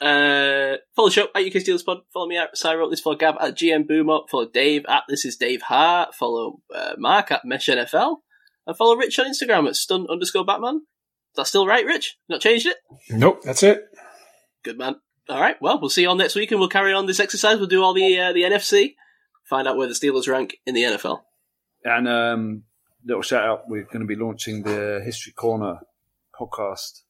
Uh, follow the show at UK Steelers Pod. Follow me at Cyril. This follow Gav at GM Boomer. Follow Dave at This Is Dave Hart. Follow uh, Mark at Mesh NFL. And follow Rich on Instagram at stun underscore Batman. Is that still right, Rich? Not changed it? Nope, that's it. Good man. All right. Well, we'll see you all next week, and we'll carry on this exercise. We'll do all the uh, the NFC, find out where the Steelers rank in the NFL. And um, little shout out, we're going to be launching the History Corner podcast.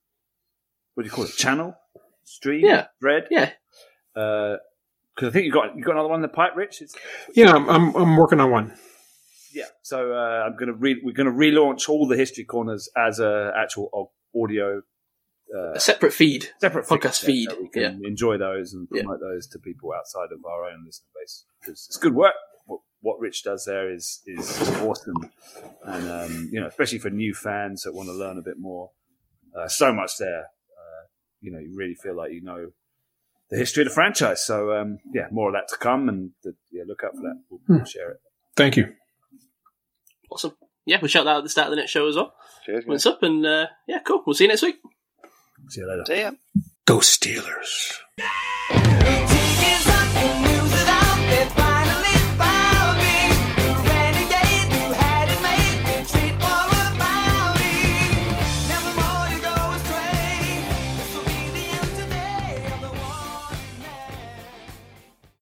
What do you call it? Channel, stream, Yeah. thread. Yeah. Because I think you got you got another one in the pipe, Rich. It's, Yeah, I'm, I'm, I'm working on one. yeah. So uh, I'm going to re- we're going to relaunch all the History Corners as a actual audio uh, A separate feed. separate Podcast feed, feed, so we can enjoy those and Yeah. promote those to people outside of our own listener base because it's good work. What, what Rich does there is is awesome, and um, you know, especially for new fans that want to learn a bit more. Uh, so much there, uh, you know, you really feel like you know the history of the franchise. So um, yeah, more of that to come, and the, yeah, look out for that. We'll, we'll share it. Thank you. Awesome. Yeah, we'll shout that out at the start of the next show as well. Cheers, What's up? And uh, yeah, cool. We'll see you next week. See you later. See ya. Go Steelers.